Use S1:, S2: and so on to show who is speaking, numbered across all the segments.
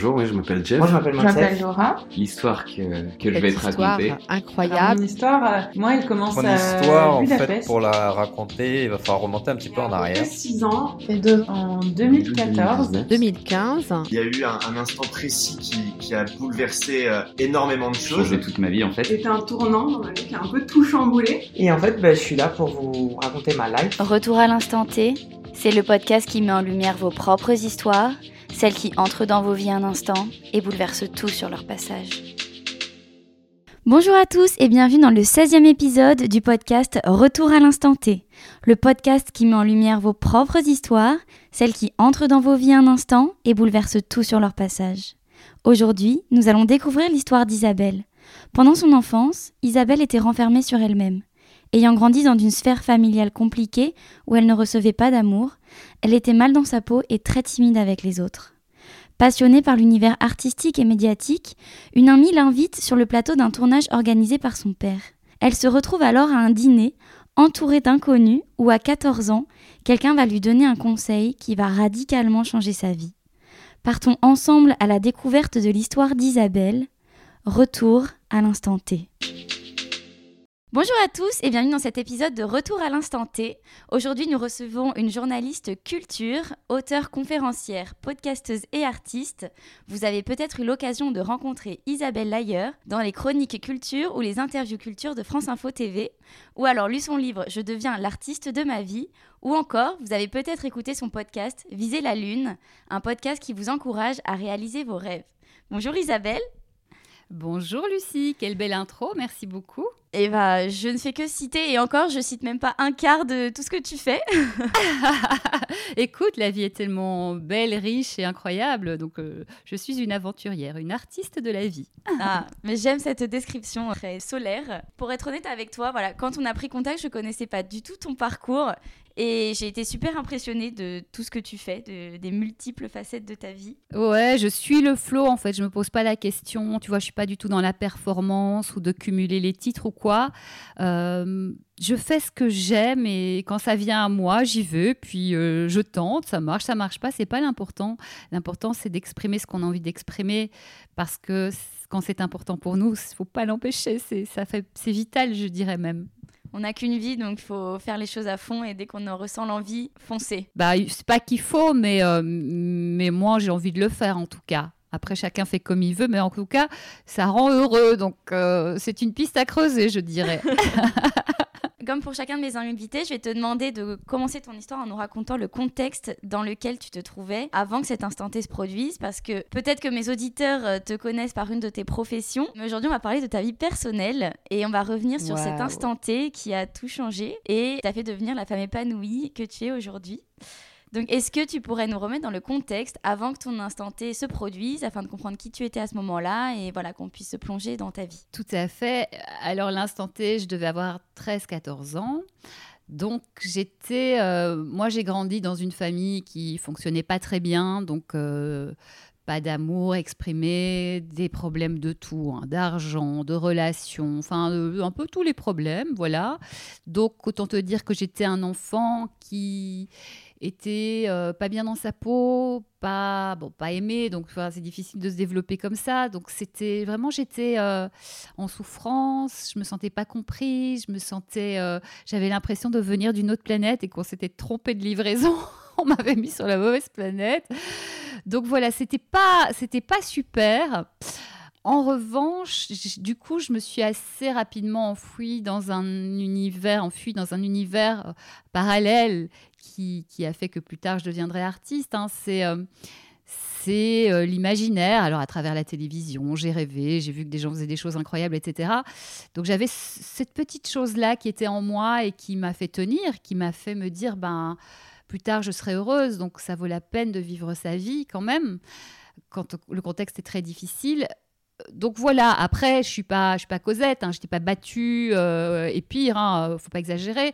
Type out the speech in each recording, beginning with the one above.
S1: bonjour, oui, je m'appelle Jeff.
S2: Moi, je m'appelle
S3: Je m'appelle
S2: Monsef.
S3: Laura.
S1: L'histoire que, que je vais te
S4: histoire
S1: raconter.
S3: Alors,
S4: incroyable.
S3: mon histoire, euh, moi, elle commence à
S5: histoire, en fait,
S3: Budapest.
S5: pour la raconter, il va falloir remonter un petit peu en arrière.
S3: 6 ans, deux en 2014.
S4: 2015.
S6: Il y a eu un, un instant précis qui, qui a bouleversé euh, énormément de choses.
S1: Changé toute ma vie en fait.
S3: C'était un tournant dans ma vie qui a un peu tout chamboulé.
S2: Et en fait, bah, je suis là pour vous raconter ma life.
S7: Retour à l'instant T, c'est le podcast qui met en lumière vos propres histoires, celles qui entrent dans vos vies un instant et bouleversent tout sur leur passage. Bonjour à tous et bienvenue dans le 16e épisode du podcast Retour à l'instant T, le podcast qui met en lumière vos propres histoires, celles qui entrent dans vos vies un instant et bouleversent tout sur leur passage. Aujourd'hui, nous allons découvrir l'histoire d'Isabelle. Pendant son enfance, Isabelle était renfermée sur elle-même. Ayant grandi dans une sphère familiale compliquée où elle ne recevait pas d'amour, elle était mal dans sa peau et très timide avec les autres. Passionnée par l'univers artistique et médiatique, une amie l'invite sur le plateau d'un tournage organisé par son père. Elle se retrouve alors à un dîner, entourée d'inconnus, où à 14 ans, quelqu'un va lui donner un conseil qui va radicalement changer sa vie. Partons ensemble à la découverte de l'histoire d'Isabelle. Retour à l'instant T. Bonjour à tous et bienvenue dans cet épisode de Retour à l'instant T. Aujourd'hui, nous recevons une journaliste culture, auteure conférencière, podcasteuse et artiste. Vous avez peut-être eu l'occasion de rencontrer Isabelle Layer dans les chroniques culture ou les interviews culture de France Info TV, ou alors lu son livre Je deviens l'artiste de ma vie, ou encore vous avez peut-être écouté son podcast Viser la lune, un podcast qui vous encourage à réaliser vos rêves. Bonjour Isabelle.
S4: Bonjour Lucie, quelle belle intro, merci beaucoup.
S7: Et bah, je ne fais que citer, et encore, je cite même pas un quart de tout ce que tu fais.
S4: Écoute, la vie est tellement belle, riche et incroyable, donc euh, je suis une aventurière, une artiste de la vie.
S7: Ah, mais j'aime cette description très solaire. Pour être honnête avec toi, voilà, quand on a pris contact, je connaissais pas du tout ton parcours. Et j'ai été super impressionnée de tout ce que tu fais, de- des multiples facettes de ta vie.
S4: Ouais, je suis le flow en fait, je me pose pas la question, tu vois, je suis pas du tout dans la performance ou de cumuler les titres ou quoi. Euh, je fais ce que j'aime et quand ça vient à moi, j'y vais, puis euh, je tente, ça marche, ça marche pas, c'est pas l'important. L'important c'est d'exprimer ce qu'on a envie d'exprimer parce que quand c'est important pour nous, il faut pas l'empêcher, ça fait c'est vital, je dirais même.
S7: On n'a qu'une vie, donc il faut faire les choses à fond. Et dès qu'on en ressent l'envie, foncer.
S4: Bah, c'est pas qu'il faut, mais, euh, mais moi, j'ai envie de le faire en tout cas. Après, chacun fait comme il veut, mais en tout cas, ça rend heureux. Donc, euh, c'est une piste à creuser, je dirais.
S7: Comme pour chacun de mes invités, je vais te demander de commencer ton histoire en nous racontant le contexte dans lequel tu te trouvais avant que cet instant T se produise, parce que peut-être que mes auditeurs euh, te connaissent par une de tes professions, mais aujourd'hui on va parler de ta vie personnelle et on va revenir sur cet instant T qui a tout changé et t'a fait devenir la femme épanouie que tu es aujourd'hui. Donc, est-ce que tu pourrais nous remettre dans le contexte avant que ton instant T se produise, afin de comprendre qui tu étais à ce moment-là et voilà qu'on puisse se plonger dans ta vie?
S4: Tout à fait. Alors, l'instant T, je devais avoir 13-14 ans. Donc, j'étais. euh, moi, j'ai grandi dans une famille qui fonctionnait pas très bien. Donc, euh, pas d'amour exprimé, des problèmes de tout, hein, d'argent, de relations, enfin, euh, un peu tous les problèmes, voilà. Donc, autant te dire que j'étais un enfant qui était euh, pas bien dans sa peau, pas bon, pas aimé, donc c'est difficile de se développer comme ça. Donc c'était vraiment j'étais euh, en souffrance, je me sentais pas comprise, je me sentais, euh, j'avais l'impression de venir d'une autre planète et qu'on s'était trompé de livraison. On m'avait mis sur la mauvaise planète. Donc voilà, c'était pas c'était pas super. En revanche, du coup, je me suis assez rapidement enfouie dans un univers, enfui dans un univers euh, parallèle qui, qui a fait que plus tard je deviendrai artiste. hein. C'est euh, euh, l'imaginaire. Alors à travers la télévision, j'ai rêvé, j'ai vu que des gens faisaient des choses incroyables, etc. Donc j'avais cette petite chose-là qui était en moi et qui m'a fait tenir, qui m'a fait me dire, ben plus tard je serai heureuse, donc ça vaut la peine de vivre sa vie quand même, quand le contexte est très difficile. Donc voilà, après, je suis pas, je suis pas Cosette, hein, je n'étais pas battue, euh, et pire, hein, faut pas exagérer.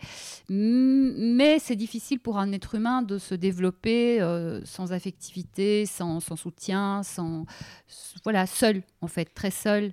S4: Mais c'est difficile pour un être humain de se développer euh, sans affectivité, sans, sans soutien, sans, voilà, seul en fait, très seul.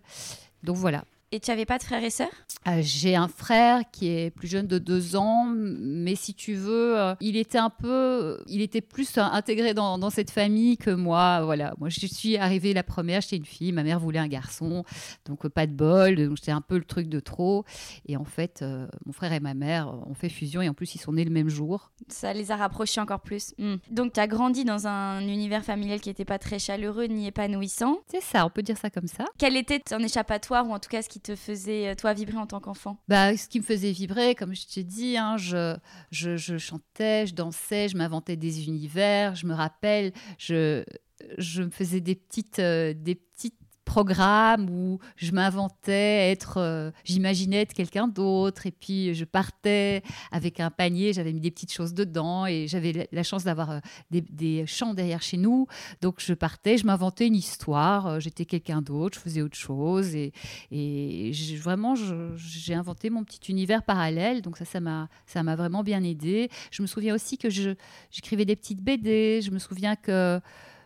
S4: Donc voilà.
S7: Et tu n'avais pas de frères et sœurs?
S4: Euh, J'ai un frère qui est plus jeune de deux ans, mais si tu veux, euh, il était un peu, il était plus intégré dans, dans, cette famille que moi. Voilà, moi je suis arrivée la première, j'étais une fille, ma mère voulait un garçon, donc pas de bol, donc j'étais un peu le truc de trop. Et en fait, mon frère et ma mère ont fait fusion et en plus ils sont nés le même jour.
S7: Ça les a rapprochés encore plus. Hmm. Donc tu as grandi dans un univers familial qui n'était pas très chaleureux ni épanouissant?
S4: C'est ça, on peut dire ça comme ça.
S7: Quel était ton échappatoire ou en tout cas ce qui te faisait euh, toi vibrer en tant qu'enfant?
S4: Bah ce qui me faisait vibrer, comme je t'ai dit, hein, je, je, je chantais, je dansais, je m'inventais des univers. Je me rappelle, je je me faisais des petites, euh, des petites programme où je m'inventais être, euh, j'imaginais être quelqu'un d'autre et puis je partais avec un panier, j'avais mis des petites choses dedans et j'avais la chance d'avoir euh, des, champs derrière chez nous. Donc je partais, je m'inventais une histoire, euh, j'étais quelqu'un d'autre, je faisais autre chose et, vraiment j'ai inventé mon petit univers parallèle. Donc ça, ça m'a, vraiment bien aidé. Je me souviens aussi que j'écrivais des petites BD. Je me souviens que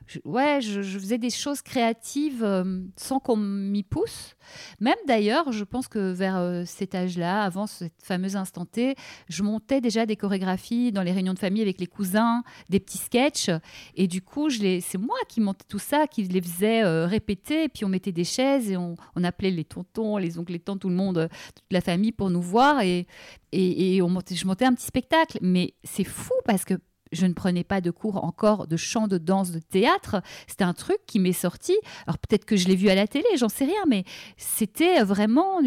S4: je, ouais, je, faisais des choses créatives euh, sans qu'on m'y pousse. Même d'ailleurs, je pense que vers euh, cet âge-là, avant cette fameuse instant je montais déjà des chorégraphies dans les réunions de famille avec les cousins, des petits sketchs. Et du coup, c'est moi qui montais tout ça, qui les faisais euh, répéter. Et puis on mettait des chaises et on, appelait les tontons, les oncles, les tantes, tout le monde, toute la famille pour nous voir. Et, et, on montait, je montais un petit spectacle. Mais c'est fou parce que je ne prenais pas de cours encore de chant, de danse, de théâtre. C'était un truc qui m'est sorti. Alors peut-être que je l'ai vu à la télé, j'en sais rien, mais c'était vraiment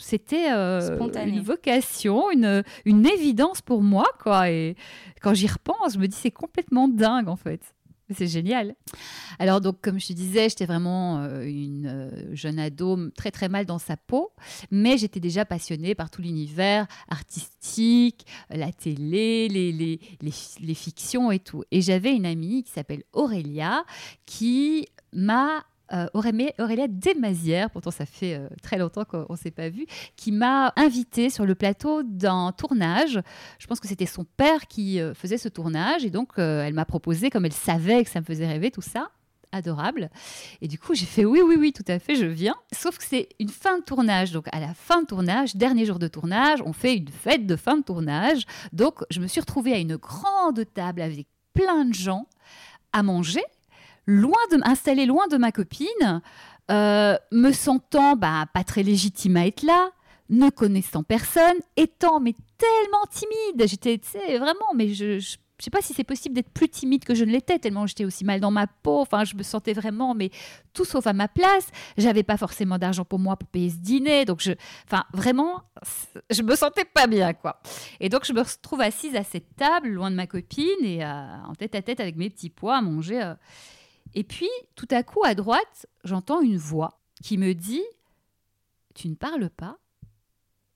S4: c'était euh, une vocation, une, une évidence pour moi, quoi. Et quand j'y repense, je me dis c'est complètement dingue en fait. C'est génial. Alors donc, comme je te disais, j'étais vraiment euh, une euh, jeune ado très très mal dans sa peau, mais j'étais déjà passionnée par tout l'univers artistique, la télé, les, les, les fictions et tout. Et j'avais une amie qui s'appelle Aurélia qui m'a euh, Aurélia Desmazières, pourtant ça fait euh, très longtemps qu'on ne s'est pas vu, qui m'a invité sur le plateau d'un tournage. Je pense que c'était son père qui euh, faisait ce tournage et donc elle m'a proposé, comme elle savait que ça me faisait rêver tout ça, adorable. Et du coup, j'ai fait oui, oui, oui, tout à fait, je viens. Sauf que c'est une fin de tournage. Donc, à la fin de tournage, dernier jour de tournage, on fait une fête de fin de tournage. Donc, je me suis retrouvée à une grande table avec plein de gens à manger loin de installée loin de ma copine, euh, me sentant bah, pas très légitime à être là, ne connaissant personne, étant mais tellement timide. J'étais vraiment, mais je, je je sais pas si c'est possible d'être plus timide que je ne l'étais, tellement j'étais aussi mal dans ma peau. Enfin, je me sentais vraiment, mais tout sauf à ma place. J'avais pas forcément d'argent pour moi pour payer ce dîner. Donc, je, enfin, vraiment, je me sentais pas bien, quoi. Et donc, je me retrouve assise à cette table, loin de ma copine et euh, en tête à tête avec mes petits pois à manger. Euh, et puis, tout à coup, à droite, j'entends une voix qui me dit Tu ne parles pas?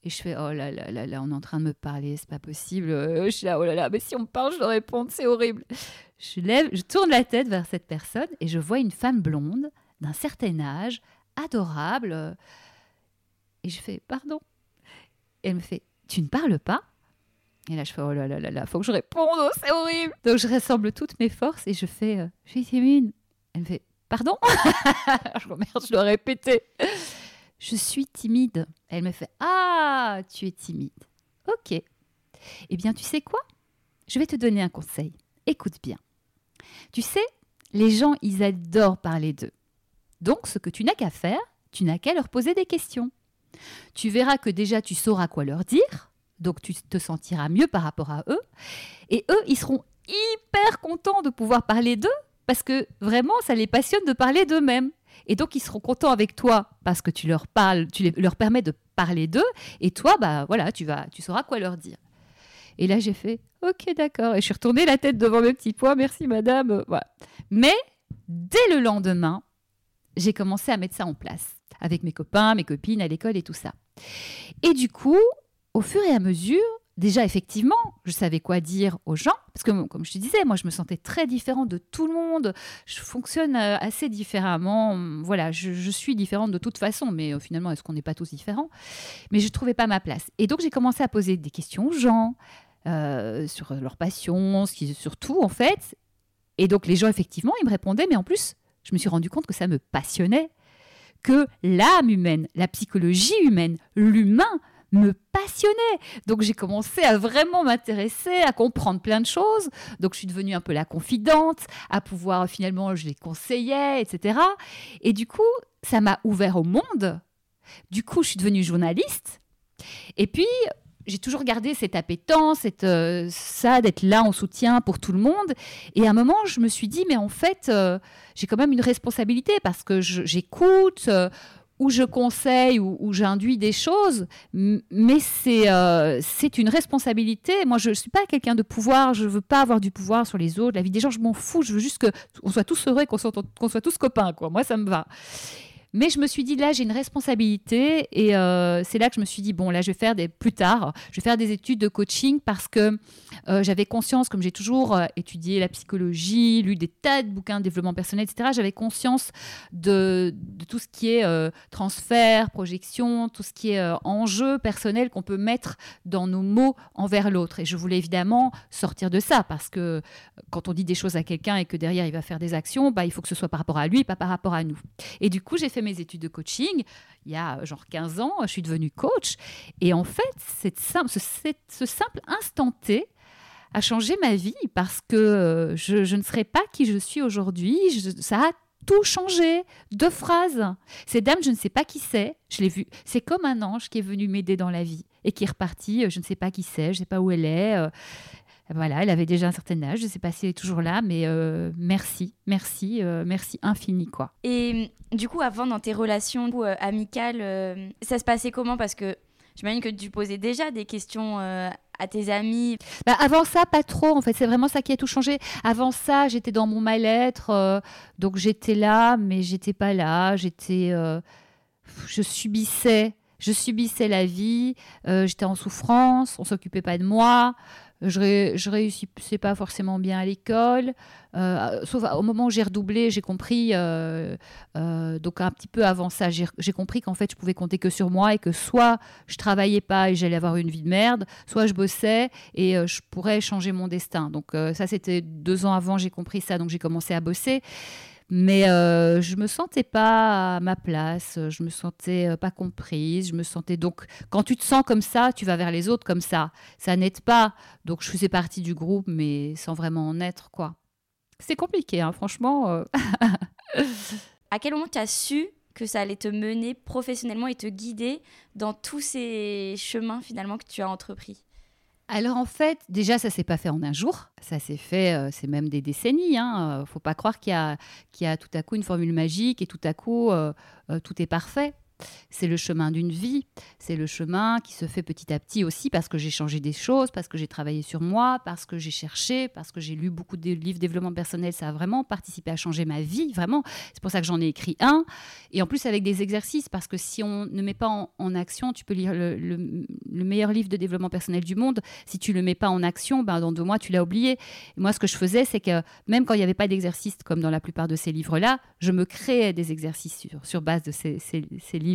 S4: Et je fais Oh là là là là, on est en train de me parler, c'est pas possible. Euh, je suis là, oh là là, mais si on me parle, je dois répondre, c'est horrible. Je lève, je tourne la tête vers cette personne et je vois une femme blonde d'un certain âge, adorable. Et je fais Pardon? Elle me fait Tu ne parles pas? Et là, je fais, oh là là là là, faut que je réponde, oh, c'est horrible. Donc, je rassemble toutes mes forces et je fais, je suis timide. Elle me fait, pardon? Je merde, je dois répéter. Je suis timide. Elle me fait, ah, tu es timide. Ok. Eh bien, tu sais quoi? Je vais te donner un conseil. Écoute bien. Tu sais, les gens, ils adorent parler d'eux. Donc, ce que tu n'as qu'à faire, tu n'as qu'à leur poser des questions. Tu verras que déjà, tu sauras quoi leur dire donc tu te sentiras mieux par rapport à eux. Et eux, ils seront hyper contents de pouvoir parler d'eux parce que vraiment, ça les passionne de parler d'eux-mêmes. Et donc, ils seront contents avec toi parce que tu leur parles, tu leur permets de parler d'eux. Et toi, bah voilà, tu vas, tu sauras quoi leur dire. Et là, j'ai fait, ok, d'accord. Et je suis retournée la tête devant mes petits pois, merci madame. Voilà. Mais dès le lendemain, j'ai commencé à mettre ça en place avec mes copains, mes copines à l'école et tout ça. Et du coup, au fur et à mesure, déjà effectivement, je savais quoi dire aux gens, parce que comme je te disais, moi je me sentais très différente de tout le monde, je fonctionne euh, assez différemment, voilà, je, suis différente de toute façon, mais euh, finalement, est-ce qu'on n'est pas tous différents? Mais je ne trouvais pas ma place. Et donc j'ai commencé à poser des questions aux gens euh, sur leur passion, sur tout en fait. Et donc les gens, effectivement, ils me répondaient, mais en plus, je me suis rendu compte que ça me passionnait que l'âme humaine, la psychologie humaine, l'humain me passionnait. Donc j'ai commencé à vraiment m'intéresser, à comprendre plein de choses. Donc je suis devenue un peu la confidente, à pouvoir finalement je les conseillais, etc. Et du coup, ça m'a ouvert au monde. Du coup, je suis devenue journaliste. Et puis, j'ai toujours gardé cette appétence, cette, euh, ça, d'être là en soutien pour tout le monde. Et à un moment, je me suis dit, mais en fait, euh, j'ai quand même une responsabilité parce que j'écoute, euh, ou je conseille, ou, j'induis des choses, mais c'est c'est une responsabilité. Moi, je ne suis pas quelqu'un de pouvoir, je ne veux pas avoir du pouvoir sur les autres, la vie des gens, je m'en fous, je veux juste qu'on soit tous heureux, qu'on soit, tous copains. Moi, ça me va. Mais je me suis dit, là, j'ai une responsabilité. Et euh, c'est là que je me suis dit, bon, là, je vais faire des, plus tard, je vais faire des études de coaching parce que euh, j'avais conscience, comme j'ai toujours euh, étudié la psychologie, lu des tas de bouquins de développement personnel, etc., j'avais conscience de, tout ce qui est transfert, projection, tout ce qui est enjeu personnel qu'on peut mettre dans nos mots envers l'autre. Et je voulais évidemment sortir de ça parce que quand on dit des choses à quelqu'un et que derrière il va faire des actions, bah, il faut que ce soit par rapport à lui, pas par rapport à nous. Et du coup, j'ai fait mes études de coaching il y a genre 15 ans, je suis devenue coach. Et en fait, cette simple, ce, simple instant T a changé ma vie parce que euh, je, ne serais pas qui je suis aujourd'hui. Ça a tout changé. Deux phrases. Cette dame, je ne sais pas qui c'est. Je l'ai vue. C'est comme un ange qui est venu m'aider dans la vie et qui est reparti. Je ne sais pas qui c'est. Je ne sais pas où elle est. Voilà, elle avait déjà un certain âge, je ne sais pas si elle est toujours là, mais euh, merci, merci, euh, merci infini quoi.
S7: Et du coup, avant dans tes relations euh, amicales, ça se passait comment? Parce que j'imagine que tu posais déjà des questions à tes amis.
S4: Bah, avant ça, pas trop en fait. C'est vraiment ça qui a tout changé. Avant ça, j'étais dans mon mal-être, donc j'étais là, mais j'étais pas là. J'étais, je subissais. Je subissais la vie, j'étais en souffrance, on s'occupait pas de moi, je, je réussissais pas forcément bien à l'école. Euh, sauf au moment où j'ai redoublé, j'ai compris, euh, euh, donc un petit peu avant ça, j'ai compris qu'en fait, je pouvais compter que sur moi et que soit je travaillais pas et j'allais avoir une vie de merde, soit je bossais et je pourrais changer mon destin. Donc ça, c'était deux ans avant, j'ai compris ça, donc j'ai commencé à bosser mais euh, je me sentais pas à ma place, je me sentais euh, pas comprise, je me sentais donc quand tu te sens comme ça, tu vas vers les autres comme ça, ça n'aide pas. Donc je faisais partie du groupe, mais sans vraiment en être quoi. C'est compliqué, hein, franchement. Euh.
S7: à quel moment tu as su que ça allait te mener professionnellement et te guider dans tous ces chemins finalement que tu as entrepris?
S4: Alors en fait, déjà, ça s'est pas fait en un jour. Ça s'est fait, euh, c'est même des décennies. Hein. Euh, faut pas croire qu'il y, a, y a tout à coup une formule magique et tout à coup euh, tout est parfait. C'est le chemin d'une vie, c'est le chemin qui se fait petit à petit aussi parce que j'ai changé des choses, parce que j'ai travaillé sur moi, parce que j'ai cherché, parce que j'ai lu beaucoup de livres développement personnel. Ça a vraiment participé à changer ma vie, vraiment. C'est pour ça que j'en ai écrit un. Et en plus avec des exercices, parce que si on ne met pas en, action, tu peux lire le, meilleur livre de développement personnel du monde. Si tu le mets pas en action, ben dans deux mois, tu l'as oublié. Moi, ce que je faisais, c'est que même quand il n'y avait pas d'exercice, comme dans la plupart de ces livres-là, je me créais des exercices sur, sur base de ces, ces, ces livres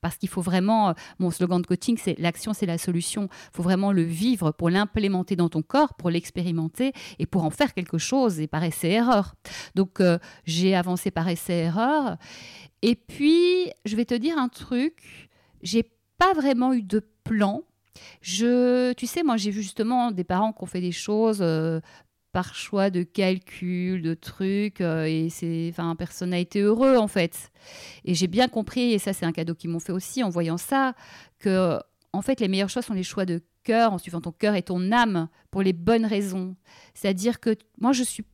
S4: parce qu'il faut vraiment, euh, mon slogan de coaching, c'est l'action, c'est la solution. Il faut vraiment le vivre pour l'implémenter dans ton corps, pour l'expérimenter et pour en faire quelque chose et par essai-erreur. Donc, euh, j'ai avancé par essai-erreur. Et puis, je vais te dire un truc, j'ai pas vraiment eu de plan. Je, tu sais, moi j'ai vu justement des parents qui ont fait des choses euh, par choix de calcul, de trucs, euh, et c'est, enfin, personne n'a été heureux en fait. Et j'ai bien compris, et ça c'est un cadeau qu'ils m'ont fait aussi en voyant ça, que en fait les meilleurs choix sont les choix de cœur, en suivant ton cœur et ton âme pour les bonnes raisons. C'est-à-dire que moi je suis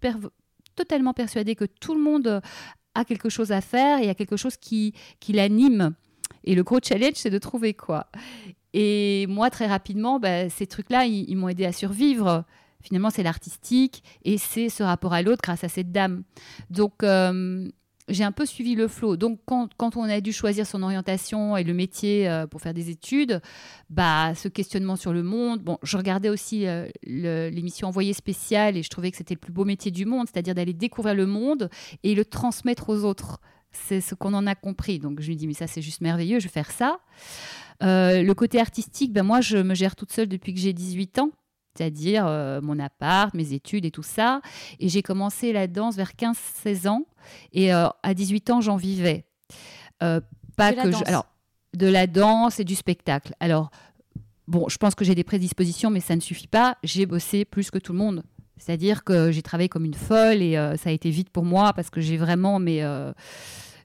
S4: totalement persuadée que tout le monde a quelque chose à faire et a quelque chose qui, qui l'anime. Et le gros challenge, c'est de trouver quoi. Et moi, très rapidement, bah, ces trucs-là, ils m'ont aidé à survivre finalement, c'est l'artistique et c'est ce rapport à l'autre grâce à cette dame. Donc, euh, j'ai un peu suivi le flot. Donc, quand, on a dû choisir son orientation et le métier euh, pour faire des études, bah, ce questionnement sur le monde. Bon, je regardais aussi euh, l'émission Envoyé spécial et je trouvais que c'était le plus beau métier du monde, c'est-à-dire d'aller découvrir le monde et le transmettre aux autres. C'est ce qu'on en a compris. Donc, je me dis, mais ça, c'est juste merveilleux, je vais faire ça. le côté artistique, ben moi, je me gère toute seule depuis que j'ai 18 ans c'est-à-dire euh, mon appart, mes études et tout ça. Et j'ai commencé la danse vers 15-16 ans et euh, à 18 ans, j'en vivais. Euh, pas
S7: De la
S4: que je, alors de la danse et du spectacle. Alors bon, je pense que j'ai des prédispositions, mais ça ne suffit pas. J'ai bossé plus que tout le monde. C'est-à-dire que j'ai travaillé comme une folle et ça a été vite pour moi parce que j'ai vraiment, mais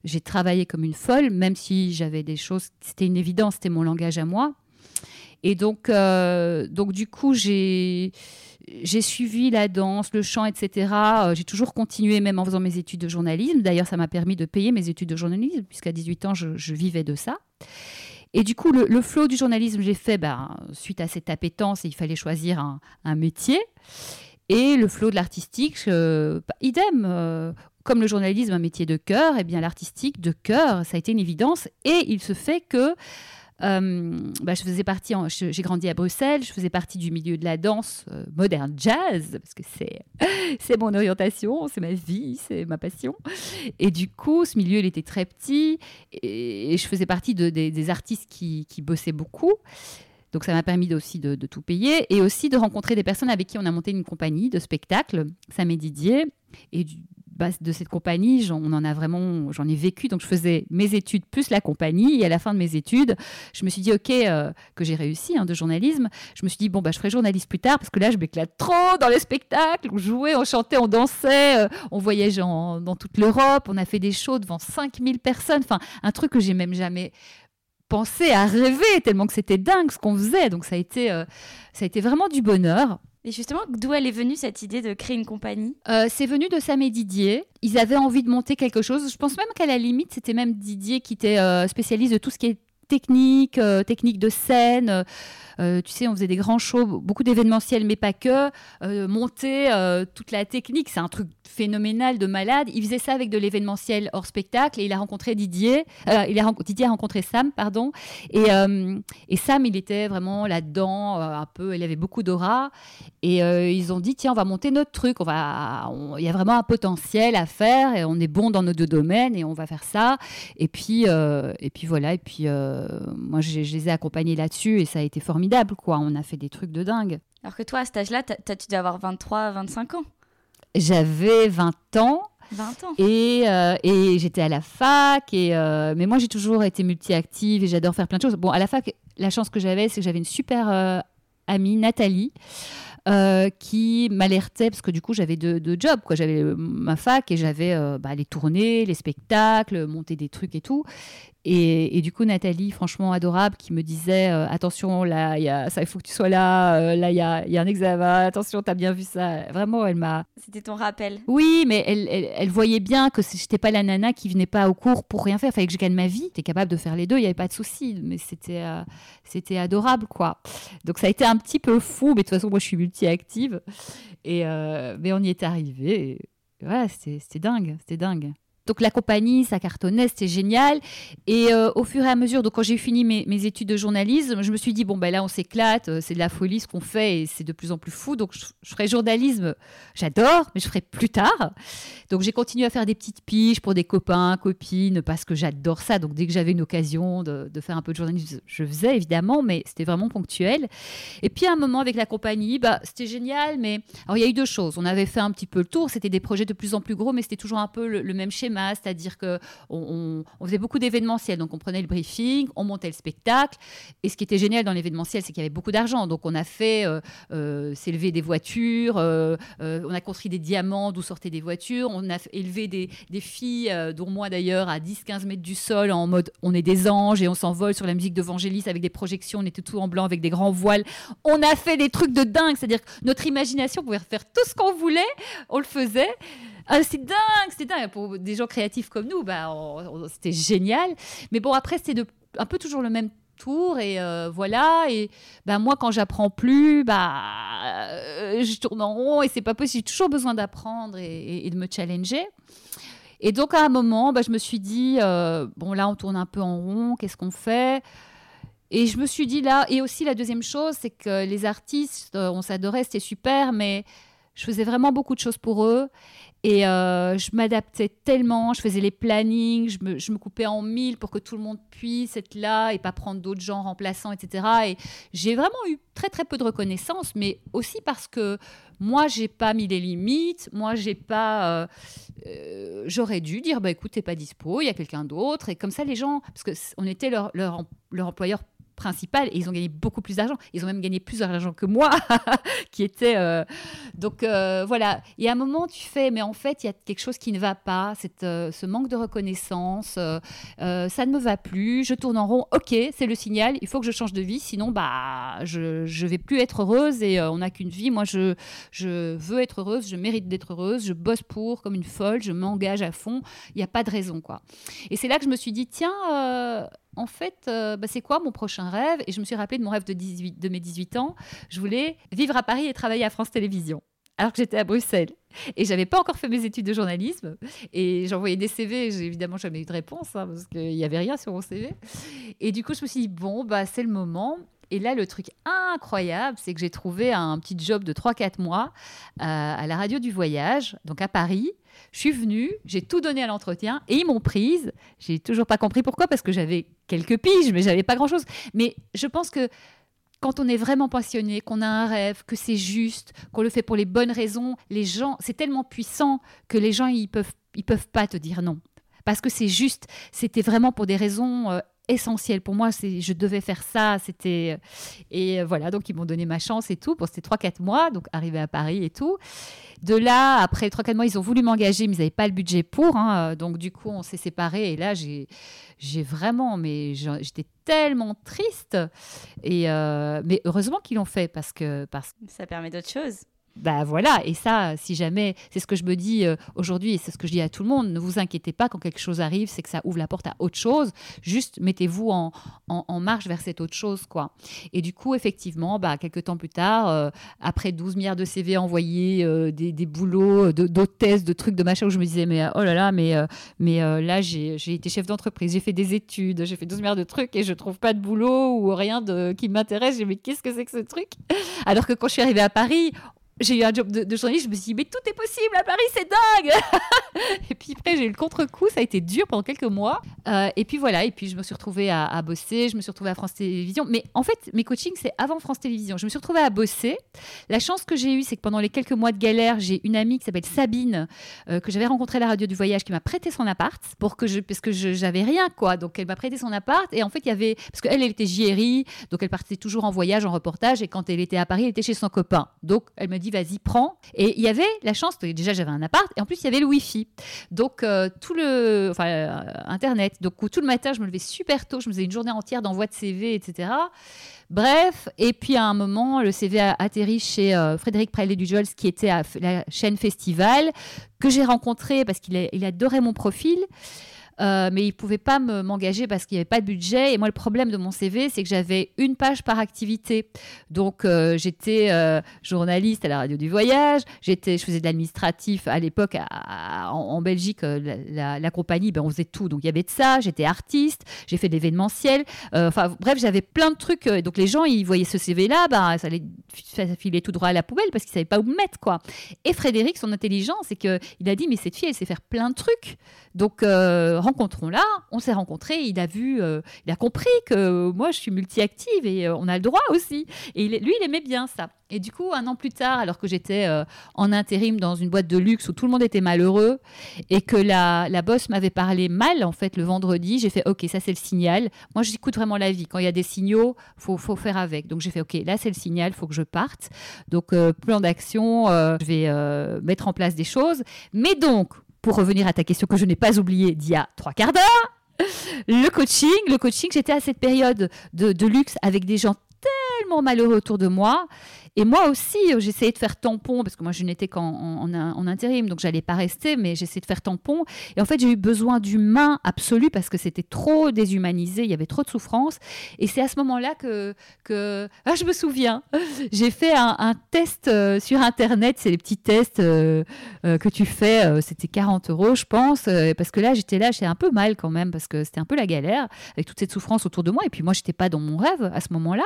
S4: j'ai travaillé comme une folle, même si j'avais des choses, c'était une évidence, c'était mon langage à moi. Et donc, euh, donc du coup, j'ai suivi la danse, le chant, etc. Euh, J'ai toujours continué, même en faisant mes études de journalisme. D'ailleurs, ça m'a permis de payer mes études de journalisme, puisqu'à 18 ans, je, vivais de ça. Et du coup, le, le flot du journalisme, j'ai fait, ben, suite à cette appétence, il fallait choisir un, métier. Et le flot de l'artistique, bah, idem. euh, comme le journalisme, un métier de cœur, et bien l'artistique de cœur, ça a été une évidence. Et il se fait que euh, bah, je faisais partie, j'ai grandi à Bruxelles, je faisais partie du milieu de la danse euh, moderne jazz, parce que c'est, mon orientation, c'est ma vie, c'est ma passion. Et du coup, ce milieu, il était très petit, et, je faisais partie de- des, artistes qui, bossaient beaucoup. Donc ça m'a permis aussi de, tout payer et aussi de rencontrer des personnes avec qui on a monté une compagnie de spectacle, Sam et Didier. De cette compagnie, j'en, en a vraiment, j'en ai vécu. Donc je faisais mes études plus la compagnie. Et à la fin de mes études, je me suis dit, OK, euh, que j'ai réussi hein, de journalisme. Je me suis dit, bon, bah, je ferai journaliste plus tard parce que là, je m'éclate trop dans les spectacles. On jouait, on chantait, on dansait, euh, on voyageait dans toute l'Europe. On a fait des shows devant 5000 personnes. Enfin, un truc que j'ai même jamais pensé à rêver tellement que c'était dingue ce qu'on faisait. Donc ça a été, euh, ça a été vraiment du bonheur.
S7: Et justement, d'où elle est venue cette idée de créer une compagnie?
S4: Euh, c'est venu de Sam et Didier. Ils avaient envie de monter quelque chose. Je pense même qu'à la limite, c'était même Didier qui était euh, spécialiste de tout ce qui est technique, euh, technique de scène. Euh, euh, tu sais, on faisait des grands shows, beaucoup d'événementiels, mais pas que. Euh, monter toute la technique, c'est un truc phénoménal de malade. Il faisait ça avec de l'événementiel hors spectacle et il a rencontré Didier. il a, Didier a rencontré Sam, pardon. Et, et Sam, il était vraiment là-dedans, un peu. Il avait beaucoup d'aura. Et ils ont dit tiens, on va monter notre truc. On va, il y a vraiment un potentiel à faire et on est bon dans nos deux domaines et on va faire ça. Et puis, et puis voilà. Et puis moi, je, je les ai accompagnés là-dessus et ça a été formidable, quoi. On a fait des trucs de dingue.
S7: Alors que toi, à cet âge-là, tu dois avoir 23, 25 ans.
S4: J'avais 20 ans
S7: 20 ans.
S4: et, euh, et j'étais à la fac. Et, euh, mais moi, j'ai toujours été multi-active et j'adore faire plein de choses. Bon, à la fac, la chance que j'avais, c'est que j'avais une super euh, amie, Nathalie. euh, qui m'alertait parce que du coup j'avais deux, deux jobs quoi j'avais euh, ma fac et j'avais euh, bah, les tournées les spectacles monter des trucs et tout et, et du coup Nathalie franchement adorable qui me disait euh, attention là il y a ça il faut que tu sois là euh, là il y a, il y a un examen attention t'as bien vu ça vraiment elle m'a
S7: C'était ton rappel.
S4: oui, mais elle, elle, elle voyait bien que j'étais pas la nana qui venait pas au cours pour rien faire. Il fallait que je gagne ma vie. T'es capable de faire les deux, il y avait pas de souci. Mais c'était, euh, c'était adorable, quoi. Donc ça a été un petit peu fou, mais de toute façon, moi, je suis multi-active. Et mais on y est arrivé. Et voilà, c'était dingue, c'était dingue. Donc la compagnie, ça cartonnait, c'était génial. Et euh, au fur et à mesure, donc quand j'ai fini mes, études de journalisme, je me suis dit bon ben là on s'éclate, euh, c'est de la folie ce qu'on fait et c'est de plus en plus fou. Donc je, ferai journalisme, j'adore, mais je ferai plus tard. Donc j'ai continué à faire des petites piges pour des copains, copines, parce que j'adore ça. Donc dès que j'avais une occasion de, faire un peu de journalisme, je faisais évidemment, mais c'était vraiment ponctuel. Et puis à un moment avec la compagnie, bah, c'était génial, mais alors il y a eu deux choses. On avait fait un petit peu le tour, c'était des projets de plus en plus gros, mais c'était toujours un peu le même schéma, c'est-à-dire que on, faisait beaucoup d'événementiels. Donc on prenait le briefing, on montait le spectacle. Et ce qui était génial dans l'événementiel, c'est qu'il y avait beaucoup d'argent. Donc on a fait euh, euh, s'élever des voitures, euh, on a construit des diamants d'où sortaient des voitures, on a élevé des, filles, dont moi d'ailleurs, à 10-15 mètres du sol, en mode on est des anges et on s'envole sur la musique de Vangelis avec des projections, on était tout en blanc avec des grands voiles. On a fait des trucs de dingue, c'est-à-dire que notre imagination pouvait faire tout ce qu'on voulait, on le faisait. Ah, c'est dingue, c'est dingue. Pour des gens créatifs comme nous, bah, c'était génial. Mais bon, après, c'était un peu toujours le même tour et euh, voilà et bah moi quand j'apprends plus bah euh, je tourne en rond et c'est pas possible j'ai toujours besoin d'apprendre et, de me challenger et donc à un moment je me suis dit euh, bon là on tourne un peu en rond qu'est-ce qu'on fait? Et je me suis dit là et aussi la deuxième chose c'est que les artistes on s'adorait c'était super mais Je faisais vraiment beaucoup de choses pour eux. Et euh, je m'adaptais tellement, je faisais les plannings, je me, je me, coupais en mille pour que tout le monde puisse être là et pas prendre d'autres gens remplaçants, etc. Et j'ai vraiment eu très très peu de reconnaissance, mais aussi parce que moi j'ai pas mis les limites, moi j'ai pas, euh, euh, j'aurais dû dire bah écoute t'es pas dispo, il y a quelqu'un d'autre et comme ça les gens, parce que on était leur, leur, leur employeur principal et ils ont gagné beaucoup plus d'argent. Ils ont même gagné plus d'argent que moi, qui était. Euh... Donc euh, voilà. Et à un moment, tu fais, mais en fait, il y a quelque chose qui ne va pas, euh, ce manque de reconnaissance, ça ne me va plus, je tourne en rond. Ok, c'est le signal, il faut que je change de vie, sinon, bah, je ne vais plus être heureuse et on n'a qu'une vie. Moi, je, je veux être heureuse, je mérite d'être heureuse, je bosse pour comme une folle, je m'engage à fond. Il n'y a pas de raison, quoi. Et c'est là que je me suis dit, tiens, en fait, euh, bah, c'est quoi mon prochain rêve? Et je me suis rappelé de mon rêve de, 18, de mes 18 ans. Je voulais vivre à Paris et travailler à France Télévisions. Alors que j'étais à Bruxelles. Et j'avais pas encore fait mes études de journalisme. Et j'envoyais des CV. J'ai évidemment jamais eu de réponse hein, parce qu'il n'y avait rien sur mon CV. Et du coup, je me suis dit, bon, bah, c'est le moment. Et là, le truc incroyable, c'est que j'ai trouvé un petit job de 3-4 mois euh, à la radio du voyage, donc à Paris. Je suis venue, j'ai tout donné à l'entretien et ils m'ont prise. J'ai toujours pas compris pourquoi, parce que j'avais quelques piges, mais j'avais pas grand chose. Mais je pense que quand on est vraiment passionné, qu'on a un rêve, que c'est juste, qu'on le fait pour les bonnes raisons, les gens, c'est tellement puissant que les gens ils peuvent ils peuvent pas te dire non parce que c'est juste, c'était vraiment pour des raisons euh, essentielles. Pour moi, c'est, je devais faire ça. C'était et voilà, donc ils m'ont donné ma chance et tout pour ces 3-4 mois, donc arrivé à Paris et tout. De là, après 3-4 mois, ils ont voulu m'engager, mais ils n'avaient pas le budget pour. Hein, donc du coup, on s'est séparés et là, j'ai, j'ai vraiment, mais j'étais tellement triste. Et euh, mais heureusement qu'ils l'ont fait parce que parce
S7: ça permet d'autres choses.
S4: Bah voilà, et ça, si jamais, c'est ce que je me dis euh, aujourd'hui et c'est ce que je dis à tout le monde, ne vous inquiétez pas quand quelque chose arrive, c'est que ça ouvre la porte à autre chose, juste mettez-vous en, en, marche vers cette autre chose, quoi. Et du coup, effectivement, bah, quelques temps plus tard, euh, après 12 milliards de CV envoyés, euh, des, des, boulots, d'hôtesse, de, de, trucs, de machin, où je me disais, mais oh là là, mais, mais là, j'ai été chef d'entreprise, j'ai fait des études, j'ai fait 12 milliards de trucs et je trouve pas de boulot ou rien de, qui m'intéresse, j'ai mais qu'est-ce que c'est que ce truc? Alors que quand je suis arrivée à Paris, j'ai eu un job de, de, journaliste, je me suis dit, mais tout est possible à Paris, c'est dingue Et puis après, j'ai eu le contre-coup, ça a été dur pendant quelques mois. Euh, et puis voilà, et puis je me suis retrouvée à, à, bosser, je me suis retrouvée à France Télévisions. Mais en fait, mes coachings, c'est avant France Télévisions. Je me suis retrouvée à bosser. La chance que j'ai eue, c'est que pendant les quelques mois de galère, j'ai une amie qui s'appelle Sabine, euh, que j'avais rencontrée à la radio du voyage, qui m'a prêté son appart, pour que je, parce que j'avais rien, quoi. Donc elle m'a prêté son appart, et en fait, il y avait, parce qu'elle, elle était JRI, donc elle partait toujours en voyage, en reportage, et quand elle était à Paris, elle était chez son copain. Donc elle me dit, vas-y, prends. Et il y avait la chance, déjà j'avais un appart, et en plus il y avait le Wi-Fi. Donc euh, tout le, enfin euh, Internet. Donc tout le matin, je me levais super tôt, je me faisais une journée entière d'envoi de CV, etc. Bref, et puis à un moment, le CV a atterri chez euh, Frédéric Praillet-Dujols, qui était à la chaîne Festival, que j'ai rencontré parce qu'il il adorait mon profil. Euh, mais il pouvait pas m'engager parce qu'il n'y avait pas de budget. Et moi, le problème de mon CV, c'est que j'avais une page par activité. Donc, euh, j'étais euh, journaliste à la radio du voyage. Je faisais de l'administratif à l'époque en, Belgique. La, compagnie, ben, on faisait tout. Donc, il y avait de ça. J'étais artiste. J'ai fait de l'événementiel. Enfin, bref, j'avais plein de trucs. Donc, les gens, ils voyaient ce CV-là, ben, ça allait filer tout droit à la poubelle parce qu'ils savaient pas où me mettre, quoi. Et Frédéric, son intelligence, c'est que il a dit, mais cette fille, elle sait faire plein de trucs. Donc, rencontrons-là. On s'est rencontrés, il a vu, euh, il a compris que moi je suis multi-active et euh, on a le droit aussi. Et lui, il aimait bien ça. Et du coup, un an plus tard, alors que j'étais euh, en intérim dans une boîte de luxe où tout le monde était malheureux et que la, la boss m'avait parlé mal, en fait, le vendredi, j'ai fait OK, ça c'est le signal. Moi, j'écoute vraiment la vie. Quand il y a des signaux, faut, faut faire avec. Donc j'ai fait OK, là c'est le signal, faut que je parte. Donc euh, plan d'action, euh, je vais mettre en place des choses. Mais donc, pour revenir à ta question que je n'ai pas oubliée d'il y a trois quarts d'heure, le coaching, le coaching, j'étais à cette période de, de luxe avec des gens tellement malheureux autour de moi. Et moi aussi, j'essayais de faire tampon, parce que moi, je n'étais qu'en en, en, en, intérim, donc j'allais pas rester, mais j'essayais de faire tampon. Et en fait, j'ai eu besoin d'humain absolu parce que c'était trop déshumanisé, il y avait trop de souffrance. Et c'est à ce moment-là que. Ah, je me souviens, j'ai fait un, test euh, sur Internet, c'est les petits tests euh, euh, que tu fais, euh, c'était 40 euros, je pense, euh, parce que là, j'étais là, j'étais un peu mal quand même, parce que c'était un peu la galère, avec toute cette souffrance autour de moi. Et puis moi, j'étais pas dans mon rêve à ce moment-là.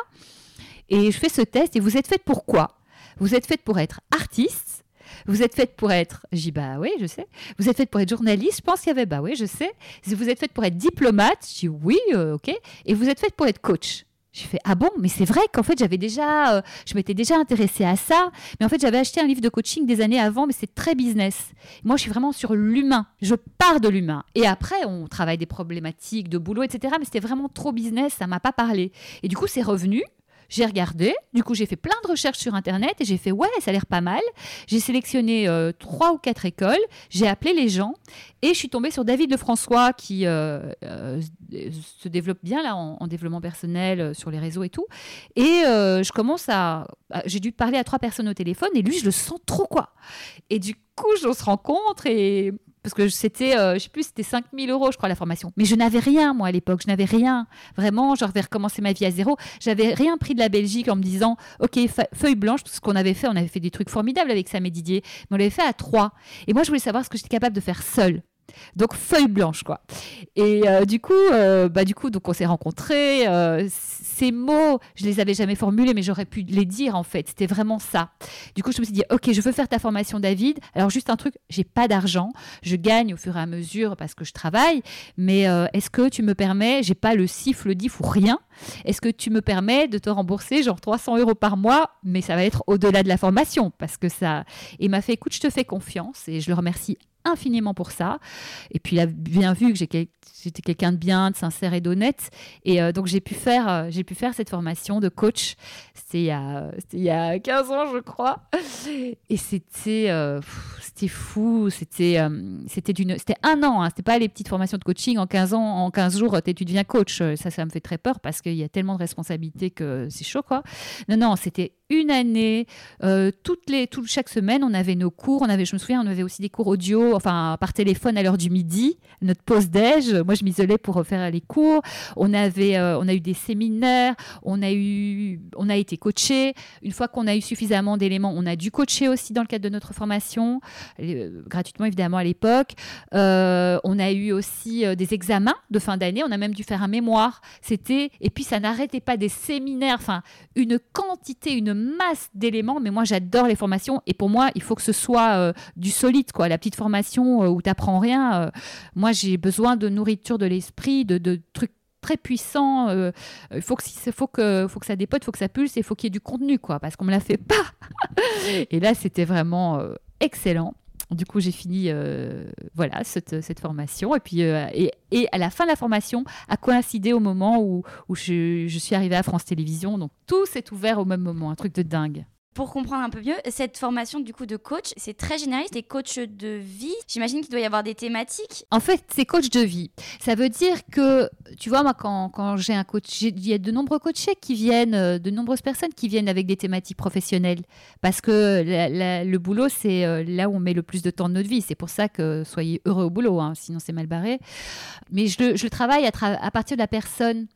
S4: Et je fais ce test et vous êtes faite pour quoi? Vous êtes faite pour être artiste, Vous êtes faite pour être. J'ai Bah oui, je sais. Vous êtes faite pour être journaliste Je pense qu'il y avait Bah oui, je sais. Vous êtes faite pour être diplomate J'ai dit Oui, euh, ok. Et vous êtes faite pour être coach j'ai fait ah bon? Mais c'est vrai qu'en fait j'avais déjà euh, je m'étais déjà intéressée à ça mais en fait j'avais acheté un livre de coaching des années avant mais c'est très business moi je suis vraiment sur l'humain je pars de l'humain et après on travaille des problématiques de boulot etc mais c'était vraiment trop business ça m'a pas parlé et du coup c'est revenu j'ai regardé, du coup j'ai fait plein de recherches sur Internet et j'ai fait ouais, ça a l'air pas mal. J'ai sélectionné euh, trois ou quatre écoles, j'ai appelé les gens et je suis tombée sur David Lefrançois qui euh, euh, se développe bien là en, développement personnel sur les réseaux et tout. Et je commence à... J'ai dû parler à trois personnes au téléphone et lui je le sens trop quoi. Et du coup on se rencontre et parce que c'était, euh, je sais plus, c'était 5000 euros, je crois, la formation. Mais je n'avais rien, moi, à l'époque. Je n'avais rien. Vraiment, je vais recommencer ma vie à zéro. J'avais rien pris de la Belgique en me disant, OK, feuille blanche, tout ce qu'on avait fait, on avait fait des trucs formidables avec Sam et Didier, mais on l'avait fait à trois. Et moi, je voulais savoir ce que j'étais capable de faire seule. Donc feuille blanche quoi. Et euh, du coup, euh, bah du coup, donc on s'est rencontrés. Euh, ces mots, je les avais jamais formulés, mais j'aurais pu les dire en fait. C'était vraiment ça. Du coup, je me suis dit, ok, je veux faire ta formation, David. Alors juste un truc, j'ai pas d'argent, je gagne au fur et à mesure parce que je travaille. Mais est-ce que tu me permets, j'ai pas le siffle, le diff ou rien. Est-ce que tu me permets de te rembourser genre 300 euros par mois, mais ça va être au-delà de la formation parce que ça. Et m'a fait, écoute, je te fais confiance et je le remercie infiniment pour ça. Et puis il a bien vu que j'étais quelqu'un de bien, de sincère et d'honnête. Et euh, donc j'ai pu, faire, euh, pu faire cette formation de coach. C'était il, y a, il a 15 ans, je crois. Et c'était, euh, fou. C'était un an. Hein. C'était pas les petites formations de coaching. En 15 ans, en 15 jours, tu deviens coach. Ça, ça me fait très peur parce qu'il y a tellement de responsabilités que c'est chaud, quoi. Non, non, c'était une année. toutes les, tout, chaque semaine, on avait nos cours. On avait, je me souviens, on avait aussi des cours audio enfin par téléphone à l'heure du midi, notre pause déj. Moi, je m'isolais pour faire les cours. On avait, euh, on a eu des séminaires, on a eu, on a été coaché. Une fois qu'on a eu suffisamment d'éléments, on a dû coacher aussi dans le cadre de notre formation, euh, gratuitement évidemment à l'époque. Euh, on a eu aussi des examens de fin d'année. On a même dû faire un mémoire. C'était et puis ça n'arrêtait pas des séminaires. Enfin, une quantité, une masse d'éléments. Mais moi, j'adore les formations et pour moi, il faut que ce soit du solide, quoi. La petite formation euh, où tu n'apprends rien. Euh, moi, j'ai besoin de nourriture de l'esprit, de, trucs très puissants. Euh, il faut que, faut, que, faut que ça dépote, il faut que ça pulse et il faut qu'il y ait du contenu, quoi, parce qu'on me l'a fait pas. et là, c'était vraiment excellent. Du coup, j'ai fini voilà cette, formation et puis et, à la fin de la formation a coïncidé au moment où, où je, je suis arrivée à France Télévisions. Donc tout s'est ouvert au même moment, un truc de dingue.
S7: Pour comprendre un peu mieux, cette formation du coup de coach, c'est très généraliste. Et coach de vie, j'imagine qu'il doit y avoir des thématiques.
S4: En fait, c'est coach de vie. Ça veut dire que, tu vois, moi, quand, j'ai un coach, il y a de nombreux coachés qui viennent, euh, de nombreuses personnes qui viennent avec des thématiques professionnelles. Parce que le boulot, c'est euh, là où on met le plus de temps de notre vie. C'est pour ça que soyez heureux au boulot, hein, sinon c'est mal barré. Mais je le, je travaille à partir de la personne.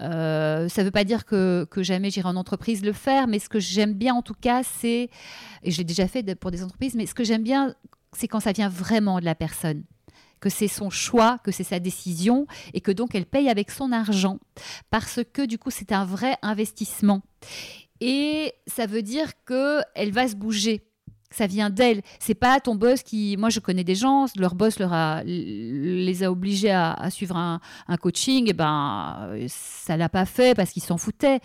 S4: Euh, ça ne veut pas dire que, jamais j'irai en entreprise le faire, mais ce que j'aime bien en tout cas, c'est, et je l'ai déjà fait pour des entreprises, mais ce que j'aime bien, c'est quand ça vient vraiment de la personne que c'est son choix, que c'est sa décision et que donc elle paye avec son argent parce que du coup c'est un vrai investissement. Et ça veut dire que elle va se bouger ça vient d'elle. C'est pas ton boss qui. Moi, je connais des gens, leur boss leur a, les a obligés à, suivre un, coaching. Et ben, ça l'a pas fait parce qu'ils s'en foutaient.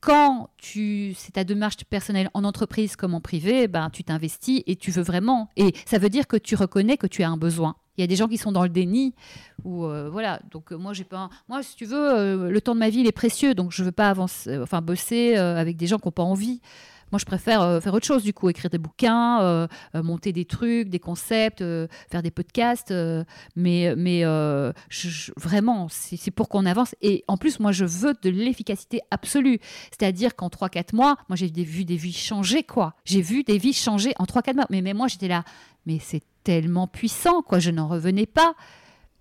S4: Quand tu, c'est ta démarche personnelle en entreprise comme en privé, ben, tu t'investis et tu veux vraiment. Et ça veut dire que tu reconnais que tu as un besoin. Il y a des gens qui sont dans le déni ou euh, voilà. Donc euh, moi j'ai pas, moi si tu veux, euh, le temps de ma vie il est précieux, donc je veux pas avancer, enfin bosser avec des gens qui n'ont pas envie. Moi, je préfère euh, faire autre chose, du coup, écrire des bouquins, euh, euh, monter des trucs, des concepts, faire des podcasts. mais mais vraiment, c'est pour qu'on avance. Et en plus, moi, je veux de l'efficacité absolue. C'est-à-dire qu'en 3-4 mois, moi, j'ai vu des vies changer, quoi. J'ai vu des vies changer en 3-4 mois. Mais, mais moi, j'étais là, mais c'est tellement puissant, quoi. Je n'en revenais pas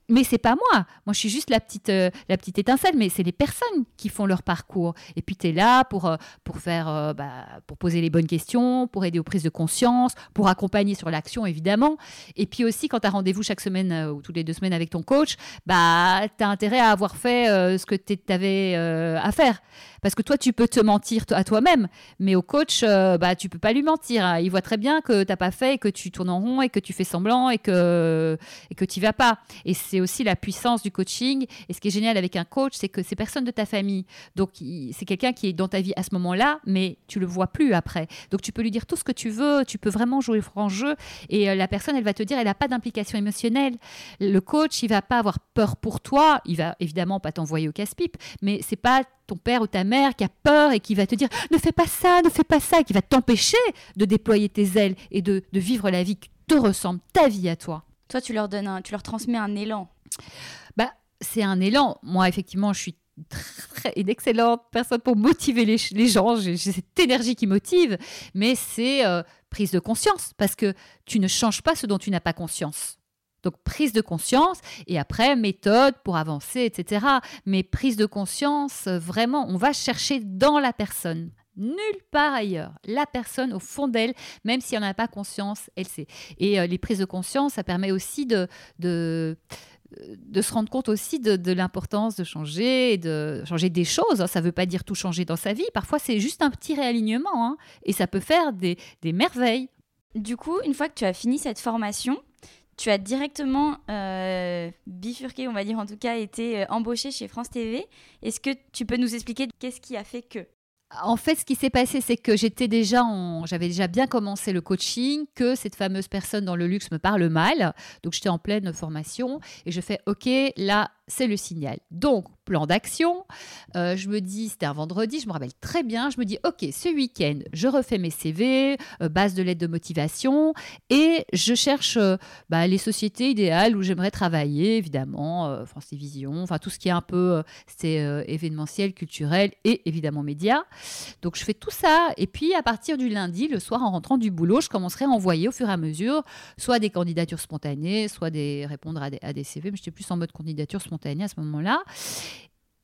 S4: mais c'est pas moi. Moi, je suis juste la petite, euh, la petite étincelle, mais c'est les personnes qui font leur parcours. Et puis, tu es là pour, euh, pour, faire, euh, bah, pour poser les bonnes questions, pour aider aux prises de conscience, pour accompagner sur l'action, évidemment. Et puis aussi, quand tu as rendez-vous chaque semaine ou toutes les deux semaines avec ton coach, bah, tu as intérêt à avoir fait ce que tu avais à faire. Parce que toi, tu peux te mentir à toi-même, mais au coach, euh, bah, tu peux pas lui mentir. hein. Il voit très bien que t'as pas fait et que tu tournes en rond et que tu fais semblant et que et que tu vas pas. Et c'est aussi la puissance du coaching. Et ce qui est génial avec un coach, c'est que c'est personne de ta famille. Donc c'est quelqu'un qui est dans ta vie à ce moment-là, mais tu le vois plus après. Donc tu peux lui dire tout ce que tu veux. Tu peux vraiment jouer franc jeu. Et euh, la personne, elle va te dire, elle n'a pas d'implication émotionnelle. Le coach, il va pas avoir peur pour toi. Il va évidemment pas t'envoyer au casse-pipe, mais c'est pas ton père ou ta mère qui a peur et qui va te dire ne fais pas ça, ne fais pas ça, et qui va t'empêcher de déployer tes ailes et de, de vivre la vie qui te ressemble, ta vie à toi.
S7: Toi, tu leur donnes un, tu leur transmets un élan.
S4: Bah, c'est un élan. Moi, effectivement, je suis très, une excellente personne pour motiver les, gens. J'ai j'ai cette énergie qui motive, mais c'est euh, prise de conscience parce que tu ne changes pas ce dont tu n'as pas conscience. Donc prise de conscience et après méthode pour avancer, etc. Mais prise de conscience, euh, vraiment, on va chercher dans la personne. Nulle part ailleurs. La personne au fond d'elle, même si elle n'en a pas conscience, elle sait. Et euh, les prises de conscience, ça permet aussi de, de, de se rendre compte aussi de, l'importance de changer, de changer des choses. hein. Ça ne veut pas dire tout changer dans sa vie. Parfois, c'est juste un petit réalignement. hein. Et ça peut faire des, des merveilles.
S7: Du coup, une fois que tu as fini cette formation, tu as directement euh, bifurqué, on va dire en tout cas, été euh, embauché chez France TV. Est-ce que tu peux nous expliquer qu'est-ce qui a fait que?
S4: En fait, ce qui s'est passé, c'est que j'étais déjà j'avais déjà bien commencé le coaching, que cette fameuse personne dans le luxe me parle mal. Donc, j'étais en pleine formation et je fais OK, là, c'est le signal. Donc, plan d'action. Euh, je me dis, c'était un vendredi, je me rappelle très bien. Je me dis, OK, ce week-end, je refais mes CV, euh, base de lettres de motivation et je cherche euh, bah, les sociétés idéales où j'aimerais travailler, évidemment, France Télévisions, enfin tout ce qui est un peu, c'est événementiel, culturel et évidemment médias. Donc je fais tout ça et puis à partir du lundi, le soir en rentrant du boulot, je commencerai à envoyer au fur et à mesure soit des candidatures spontanées, soit des répondre à des, à des CV, mais j'étais plus en mode candidature spontanée à ce moment-là.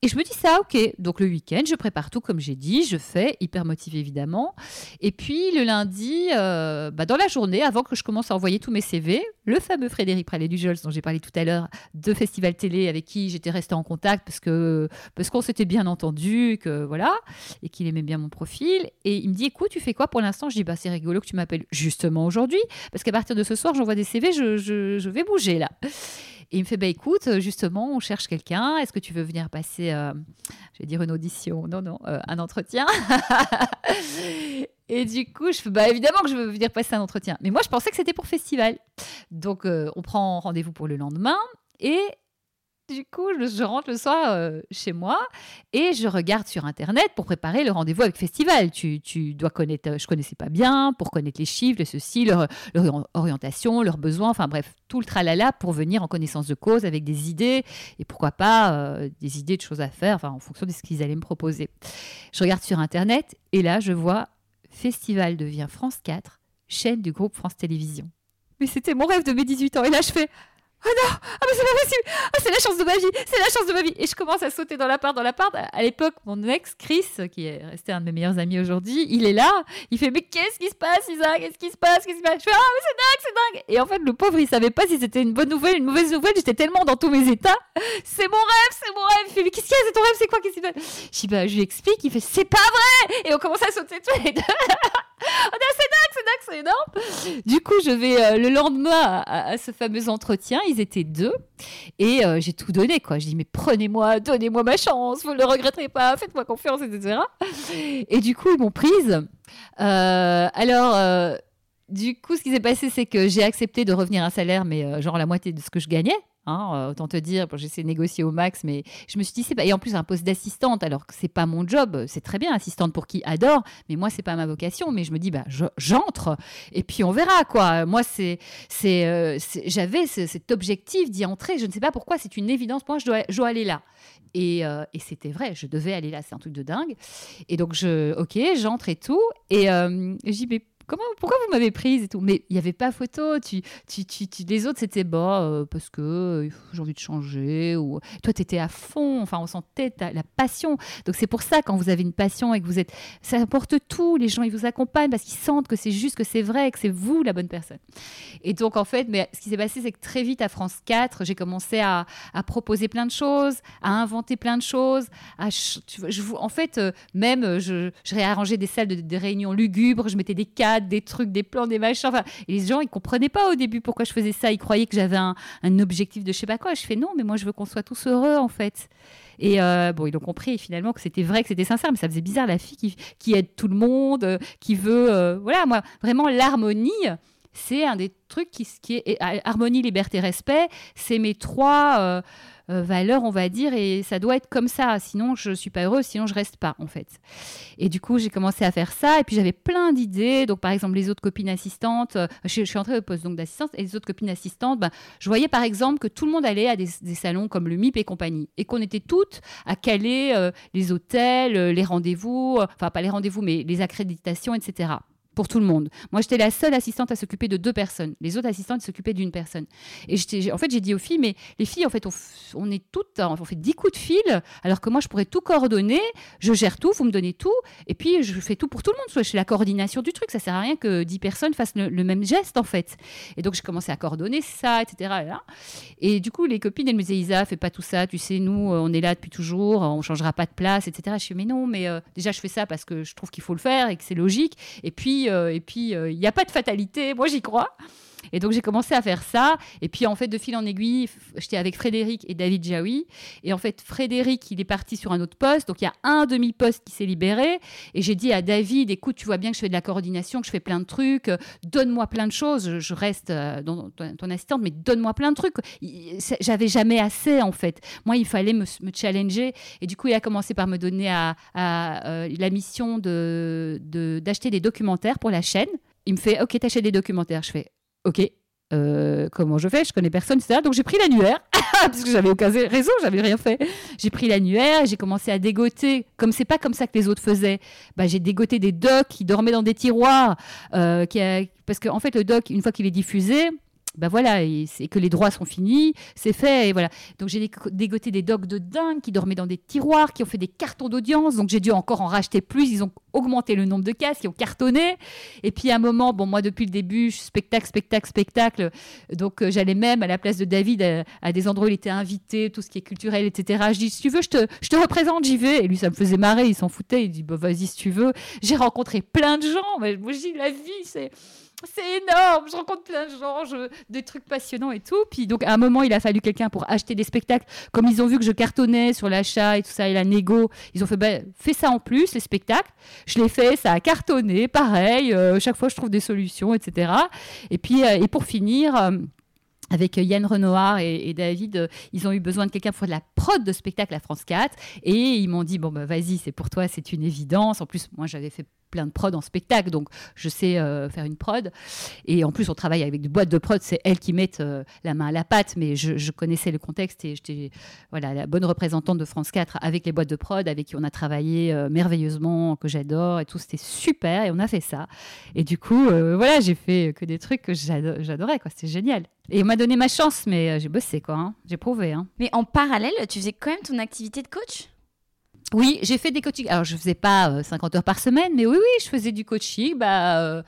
S4: Et je me dis ça, ok. Donc le week-end, je prépare tout comme j'ai dit, je fais, hyper motivée évidemment. Et puis le lundi, euh, bah, dans la journée, avant que je commence à envoyer tous mes CV, le fameux Frédéric Pralet-Dujols dont j'ai parlé tout à l'heure, de Festival Télé, avec qui j'étais restée en contact parce que parce qu'on s'était bien entendu, que voilà, et qu'il aimait bien mon profil. Et il me dit, écoute, tu fais quoi pour l'instant? Je dis, bah c'est rigolo que tu m'appelles justement aujourd'hui, parce qu'à partir de ce soir, j'envoie des CV, je, je vais bouger là. Et il me fait, bah écoute, justement, on cherche quelqu'un. Est-ce que tu veux venir passer, euh, je vais dire une audition, non, non, euh, un entretien Et du coup, je fais, bah évidemment que je veux venir passer un entretien. Mais moi, je pensais que c'était pour festival. Donc, euh, on prend rendez-vous pour le lendemain. Et du coup, je, rentre le soir euh, chez moi et je regarde sur Internet pour préparer le rendez-vous avec Festival. Tu, tu dois connaître, euh, je connaissais pas bien, pour connaître les chiffres, le ceci, leur, orientation, leurs besoins, enfin bref, tout le tralala pour venir en connaissance de cause avec des idées et pourquoi pas euh, des idées de choses à faire, en fonction de ce qu'ils allaient me proposer. Je regarde sur Internet et là, je vois Festival devient France 4, chaîne du groupe France Télévisions. Mais c'était mon rêve de mes 18 ans et là, je fais Oh non Ah mais c'est pas possible Ah c'est la chance de ma vie C'est la chance de ma vie Et je commence à sauter dans l'appart, dans l'appart. À l'époque, mon ex, Chris, qui est resté un de mes meilleurs amis aujourd'hui, il est là. Il fait Mais qu'est-ce qui se passe, Isa Qu'est-ce qui se passe? Qu'est-ce qui se passe? Je fais Ah mais c'est dingue, c'est dingue Et en fait, le pauvre, il savait pas si c'était une bonne nouvelle, une mauvaise nouvelle. J'étais tellement dans tous mes états. C'est mon rêve, c'est mon rêve Il fait Mais qu'est-ce qu'il y a? C'est ton rêve, c'est quoi? Qu'est-ce qui se passe Je Bah, je lui explique. Il fait C'est pas vrai Et on commence à sauter tous les deux. Ah, c'est dingue, c'est énorme. Du coup, je vais euh, le lendemain à, ce fameux entretien. Ils étaient deux. Et euh, j'ai tout donné, quoi. Je dis, mais prenez-moi, donnez-moi ma chance, vous ne le regretterez pas, faites-moi confiance, etc. Et du coup, ils m'ont prise. Euh, alors, du coup, ce qui s'est passé, c'est que j'ai accepté de revenir à un salaire, mais genre la moitié de ce que je gagnais. Hein, euh, autant te dire, essayé de négocier au max, mais je me suis dit, c'est pas... et en plus un poste d'assistante, alors que c'est pas mon job, c'est très bien, assistante pour qui adore, mais moi c'est pas ma vocation, mais je me dis, bah je- j'entre, et puis on verra quoi. Moi c'est, euh, j'avais ce- cet objectif d'y entrer, je ne sais pas pourquoi, c'est une évidence pour moi, je dois, je dois aller là. Et, euh, et c'était vrai, je devais aller là, c'est un truc de dingue. Et donc je, ok, j'entre et tout, et dis, mais comment, pourquoi vous m'avez prise et tout? Mais il n'y avait pas photo. Tu, tu, tu, les autres, c'était bah, euh, parce que euh, j'ai envie de changer. Ou toi, tu étais à fond. Enfin, on sentait ta- la passion. Donc, c'est pour ça, quand vous avez une passion et que vous êtes. Ça apporte tout. Les gens, ils vous accompagnent parce qu'ils sentent que c'est juste, que c'est vrai, que c'est vous la bonne personne. Et donc, en fait, mais ce qui s'est passé, c'est que très vite, à France 4, j'ai commencé à, proposer plein de choses, à inventer plein de choses. En fait, euh, même, euh, je, je réarrangeais des salles de, de réunion lugubres, je mettais des cadres, des trucs, des plans, des machins. Enfin, les gens, ils comprenaient pas au début pourquoi je faisais ça. Ils croyaient que j'avais un, objectif de je sais pas quoi. Je fais non, mais moi, je veux qu'on soit tous heureux, en fait. Et euh, bon, ils ont compris finalement que c'était vrai, que c'était sincère, mais ça faisait bizarre la fille qui, aide tout le monde, euh, qui veut. euh, voilà, moi, vraiment, l'harmonie, c'est un des trucs qui, est harmonie, liberté, respect. C'est mes trois euh, valeurs, on va dire, et ça doit être comme ça. Sinon, je suis pas heureuse, sinon je reste pas, en fait. Et du coup, j'ai commencé à faire ça, et puis j'avais plein d'idées. Donc, par exemple, les autres copines assistantes, euh, je, suis entrée au poste d'assistante, et les autres copines assistantes, ben, je voyais par exemple que tout le monde allait à des, des salons comme le MIP et compagnie, et qu'on était toutes à caler euh, les hôtels, les rendez-vous, enfin pas les rendez-vous, mais les accréditations, etc. Pour tout le monde. Moi, j'étais la seule assistante à s'occuper de deux personnes. Les autres assistantes s'occupaient d'une personne. Et en fait, j'ai dit aux filles, mais les filles, en fait, on, est toutes, on fait 10 coups de fil, alors que moi, je pourrais tout coordonner, je gère tout, vous me donnez tout, et puis je fais tout pour tout le monde. Soit je fais la coordination du truc, ça sert à rien que 10 personnes fassent le, même geste, en fait. Et donc, j'ai commencé à coordonner ça, etc. Et, du coup, les copines, elles me disaient, Isa, fais pas tout ça, tu sais, nous, euh, on est là depuis toujours, on changera pas de place, etc. Je fais, mais non, mais euh, déjà, je fais ça parce que je trouve qu'il faut le faire et que c'est logique. Et puis, euh, et puis, euh, il n'y a pas de fatalité. Moi, j'y crois. Et donc j'ai commencé à faire ça. Et puis en fait, de fil en aiguille, j'étais avec Frédéric et David Jaoui. Et en fait, Frédéric, il est parti sur un autre poste. Donc il y a un demi-poste qui s'est libéré. Et j'ai dit à David, écoute, tu vois bien que je fais de la coordination, que je fais plein de trucs. Donne-moi plein de choses. Je, reste euh, dans ton, assistante, mais donne-moi plein de trucs. J'avais jamais assez en fait. Moi, il fallait me, challenger. Et du coup, il a commencé par me donner euh, la mission de de- d'acheter des documentaires pour la chaîne. Il me fait, ok, t'achètes des documentaires. Je fais, ok, euh, comment je fais? Je connais personne, etc. Donc j'ai pris l'annuaire, parce que j'avais aucun réseau, j'avais rien fait. J'ai pris l'annuaire j'ai commencé à dégoter, comme c'est pas comme ça que les autres faisaient. Bah, j'ai dégoté des docs qui dormaient dans des tiroirs, euh, qui a- parce qu'en en fait le doc, une fois qu'il est diffusé, bah voilà, et c'est que les droits sont finis, c'est fait, et voilà. Donc j'ai dégoté des docs de dingue qui dormaient dans des tiroirs, qui ont fait des cartons d'audience, donc j'ai dû encore en racheter plus, ils ont augmenté le nombre de cases, ils ont cartonné, et puis à un moment, bon moi depuis le début, spectacle, spectacle, spectacle, donc euh, j'allais même à la place de David à, à des endroits où il était invité, tout ce qui est culturel, etc. Je dis, si tu veux, je te, je te représente, j'y vais, et lui ça me faisait marrer, il s'en foutait, il dit, bah vas-y si tu veux. J'ai rencontré plein de gens, mais moi je dis, la vie c'est... C'est énorme, je rencontre plein de gens, je- des trucs passionnants et tout. Puis donc à un moment, il a fallu quelqu'un pour acheter des spectacles. Comme ils ont vu que je cartonnais sur l'achat et tout ça et la négo, ils ont fait bah, fais ça en plus les spectacles. Je l'ai fait, ça a cartonné, pareil. euh, chaque fois, je trouve des solutions, etc. Et puis euh, et pour finir. euh, avec Yann Renoir et, et David, ils ont eu besoin de quelqu'un pour faire de la prod de spectacle à France 4 et ils m'ont dit bon bah vas-y c'est pour toi c'est une évidence. En plus moi j'avais fait plein de prod en spectacle donc je sais euh, faire une prod et en plus on travaille avec des boîtes de prod c'est elles qui mettent euh, la main à la pâte mais je, connaissais le contexte et j'étais voilà la bonne représentante de France 4 avec les boîtes de prod avec qui on a travaillé euh, merveilleusement que j'adore et tout c'était super et on a fait ça et du coup voilà j'ai fait que des trucs que j'ado- j'adorais quoi c'était génial et on m'a donné ma chance, mais j'ai bossé, quoi. hein. J'ai prouvé. Hein.
S7: Mais en parallèle, tu faisais quand même ton activité de coach?
S4: Oui, j'ai fait des coachings. Alors, je faisais pas euh, 50 heures par semaine, mais oui, oui, je faisais du coaching bah, euh,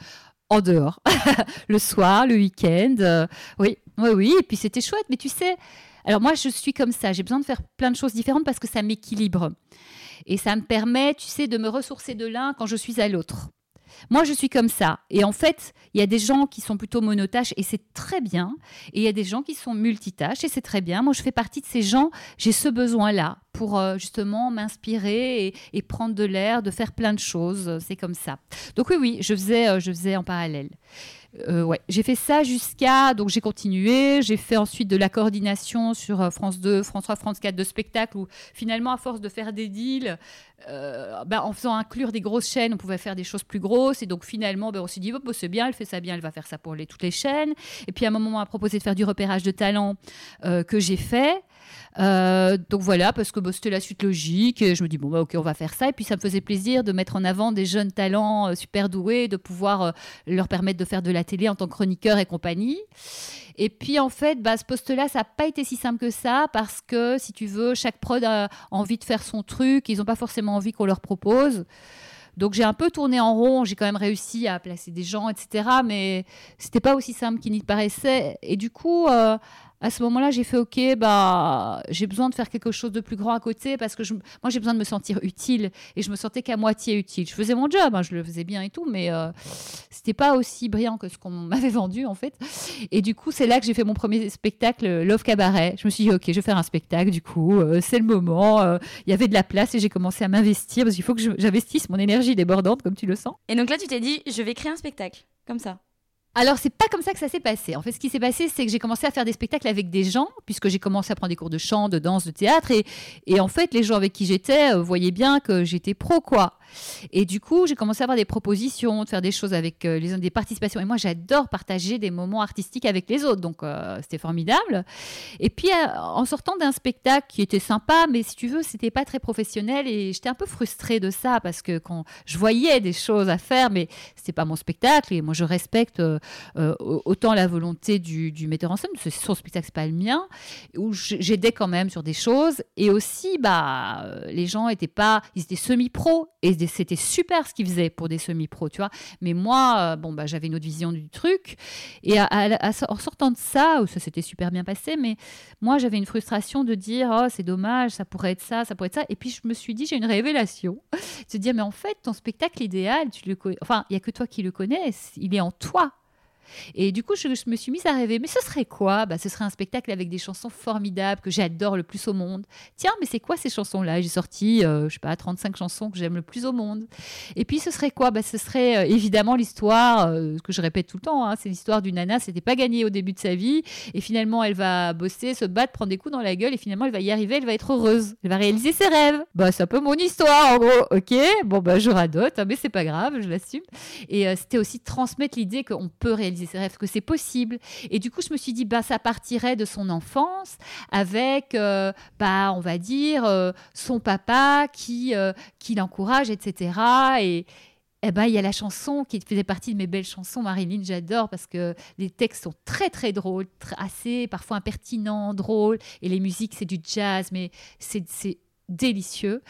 S4: en dehors. le soir, le week-end. euh, oui, oui, oui. Et puis, c'était chouette. Mais tu sais, alors moi, je suis comme ça. J'ai besoin de faire plein de choses différentes parce que ça m'équilibre. Et ça me permet, tu sais, de me ressourcer de l'un quand je suis à l'autre. Moi, je suis comme ça. Et en fait, il y a des gens qui sont plutôt monotâches et c'est très bien. Et il y a des gens qui sont multitâches et c'est très bien. Moi, je fais partie de ces gens. J'ai ce besoin-là pour euh, justement m'inspirer et, et prendre de l'air, de faire plein de choses. C'est comme ça. Donc oui, oui, je faisais, euh, je faisais en parallèle. Euh, j'ai fait ça jusqu'à donc j'ai continué, j'ai fait ensuite de la coordination sur euh, France 2, France 3, France 4 de spectacles où finalement à force de faire des deals, euh, bah, en faisant inclure des grosses chaînes, on pouvait faire des choses plus grosses et donc finalement bah, on s'est dit oh, bah, c'est bien, elle fait ça bien, elle va faire ça pour les, toutes les chaînes. Et puis à un moment on m'a proposé de faire du repérage de talent que j'ai fait. Euh, donc voilà, parce que bah, c'était la suite logique. Et je me dis, bon, bah, ok, on va faire ça. Et puis ça me faisait plaisir de mettre en avant des jeunes talents euh, super doués, de pouvoir euh, leur permettre de faire de la télé en tant que chroniqueur et compagnie. Et puis en fait, bah, ce poste-là, ça n'a pas été si simple que ça parce que si tu veux, chaque prod a envie de faire son truc. Ils n'ont pas forcément envie qu'on leur propose. Donc j'ai un peu tourné en rond, j'ai quand même réussi à placer des gens, etc. Mais c'était pas aussi simple qu'il n'y paraissait. Et du coup, à ce moment-là, j'ai fait OK, bah, j'ai besoin de faire quelque chose de plus grand à côté parce que moi, j'ai besoin de me sentir utile et je me sentais qu'à moitié utile. Je faisais mon job, hein, je le faisais bien et tout, mais euh, c'était pas aussi brillant que ce qu'on m'avait vendu en fait. Et du coup, c'est là que j'ai fait mon premier spectacle, Love Cabaret. Je me suis dit OK, je vais faire un spectacle. Du coup, euh, c'est le moment. euh, Il y avait de la place et j'ai commencé à m'investir parce qu'il faut que j'investisse mon énergie débordante, comme tu le sens.
S7: Et donc là, tu t'es dit, je vais créer un spectacle, comme ça.
S4: Alors, c'est pas comme ça que ça s'est passé. En fait, ce qui s'est passé, c'est que j'ai commencé à faire des spectacles avec des gens, puisque j'ai commencé à prendre des cours de chant, de danse, de théâtre. Et, en fait, les gens avec qui j'étais euh, voyaient bien que j'étais pro, quoi. Et du coup, j'ai commencé à avoir des propositions, de faire des choses avec euh, les des participations. Et moi, j'adore partager des moments artistiques avec les autres. Donc, euh, c'était formidable. Et puis, euh, en sortant d'un spectacle qui était sympa, mais si tu veux, c'était pas très professionnel. Et j'étais un peu frustrée de ça, parce que quand je voyais des choses à faire, mais c'était pas mon spectacle. Et moi, je respecte autant la volonté du, metteur en scène, son spectacle, c'est pas le mien, où j'aidais quand même sur des choses. Et aussi, bah, les gens étaient pas, ils étaient semi-pro, et des- c'était super ce qu'ils faisaient pour des semi-pros, tu vois. Mais moi, euh, bon, bah, j'avais une autre vision du truc. Et en sortant de ça, où ça s'était super bien passé, mais moi, j'avais une frustration de dire, oh, c'est dommage, ça pourrait être ça, ça pourrait être ça. Et puis, je me suis dit, j'ai une révélation. de dire, mais en fait, ton spectacle idéal, tu le connais, enfin, il y a que toi qui le connais, il est en toi. Et du coup, je, me suis mise à rêver. Mais ce serait quoi? Bah, Ce serait un spectacle avec des chansons formidables que j'adore le plus au monde. Tiens, mais c'est quoi ces chansons-là? J'ai sorti, euh, je sais pas, 35 chansons que j'aime le plus au monde. Et puis, ce serait quoi? Bah, Ce serait euh, évidemment l'histoire, euh, que je répète tout le temps, hein, c'est l'histoire d'une nana, c'était pas gagné au début de sa vie. Et finalement, elle va bosser, se battre, prendre des coups dans la gueule. Et finalement, elle va y arriver, elle va être heureuse. Elle va réaliser ses rêves. Bah, c'est un peu mon histoire, en gros. Ok, bon, bah, je radote, hein, mais c'est pas grave, je l'assume. Et euh, c'était aussi transmettre l'idée qu'on peut réaliser ses rêves, que c'est possible. Et du coup, je me suis dit, bah, ça partirait de son enfance avec, euh, bah, on va dire, euh, son papa qui, euh, qui l'encourage, etc. Et, eh ben, il y a la chanson qui faisait partie de mes belles chansons, Marilyn, j'adore parce que les textes sont très très drôles, assez parfois impertinents, drôles, et les musiques c'est du jazz, mais c'est délicieux.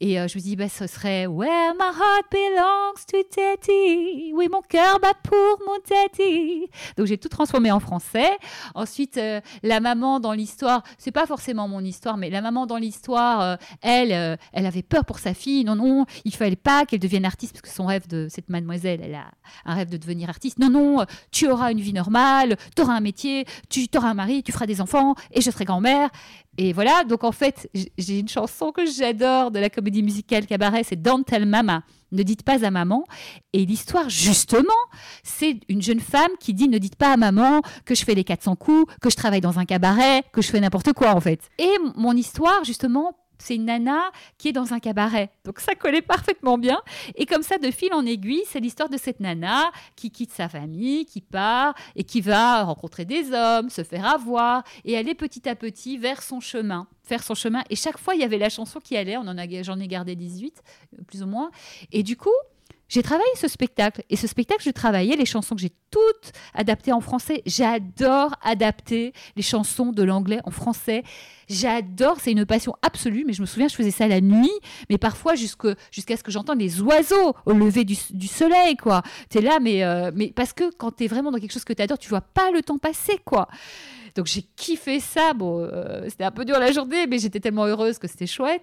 S4: Et euh, je me dis, bah, ce serait Where my heart belongs to daddy. Oui, mon cœur bat pour mon daddy. Donc j'ai tout transformé en français. Ensuite, euh, la maman dans l'histoire, c'est pas forcément mon histoire, mais la maman dans l'histoire, euh, elle, elle avait peur pour sa fille. Non, non, il fallait pas qu'elle devienne artiste parce que son rêve de cette mademoiselle, elle a un rêve de devenir artiste. Non, non, tu auras une vie normale, tu auras un métier, tu auras un mari, tu feras des enfants et je serai grand-mère. Et voilà, donc en fait, j'ai une chanson que j'adore de la comédie musicale Cabaret, c'est Don't Tell Mama, ne dites pas à maman. Et l'histoire, justement, c'est une jeune femme qui dit ne dites pas à maman que je fais les 400 coups, que je travaille dans un cabaret, que je fais n'importe quoi en fait. Et mon histoire, justement, c'est une nana qui est dans un cabaret. Donc ça collait parfaitement bien. Et comme ça, de fil en aiguille, c'est l'histoire de cette nana qui quitte sa famille, qui part et qui va rencontrer des hommes, se faire avoir et aller petit à petit vers son chemin, faire son chemin. Et chaque fois, il y avait la chanson qui allait. On en j'en ai gardé 18, euh, plus ou moins. Et du coup, j'ai travaillé ce spectacle. Et ce spectacle, je travaillais les chansons que j'ai toutes adaptées en français. J'adore adapter les chansons de l'anglais en français. J'adore, c'est une passion absolue. Mais je me souviens, je faisais ça la nuit, mais parfois jusqu'à ce que j'entende les oiseaux au lever du, soleil, quoi. T'es là, mais, euh, mais parce que quand t'es vraiment dans quelque chose que t'adores, tu vois pas le temps passer, quoi. Donc j'ai kiffé ça. Euh, c'était un peu dur la journée, mais j'étais tellement heureuse que c'était chouette.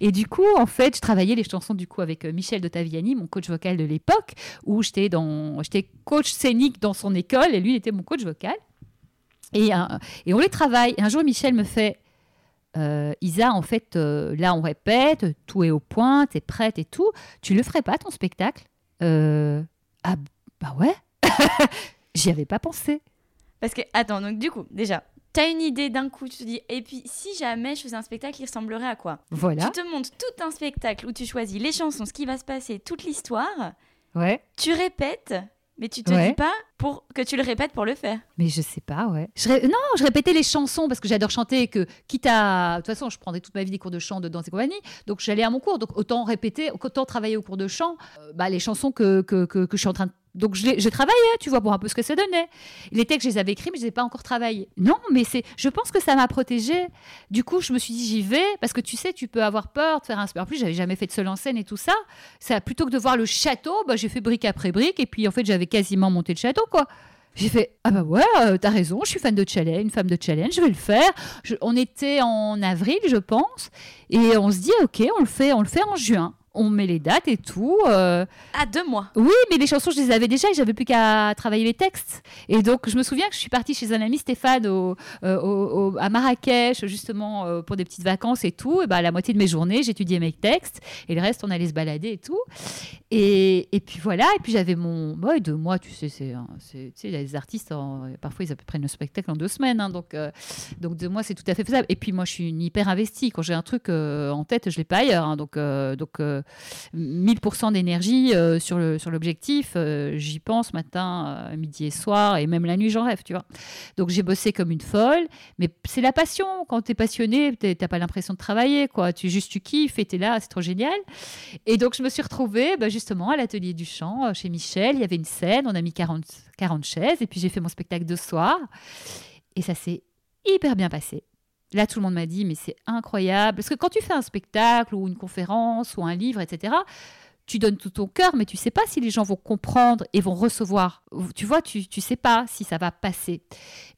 S4: Et du coup, en fait, je travaillais les chansons du coup avec euh, Michel de Taviani, mon coach vocal de l'époque, où j'étais dans, j'étais coach scénique dans son école et lui était mon coach vocal. Et, et on les travaille. Et un jour, Michel me fait, euh, Isa, en fait, euh, là on répète, tout est au point, t'es prête et tout. Tu le ferais pas ton spectacle? Ah bah ouais. J'y avais pas pensé.
S7: Parce que, attends, donc du coup, déjà, t'as une idée d'un coup, tu te dis, et puis si jamais je faisais un spectacle, il ressemblerait à quoi?
S4: Voilà.
S7: Tu te montes tout un spectacle où tu choisis les chansons, ce qui va se passer, toute l'histoire.
S4: Ouais.
S7: Tu répètes, mais tu te
S4: Ouais.
S7: dis pas, pour que tu le répètes pour le faire.
S4: Mais je sais pas, ouais. Non, je répétais les chansons parce que j'adore chanter et que, quitte à. De toute façon, je prendrais toute ma vie des cours de chant, de danse et compagnie. Donc, j'allais à mon cours. Donc, autant répéter, autant travailler au cours de chant, euh, bah, les chansons que, que, que, je suis en train de. Donc, je, je travaillais, tu vois, pour un peu ce que ça donnait. Les textes, je les avais écrits, mais je les ai pas encore travaillés. Non, mais c'est. Je pense que ça m'a protégée. Du coup, je me suis dit, j'y vais parce que tu sais, tu peux avoir peur de faire un. En plus, j'avais jamais fait de seul en scène et tout ça. ça plutôt que de voir le château, bah, j'ai fait brique après brique. Et puis, en fait, j'avais quasiment monté le château, J'ai fait ah bah ouais, euh, t'as raison, je suis fan de challenge, une femme de challenge, je vais le faire. On était en avril, je pense, et on se dit ok, on le fait, on le fait en juin. On met les dates et tout. euh,
S7: À deux mois.
S4: oui, mais les chansons, je les avais déjà et j'avais plus qu'à travailler les textes. Et donc, je me souviens que je suis partie chez un ami Stéphane au, euh, au- au- à Marrakech, justement, euh, pour des petites vacances et tout. Et bah, la moitié de mes journées, j'étudiais mes textes et le reste, on allait se balader et tout. Et, et puis voilà, et puis j'avais mon. Ouais, deux mois, tu sais, c'est, c'est- tu sais, les artistes, en- parfois, ils prennent le spectacle en deux semaines. hein, donc, euh, donc, deux mois, c'est tout à fait faisable. Et puis, moi, je suis une hyper investie. Quand j'ai un truc en tête, je l'ai pas ailleurs. hein. donc, donc 1000% d'énergie euh, sur, l'objectif. euh, j'y pense matin, euh, midi et soir, et même la nuit, j'en rêve, tu vois. Donc j'ai bossé comme une folle, mais c'est la passion. Quand tu es passionné, t'es- t'as pas l'impression de travailler, quoi. Tu juste tu kiffes et t'es là, c'est trop génial. Et donc je me suis retrouvée bah, justement à l'atelier du chant chez Michel. Il y avait une scène, on a mis 40, 40 chaises, et puis j'ai fait mon spectacle de soir. Et ça s'est hyper bien passé. Là, tout le monde m'a dit, mais c'est incroyable. Parce que quand tu fais un spectacle ou une conférence ou un livre, etc., tu donnes tout ton cœur, mais tu sais pas si les gens vont comprendre et vont recevoir. Tu vois, tu, tu sais pas si ça va passer.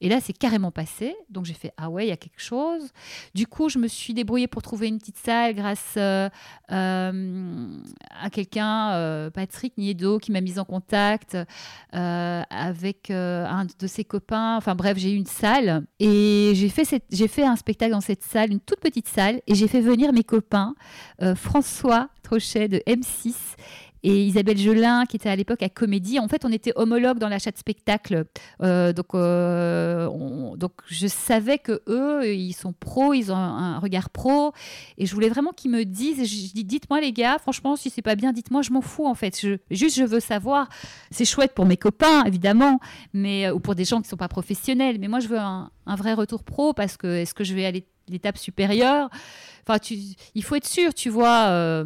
S4: Et là, c'est carrément passé. Donc, j'ai fait, ah ouais, il y a quelque chose. Du coup, je me suis débrouillée pour trouver une petite salle grâce euh, euh, à quelqu'un, euh, Patrick Niedo, qui m'a mise en contact avec un de ses copains. Enfin bref, j'ai eu une salle et j'ai fait, j'ai fait un spectacle dans cette salle, une toute petite salle, et j'ai fait venir mes copains, François Trochet de M6 et Isabelle Gelin qui était à l'époque à Comédie. En fait, on était homologues dans l'achat de spectacle. Euh, donc, euh, on- donc, je savais que eux, ils sont pros, ils ont un, regard pro, et je voulais vraiment qu'ils me disent. Je, dis, dites-moi les gars, franchement, si c'est pas bien, dites-moi, je m'en fous en fait. Je, juste, je veux savoir. C'est chouette pour mes copains, évidemment, mais euh, ou pour des gens qui sont pas professionnels. Mais moi, je veux un, vrai retour pro parce que est-ce que je vais aller l'étape supérieure? Enfin, tu, il faut être sûr, tu vois.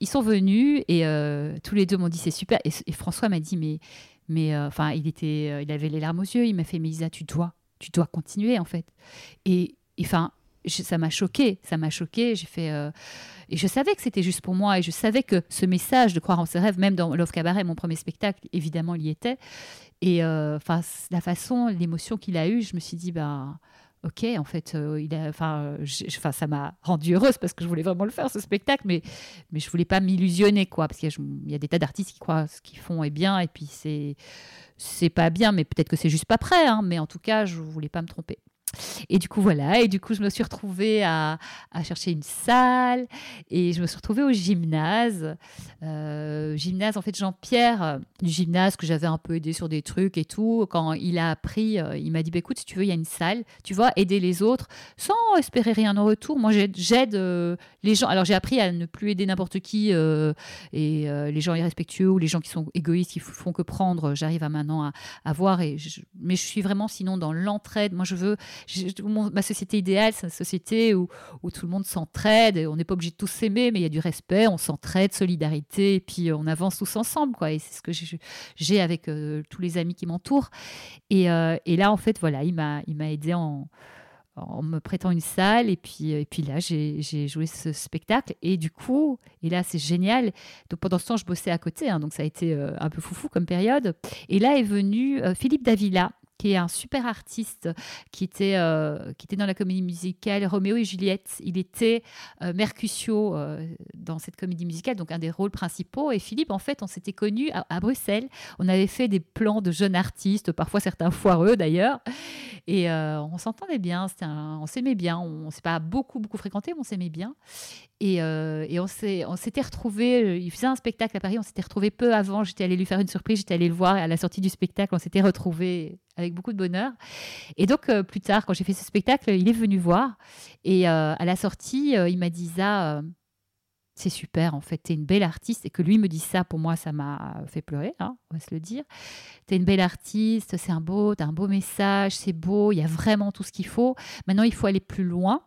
S4: Ils sont venus et euh, tous les deux m'ont dit c'est super. Et, François m'a dit mais, mais euh, enfin, il était, euh, il avait les larmes aux yeux. Il m'a fait mais Isa, tu dois, tu dois continuer en fait. Et enfin, ça m'a choqué, ça m'a choqué. J'ai fait et je savais que c'était juste pour moi et je savais que ce message de croire en ses rêves, même dans Love Cabaret, mon premier spectacle, évidemment, il y était. Et enfin, la façon, l'émotion qu'il a eue, je me suis dit bah ok, en fait, euh, il a, enfin, ça m'a rendue heureuse parce que je voulais vraiment le faire ce spectacle, mais mais je voulais pas m'illusionner quoi, parce qu'il y y a des tas d'artistes qui croient ce qu'ils font est bien et puis c'est c'est pas bien, mais peut-être que c'est juste pas prêt, hein, mais en tout cas, je voulais pas me tromper. Et du coup, voilà. Et du coup, je me suis retrouvée à, chercher une salle. Et je me suis retrouvée au gymnase. Euh, gymnase, en fait, Jean-Pierre, euh, du gymnase, que j'avais un peu aidé sur des trucs et tout. Quand il a appris, euh, il m'a dit bah, écoute, si tu veux, il y a une salle. Tu vois, aider les autres sans espérer rien en retour. Moi, j'aide- les gens. Alors, j'ai appris à ne plus aider n'importe qui. et les gens irrespectueux ou les gens qui sont égoïstes, qui font que prendre, j'arrive à maintenant à, à voir. Et mais je suis vraiment sinon dans l'entraide. Moi, je veux. Ma société idéale, c'est une société où, où tout le monde s'entraide. On n'est pas obligé de tous s'aimer, mais il y a du respect, on s'entraide, solidarité, et puis euh, on avance tous ensemble. Quoi. Et c'est ce que j'ai- avec euh, tous les amis qui m'entourent. Et, euh, et là, en fait, voilà, il m'a aidé en me prêtant une salle et puis et puis là j'ai joué ce spectacle et du coup et là c'est génial donc pendant ce temps je bossais à côté hein, donc ça a été un peu foufou comme période et là est venu Philippe Davila qui est un super artiste qui était euh, qui était dans la comédie musicale Roméo et Juliette il était euh, Mercutio euh, dans cette comédie musicale donc un des rôles principaux et Philippe en fait on s'était connus à, Bruxelles on avait fait des plans de jeunes artistes parfois certains foireux d'ailleurs et euh, on s'entendait bien, un- on s'aimait bien. On ne s'est pas beaucoup, beaucoup fréquenté, mais on s'aimait bien. Et, euh, et on s'était retrouvés, il faisait un spectacle à Paris, on s'était retrouvés peu avant. J'étais allée lui faire une surprise, j'étais allée le voir. Et à la sortie du spectacle, on s'était retrouvés avec beaucoup de bonheur. Et donc, euh, plus tard, quand j'ai fait ce spectacle, il est venu voir. Et euh, à la sortie, euh, il m'a dit euh, c'est super en fait, tu es une belle artiste. Et que lui me dise ça, pour moi, ça m'a fait pleurer, hein, on va se le dire. Tu es une belle artiste, c'est un beau, as un beau message, c'est beau, il y a vraiment tout ce qu'il faut. Maintenant, il faut aller plus loin.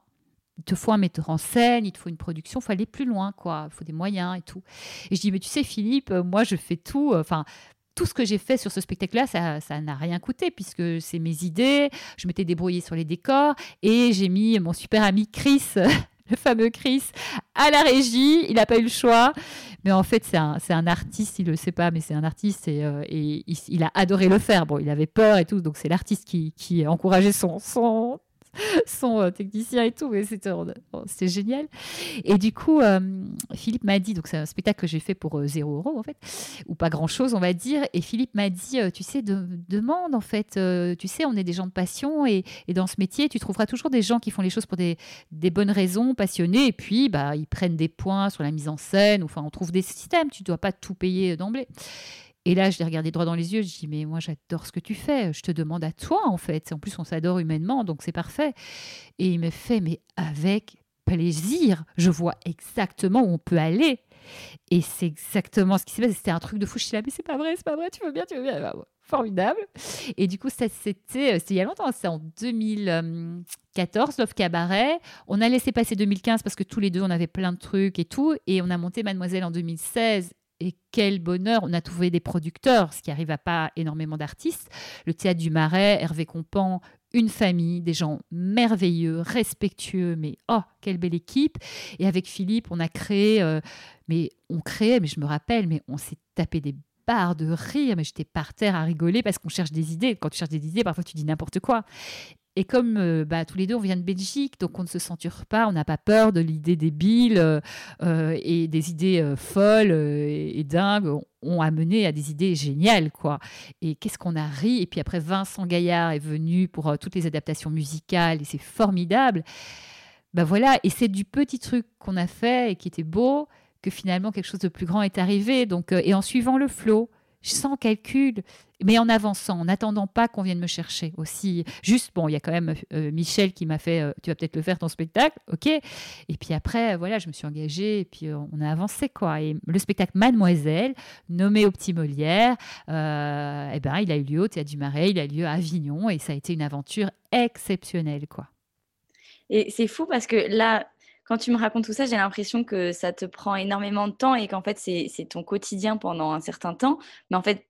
S4: Il te faut un metteur en scène, il te faut une production, il faut aller plus loin, quoi. Il faut des moyens et tout. Et je dis, mais tu sais, Philippe, moi, je fais tout. Enfin, tout ce que j'ai fait sur ce spectacle-là, ça ça n'a rien coûté puisque c'est mes idées. Je m'étais débrouillée sur les décors et j'ai mis mon super ami Chris, le fameux Chris, à la régie. Il n'a pas eu le choix. Mais en fait, c'est un, artiste, il ne le sait pas, mais c'est un artiste et, euh, il a adoré le faire. Bon, il avait peur et tout, donc c'est l'artiste qui, qui encourageait son, son, son euh, technicien et tout, mais c'était génial. Et du coup, euh, Philippe m'a dit, donc c'est un spectacle que j'ai fait pour euh, 0 euros en fait, ou pas grand chose, on va dire. Et Philippe m'a dit, euh, tu sais, de- demande en fait, tu sais, on est des gens de passion et, et dans ce métier, tu trouveras toujours des gens qui font les choses pour des, des bonnes raisons, passionnés, et puis bah, ils prennent des points sur la mise en scène, enfin, on trouve des systèmes, tu dois pas tout payer d'emblée. Et là, je l'ai regardé droit dans les yeux, je dis, mais moi j'adore ce que tu fais, je te demande à toi en fait. En plus, on s'adore humainement, donc c'est parfait. Et il me fait, mais avec plaisir, je vois exactement où on peut aller. Et c'est exactement ce qui s'est passé. C'était un truc de fou. Je suis là, mais c'est pas vrai, c'est pas vrai, tu veux bien, tu veux bien. Formidable. Et du coup, ça, c'était c'était il y a longtemps, c'est en 2014, Love Cabaret. On a laissé passer 2015 parce que tous les deux, on avait plein de trucs et tout. Et on a monté Mademoiselle en 2016. Et quel bonheur, on a trouvé des producteurs, ce qui arrive à pas énormément d'artistes. Le Théâtre du Marais, Hervé Compan, une famille, des gens merveilleux, respectueux, mais oh, quelle belle équipe. Et avec Philippe, on a créé, euh, mais on créait, mais je me rappelle, mais on s'est tapé des barres de rire, mais j'étais par terre à rigoler parce qu'on cherche des idées. Quand tu cherches des idées, parfois tu dis n'importe quoi. Et comme euh, bah, tous les deux, on vient de Belgique, donc on ne se censure pas, on n'a pas peur de l'idée débile euh, euh, et des idées folles et, dingues ont- amené à des idées géniales, quoi. Et qu'est-ce qu'on a ri Et puis après, Vincent Gaillard est venu pour toutes les adaptations musicales et c'est formidable. Ben voilà, et c'est du petit truc qu'on a fait et qui était beau que finalement quelque chose de plus grand est arrivé. Donc, et en suivant le flot, sans calcul, mais en avançant, en n'attendant pas qu'on vienne me chercher aussi. Juste, bon, il y a quand même euh, Michel qui m'a fait, euh, tu vas peut-être le faire ton spectacle, ok. Et puis après, voilà, je me suis engagée et puis euh, on a avancé quoi. Et le spectacle Mademoiselle, nommé au Petit Molière, euh, eh ben, il a eu lieu au Théâtre du Marais, il a eu lieu à Avignon et ça a été une aventure exceptionnelle quoi.
S7: Et c'est fou parce que là, quand tu me racontes tout ça, j'ai l'impression que ça te prend énormément de temps et qu'en fait, c'est ton quotidien pendant un certain temps. Mais en fait,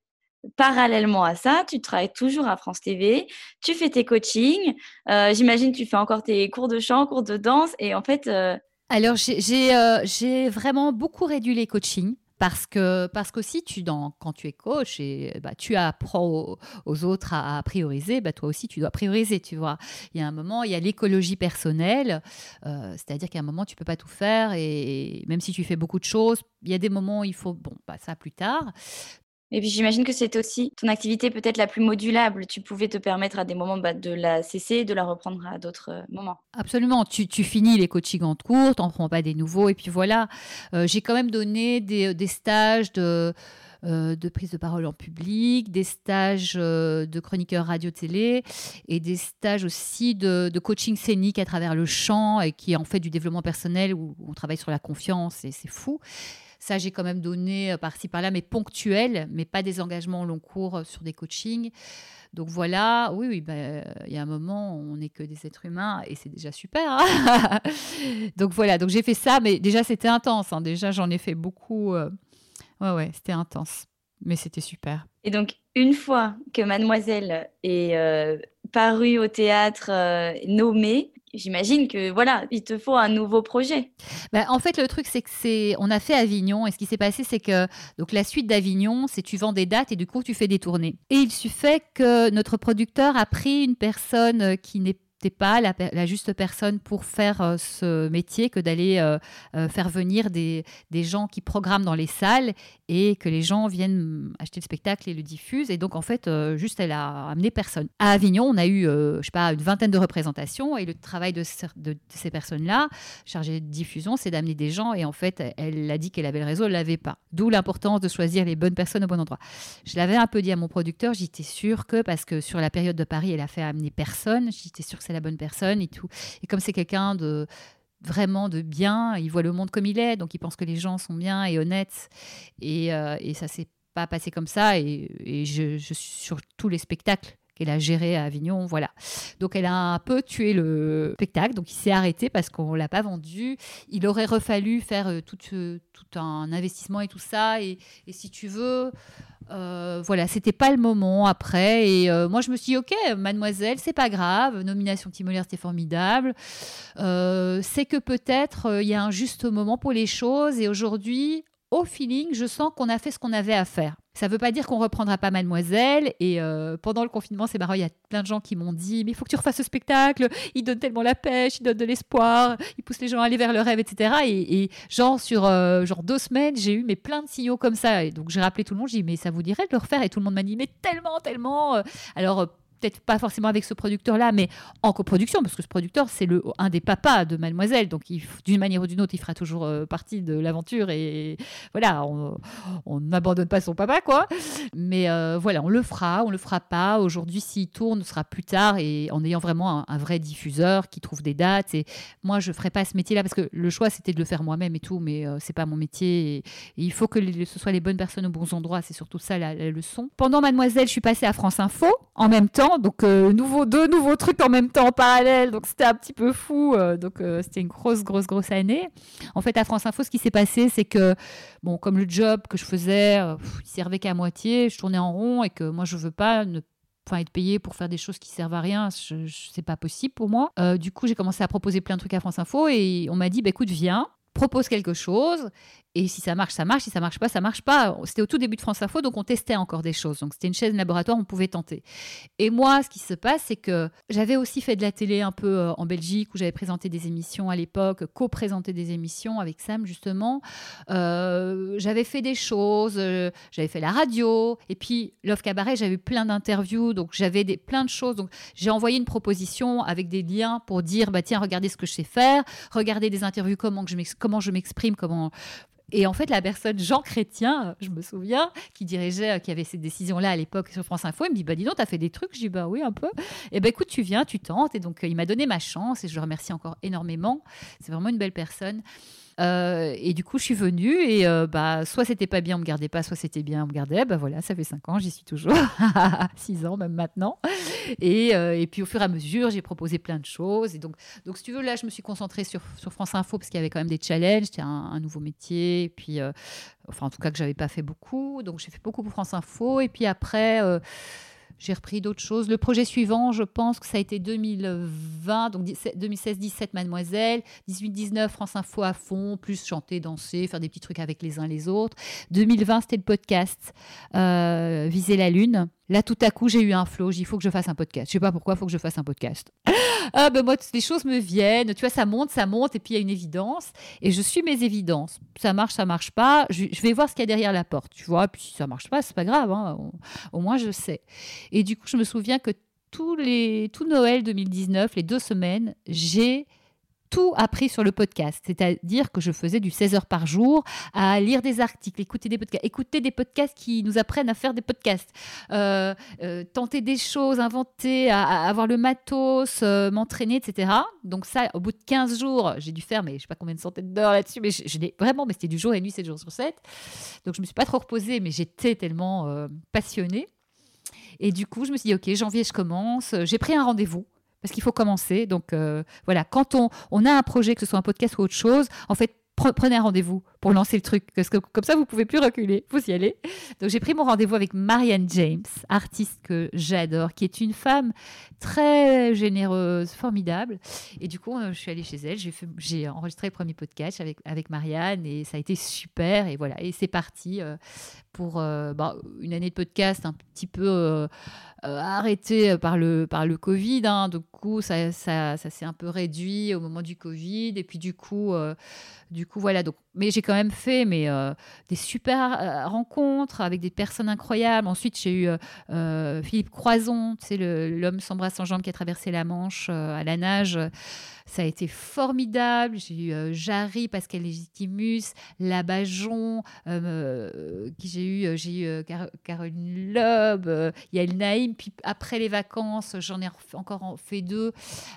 S7: parallèlement à ça, tu travailles toujours à France TV, tu fais tes coachings, euh, j'imagine tu fais encore tes cours de chant, cours de danse et en fait, euh,
S4: Alors, euh, j'ai vraiment beaucoup réduit les coachings. Parce que parce qu'aussi tu dans quand tu es coach et bah tu apprends aux, aux autres à, prioriser bah toi aussi tu dois prioriser tu vois. Il y a un moment il y a l'écologie personnelle euh, c'est-à-dire qu'à un moment tu peux pas tout faire et, même si tu fais beaucoup de choses il y a des moments où il faut bon bah ça plus tard
S7: et puis j'imagine que c'est aussi ton activité peut-être la plus modulable. Tu pouvais te permettre à des moments bah, de la cesser et de la reprendre à d'autres euh, moments.
S4: Absolument, tu, finis les coachings en cours, t'en prends pas des nouveaux, et puis voilà. Euh, j'ai quand même donné des, des stages de, euh, prise de parole en public, des stages euh, de chroniqueur radio-télé, et des stages aussi de, de coaching scénique à travers le chant, et qui est en fait du développement personnel, où on travaille sur la confiance, et c'est fou. Ça, j'ai quand même donné euh, par-ci par-là, mais ponctuel, mais pas des engagements au long cours euh, sur des coachings. Donc voilà, oui, oui, ben, il y a un moment, on n'est que des êtres humains et c'est déjà super. hein. donc voilà, donc j'ai fait ça, mais déjà c'était intense. hein. Déjà, j'en ai fait beaucoup. euh, Ouais, ouais, c'était intense, mais c'était super.
S7: Et donc, une fois que Mademoiselle est euh, parue au théâtre, euh, nommée, j'imagine que voilà, il te faut un nouveau projet.
S4: Ben, en fait, le truc, c'est que c'est, on a fait Avignon, et ce qui s'est passé, c'est que donc la suite d'Avignon, c'est tu vends des dates et du coup tu fais des tournées. Et il suffit que notre producteur a pris une personne euh, qui n'est pas la, juste personne pour faire euh, ce métier que d'aller euh, euh, faire venir des, gens qui programment dans les salles et que les gens viennent acheter le spectacle et le diffusent. Et donc, en fait, juste, elle a amené personne. À Avignon, on a eu, je sais pas, une vingtaine de représentations et le travail de, ces personnes-là, chargées de diffusion, c'est d'amener des gens. Et en fait, elle a dit qu'elle avait le réseau, elle l'avait pas. D'où l'importance de choisir les bonnes personnes au bon endroit. Je l'avais un peu dit à mon producteur, j'étais sûre que, parce que sur la période de Paris, elle a fait amener personne, j'étais sûre que la bonne personne et tout. Et comme c'est quelqu'un de vraiment de bien. Il voit le monde comme il est, donc il pense que les gens sont bien et honnêtes. Et, euh, et ça s'est pas passé comme ça. Et, je, je sur tous les spectacles qu'elle a géré à Avignon, voilà. Donc elle a un peu tué le spectacle, donc il s'est arrêté parce qu'on l'a pas vendu. Il aurait refallu faire euh, tout, euh, tout un investissement et tout ça, et, si tu veux, euh, voilà, c'était pas le moment après. Et euh, moi je me suis dit, ok, Mademoiselle, c'est pas grave, nomination Timolière, c'était formidable. C'est que peut-être il y a un juste moment pour les choses, et aujourd'hui, au feeling, je sens qu'on a fait ce qu'on avait à faire. Ça ne veut pas dire qu'on reprendra pas Mademoiselle. Et euh, pendant le confinement, c'est marrant, il y a plein de gens qui m'ont dit Mais il faut que tu refasses ce spectacle. Il donne tellement la pêche, il donne de l'espoir, il pousse les gens à aller vers le rêve, etc. Et, genre, sur euh, genre deux semaines, j'ai eu mais plein de signaux comme ça. Et donc, j'ai rappelé tout le monde j'ai dit Mais ça vous dirait de le refaire? Et tout le monde m'a dit Mais tellement, tellement. Alors, euh, peut-être pas forcément avec ce producteur-là, mais en coproduction, parce que ce producteur, c'est le un des papas de Mademoiselle, donc d'une manière ou d'une autre, il fera toujours euh, partie de l'aventure et voilà, on on n'abandonne pas son papa, quoi. Mais euh, voilà, on le fera, on le fera pas. Aujourd'hui, s'il tourne, ce sera plus tard et en ayant vraiment un, vrai diffuseur qui trouve des dates. Et moi, je ferai pas ce métier-là parce que le choix, c'était de le faire moi-même et tout, mais euh, c'est pas mon métier. Et, il faut que ce soit les bonnes personnes aux bons endroits. C'est surtout ça la leçon. Pendant Mademoiselle, je suis passée à France Info en même temps, donc euh, nouveau, deux nouveaux trucs en même temps en parallèle. Donc c'était un petit peu fou. euh, donc euh, c'était une grosse, grosse, grosse année. En fait, à France Info, ce qui s'est passé, c'est que bon, comme le job que je faisais, pff, il servait qu'à moitié, je tournais en rond et que moi je veux pas ne Enfin, être payé pour faire des choses qui servent à rien, je, je- c'est pas possible pour moi. Du coup, j'ai commencé à proposer plein de trucs à France Info et on m'a dit, bah, écoute, viens, propose quelque chose et si ça marche, ça marche. Si ça marche pas, ça marche pas. C'était au tout début de France Info, donc on testait encore des choses. Donc c'était une chaise laboratoire, on pouvait tenter. Et moi, ce qui se passe, c'est que j'avais aussi fait de la télé un peu euh, en Belgique, où j'avais présenté des émissions à l'époque, co-présenté des émissions avec Sam justement. Euh, j'avais fait des choses, euh, j'avais fait la radio, et puis Love Cabaret, j'avais eu plein d'interviews, donc j'avais des, plein de choses. Donc j'ai envoyé une proposition avec des liens pour dire, bah tiens, regardez ce que je sais faire, regardez des interviews, comment, que je comment je m'exprime, comment et en fait, la personne Jean Chrétien, je me souviens, qui dirigeait, euh, qui avait ces décisions-là à l'époque sur France Info, il me dit Bah dis donc, t'as fait des trucs? Je dis Bah oui, un peu. Et ben écoute, tu viens, tu tentes. Et donc, euh, il m'a donné ma chance et je le remercie encore énormément. C'est vraiment une belle personne. Euh, et du coup, je suis venue et euh, bah, soit c'était pas bien, on me gardait pas, soit c'était bien, on me gardait. Bah voilà, ça fait cinq ans, j'y suis toujours, six ans même maintenant. Et, euh, et puis au fur et à mesure, j'ai proposé plein de choses. Et donc, donc si tu veux, là, je me suis concentrée sur, sur France Info parce qu'il y avait quand même des challenges, c'était un, un nouveau métier. Puis, enfin, en tout cas, que j'avais pas fait beaucoup. Donc, j'ai fait beaucoup pour France Info. Et puis après. J'ai repris d'autres choses. Le projet suivant, je pense que ça a été 2020, donc 2016-17 Mademoiselle, 18-19 France Info à fond, plus chanter, danser, faire des petits trucs avec les uns les autres. 2020, c'était le podcast euh, Viser la Lune. Là, tout à coup, j'ai eu un flow. Il faut que je fasse un podcast. Je sais pas pourquoi, il faut que je fasse un podcast. ah, ben moi, les choses me viennent. Tu vois, ça monte, ça monte, et puis il y a une évidence. Et je suis mes évidences. Ça marche, ça marche pas. Je, je vais voir ce qu'il y a derrière la porte, tu vois. Puis si ça marche pas, c'est pas grave. hein. Au, au moins, je sais. Et du coup, je me souviens que tous les, tout Noël 2019, les deux semaines, j'ai tout appris sur le podcast. C'est-à-dire que je faisais du 16 heures par jour à lire des articles, écouter des podcasts, écouter des podcasts qui nous apprennent à faire des podcasts, euh, euh, tenter des choses, inventer, à, avoir le matos, euh, m'entraîner, etc. Donc ça, au bout de 15 jours, j'ai dû faire, mais je sais pas combien de centaines d'heures là-dessus, mais je, je vraiment, mais c'était du jour et nuit, 7 jours sur 7. Donc je me suis pas trop reposée, mais j'étais tellement passionnée. Et du coup, je me suis dit, OK, janvier, je commence. J'ai pris un rendez-vous parce qu'il faut commencer. Donc euh, voilà, quand on, on a un projet, que ce soit un podcast ou autre chose, en fait, pre- prenez un rendez-vous pour lancer le truc. Parce que comme ça, vous pouvez plus reculer. Vous y allez. Donc j'ai pris mon rendez-vous avec Marianne James, artiste que j'adore, qui est une femme très généreuse, formidable. Et du coup, euh, je suis allée chez elle. J'ai enregistré le premier podcast avec, avec Marianne et ça a été super. Et voilà, et c'est parti euh, pour bah, une année de podcast un petit peu euh, arrêtée par le, par le Covid. hein. Du coup, ça, ça, ça s'est un peu réduit au moment du Covid. Et puis du coup, euh, du coup voilà. Donc, mais j'ai quand même fait mais, euh, des super euh, rencontres avec des personnes incroyables. Ensuite, j'ai eu euh, euh, Philippe Croison, le- l'homme sans bras sans jambes qui a traversé la Manche euh, à la nage. Ça a été formidable. J'ai eu euh, Jarry, Pascal Légitimus, Labajon, euh, qui j'ai eu, euh, j'ai eu euh, Car- Caroline Loeb, euh, Yael Naïm. Puis après les vacances, j'en ai encore fait deux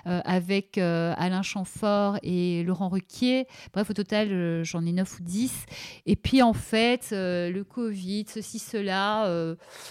S4: avec Alain Chamfort et Laurent Ruquier. Bref, au total, j'en ai neuf ou dix. Et puis en fait, le Covid, ceci, cela,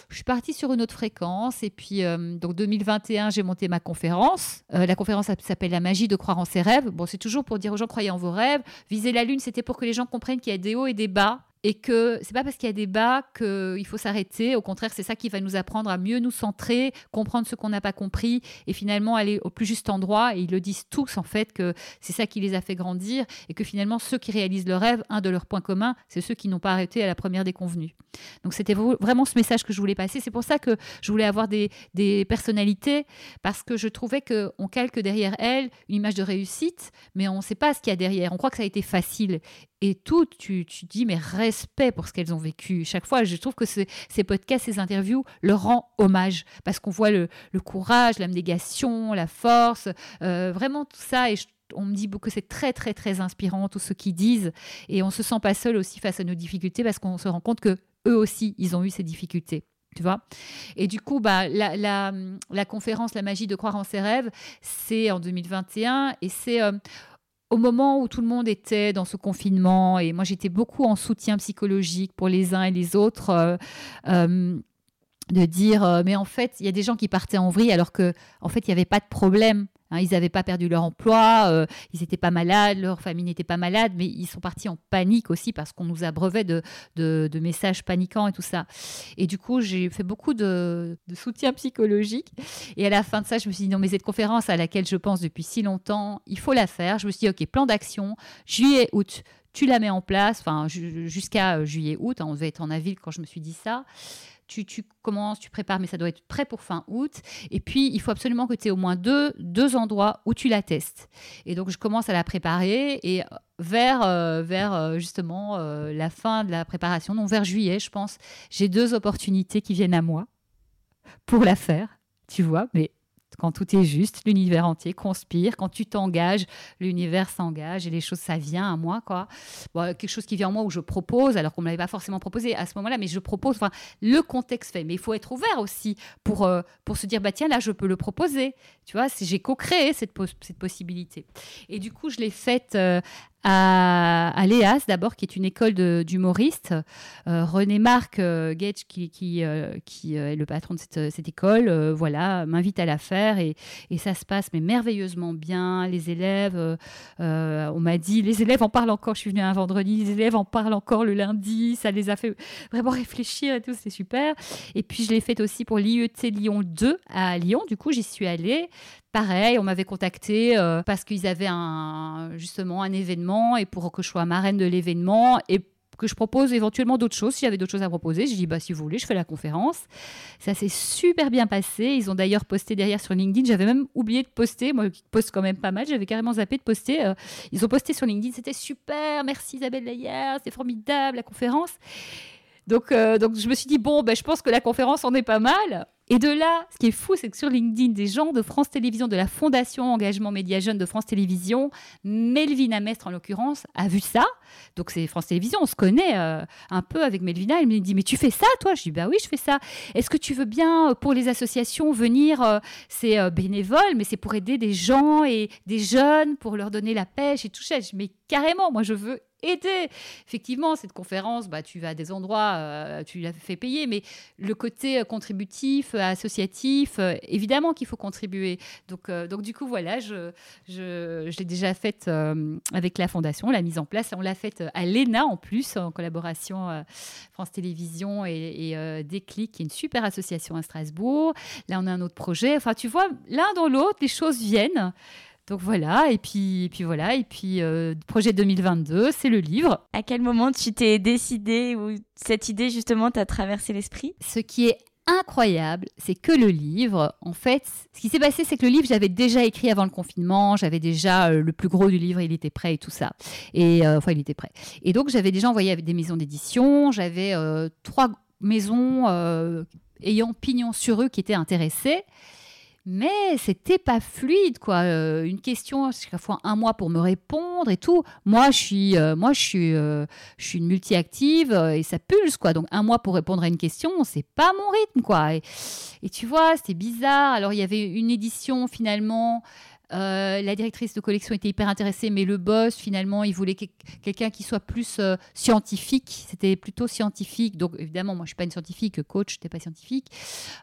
S4: je suis partie sur une autre fréquence. Et puis, donc 2021, j'ai monté ma conférence. la conférence s'appelle La magie de croire en ses rêves. Bon, c'est toujours pour dire aux gens croyez en vos rêves. Viser la lune, c'était pour que les gens comprennent qu'il y a des hauts et des bas et que c'est pas parce qu'il y a des bas qu'il faut s'arrêter. Au contraire, c'est ça qui va nous apprendre à mieux nous centrer, comprendre ce qu'on n'a pas compris et finalement aller au plus juste endroit. Et ils le disent tous en fait que c'est ça qui les a fait grandir et que finalement ceux qui réalisent le rêve, un de leurs points communs, c'est ceux qui n'ont pas arrêté à la première déconvenue. Donc c'était vraiment ce message que je voulais passer. C'est pour ça que je voulais avoir des, des personnalités parce que je trouvais qu'on calque derrière elles une image de réussite, mais on ne sait pas ce qu'il y a derrière. On croit que ça a été facile et tout, tu, tu dis, mais respect pour ce qu'elles ont vécu. Chaque fois, je trouve que ces podcasts, ces interviews leur rend hommage parce qu'on voit le, courage, l'abnégation, la force, euh, vraiment tout ça. Et on me dit que c'est très, très, très inspirant, tout ce qu'ils disent. Et on se sent pas seul aussi face à nos difficultés parce qu'on se rend compte que eux aussi, ils ont eu ces difficultés. Tu vois et du coup, bah, la, la, la, conférence La magie de croire en ses rêves, c'est en 2021 et c'est euh, au moment où tout le monde était dans ce confinement, et moi j'étais beaucoup en soutien psychologique pour les uns et les autres, euh, euh, de dire, euh, mais en fait, il y a des gens qui partaient en vrille alors que, en fait, il n'y avait pas de problème. Hein, ils n'avaient pas perdu leur emploi, euh, ils n'étaient pas malades, leur famille n'était pas malade, mais ils sont partis en panique aussi parce qu'on nous abreuvait de, de, messages paniquants et tout ça. Et du coup, j'ai fait beaucoup de, soutien psychologique. Et à la fin de ça, je me suis dit, non, mais cette conférence à laquelle je pense depuis si longtemps, il faut la faire. Je me suis dit, OK, plan d'action, juillet, août, tu la mets en place, enfin, jusqu'à euh, juillet, août, hein, on devait être en avril quand je me suis dit ça tu, commences, tu prépares, mais ça doit être prêt pour fin août. Et puis, il faut absolument que tu aies au moins deux, deux endroits où tu la testes. Et donc, je commence à la préparer et vers, euh, vers euh, justement euh, la fin de la préparation, donc vers juillet, je pense, j'ai deux opportunités qui viennent à moi pour la faire, tu vois, mais quand tout est juste, l'univers entier conspire. Quand tu t'engages, l'univers s'engage et les choses, ça vient à moi, quoi. quelque chose qui vient en moi où je propose, alors qu'on ne m'avait pas forcément proposé à ce moment-là, mais je propose. Enfin, le contexte fait. Mais il faut être ouvert aussi pour, euh, pour se dire, bah tiens, là, je peux le proposer. Tu vois, j'ai co-créé cette, cette possibilité. Et du coup, je l'ai faite euh, à, l'EAS d'abord, qui est une école d'humoristes. Euh, René Marc euh, qui, qui, euh, qui est le patron de cette, école, voilà, m'invite à la faire et, et, ça se passe mais merveilleusement bien. Les élèves, on m'a dit, les élèves en parlent encore. Je suis venue un vendredi, les élèves en parlent encore le lundi. Ça les a fait vraiment réfléchir et tout, c'est super. Et puis je l'ai faite aussi pour l'IET Lyon 2 à Lyon. Du coup, j'y suis allée pareil, on m'avait contacté euh, parce qu'ils avaient un, justement un événement et pour que je sois marraine de l'événement et que je propose éventuellement d'autres choses. Si j'avais d'autres choses à proposer, je dis bah si vous voulez, je fais la conférence. Ça s'est super bien passé. Ils ont d'ailleurs posté derrière sur LinkedIn. J'avais même oublié de poster. Moi, qui poste quand même pas mal. J'avais carrément zappé de poster. Euh, ils ont posté sur LinkedIn. C'était super. Merci Isabelle Layer. C'est formidable la conférence. Donc, euh, donc je me suis dit bon, ben, je pense que la conférence en est pas mal. Et de là, ce qui est fou, c'est que sur LinkedIn, des gens de France Télévisions, de la Fondation Engagement Média Jeune de France Télévisions, Melvina Mestre en l'occurrence, a vu ça. Donc c'est France Télévisions, on se connaît euh, un peu avec Melvina. Elle me dit, mais tu fais ça, toi? Je dis, bah oui, je fais ça. Est-ce que tu veux bien, euh, pour les associations, venir euh, C'est bénévole, mais c'est pour aider des gens et des jeunes, pour leur donner la pêche et tout ça? Je dis, mais carrément, moi je veux aider. Effectivement, cette conférence, bah, tu vas à des endroits, euh, tu l'as fait payer, mais le côté euh, contributif, euh, associatif, évidemment qu'il faut contribuer. Donc, donc du coup, voilà, je, je, l'ai déjà faite avec la fondation, la mise en place. On l'a faite à l'ENA en plus, en collaboration France Télévisions et, et Déclic, qui est une super association à Strasbourg. Là, on a un autre projet. Enfin, tu vois, l'un dans l'autre, les choses viennent. Donc voilà, et puis, puis voilà, et puis euh, projet 2022, c'est le livre.
S7: À quel moment tu t'es décidé ou cette idée justement t'a traversé l'esprit?
S4: Ce qui est incroyable, c'est que le livre, en fait, ce qui s'est passé, c'est que le livre, j'avais déjà écrit avant le confinement, j'avais déjà euh, le plus gros du livre, il était prêt et tout ça. Et euh, enfin, il était prêt. Et donc, j'avais déjà envoyé avec des maisons d'édition, j'avais trois maisons ayant pignon sur eux qui étaient intéressées. Mais c'était pas fluide quoi. Euh, une question, chaque fois un mois pour me répondre et tout. Moi, je suis, euh, moi, je suis, euh, je suis une multi-active et ça pulse quoi. Donc un mois pour répondre à une question, c'est pas mon rythme quoi. Et, et tu vois, c'était bizarre. Alors il y avait une édition finalement. Euh, la directrice de collection était hyper intéressée, mais le boss, finalement, il voulait quelqu'un qui soit plus euh, scientifique. C'était plutôt scientifique. Donc, évidemment, moi, je suis pas une scientifique, coach, je n'étais pas scientifique.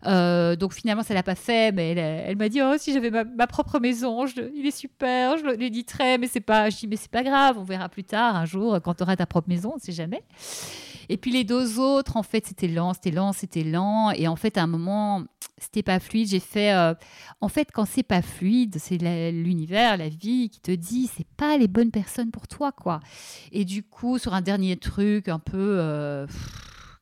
S4: Euh, donc, finalement, ça l'a pas fait, mais elle, m'a dit Oh, si j'avais ma, propre maison, il est super, je l'éditerais, mais c'est pas. Je dis Mais c'est pas grave, on verra plus tard, un jour, quand tu auras ta propre maison, on ne sait jamais. Et puis, les deux autres, en fait, c'était lent, c'était lent, c'était lent. Et en fait, à un moment, c'était pas fluide. J'ai fait. Euh, en fait, quand c'est pas fluide, c'est l'univers, la vie qui te dit c'est pas les bonnes personnes pour toi, quoi. Et du coup, sur un dernier truc un peu euh,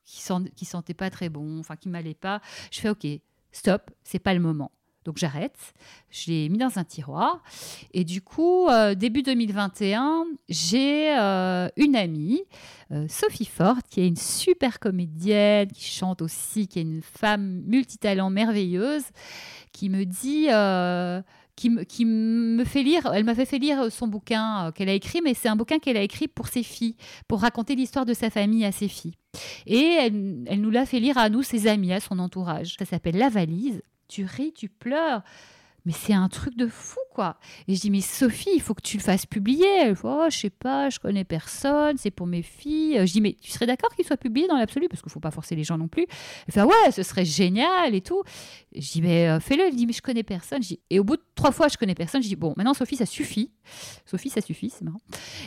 S4: qui, sent, qui sentait pas très bon, enfin qui m'allait pas, je fais ok, stop, c'est pas le moment. Donc j'arrête, je l'ai mis dans un tiroir. Et du coup, euh, début 2021, j'ai euh, une amie, euh, Sophie Forte, qui est une super comédienne, qui chante aussi, qui est une femme multitalent merveilleuse, qui me dit... Qui me, qui, me fait lire, elle m'a fait lire son bouquin qu'elle a écrit, mais c'est un bouquin qu'elle a écrit pour ses filles, pour raconter l'histoire de sa famille à ses filles. Et elle, elle nous l'a fait lire à nous, ses amis, à son entourage. Ça s'appelle La valise tu ris, tu pleures. Mais c'est un truc de fou, quoi. Et je dis, mais Sophie, il faut que tu le fasses publier. Elle dit, oh, je sais pas, je connais personne, c'est pour mes filles. Je dis, mais tu serais d'accord qu'il soit publié dans l'absolu? Parce qu'il faut pas forcer les gens non plus. Elle fait, ouais, ce serait génial et tout. Je dis, mais euh, fais-le. Elle dit, mais je connais personne. et au bout de trois fois, je connais personne. Je dis, bon, maintenant, Sophie, ça suffit. Sophie, ça suffit, c'est marrant.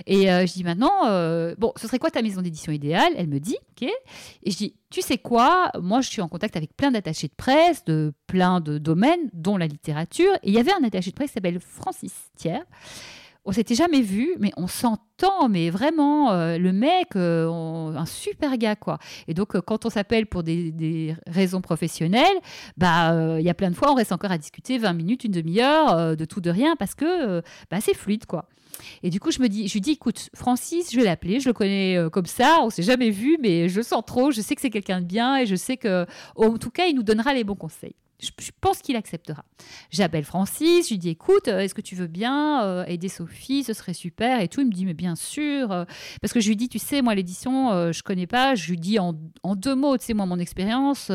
S4: Et euh, je dis, maintenant, euh, bon, ce serait quoi ta maison d'édition idéale? Elle me dit, ok. Et je dis, tu sais quoi? Moi, je suis en contact avec plein d'attachés de presse, de plein de domaines, dont la littérature. Et il y avait un attaché de presse qui s'appelle Francis Thiers. On s'était jamais vu, mais on s'entend, mais vraiment, euh, le mec, euh, un super gars, quoi. Et donc, euh, quand on s'appelle pour des, raisons professionnelles, bah, il y a plein de fois, on reste encore à discuter 20 minutes, une demi-heure, de tout, de rien, parce que bah, c'est fluide, quoi. Et du coup, je me dis, je lui dis, écoute, Francis, je vais l'appeler, je le connais comme ça, on s'est jamais vu, mais je le sens trop, je sais que c'est quelqu'un de bien, et je sais que, en tout cas, il nous donnera les bons conseils. Je, pense qu'il acceptera. J'appelle Francis, je lui dis écoute, euh, est-ce que tu veux bien euh, aider Sophie Ce serait super et tout. Il me dit mais bien sûr. Euh, parce que je lui dis tu sais, moi l'édition, je connais pas. Je lui dis en, deux mots, tu sais, moi mon expérience,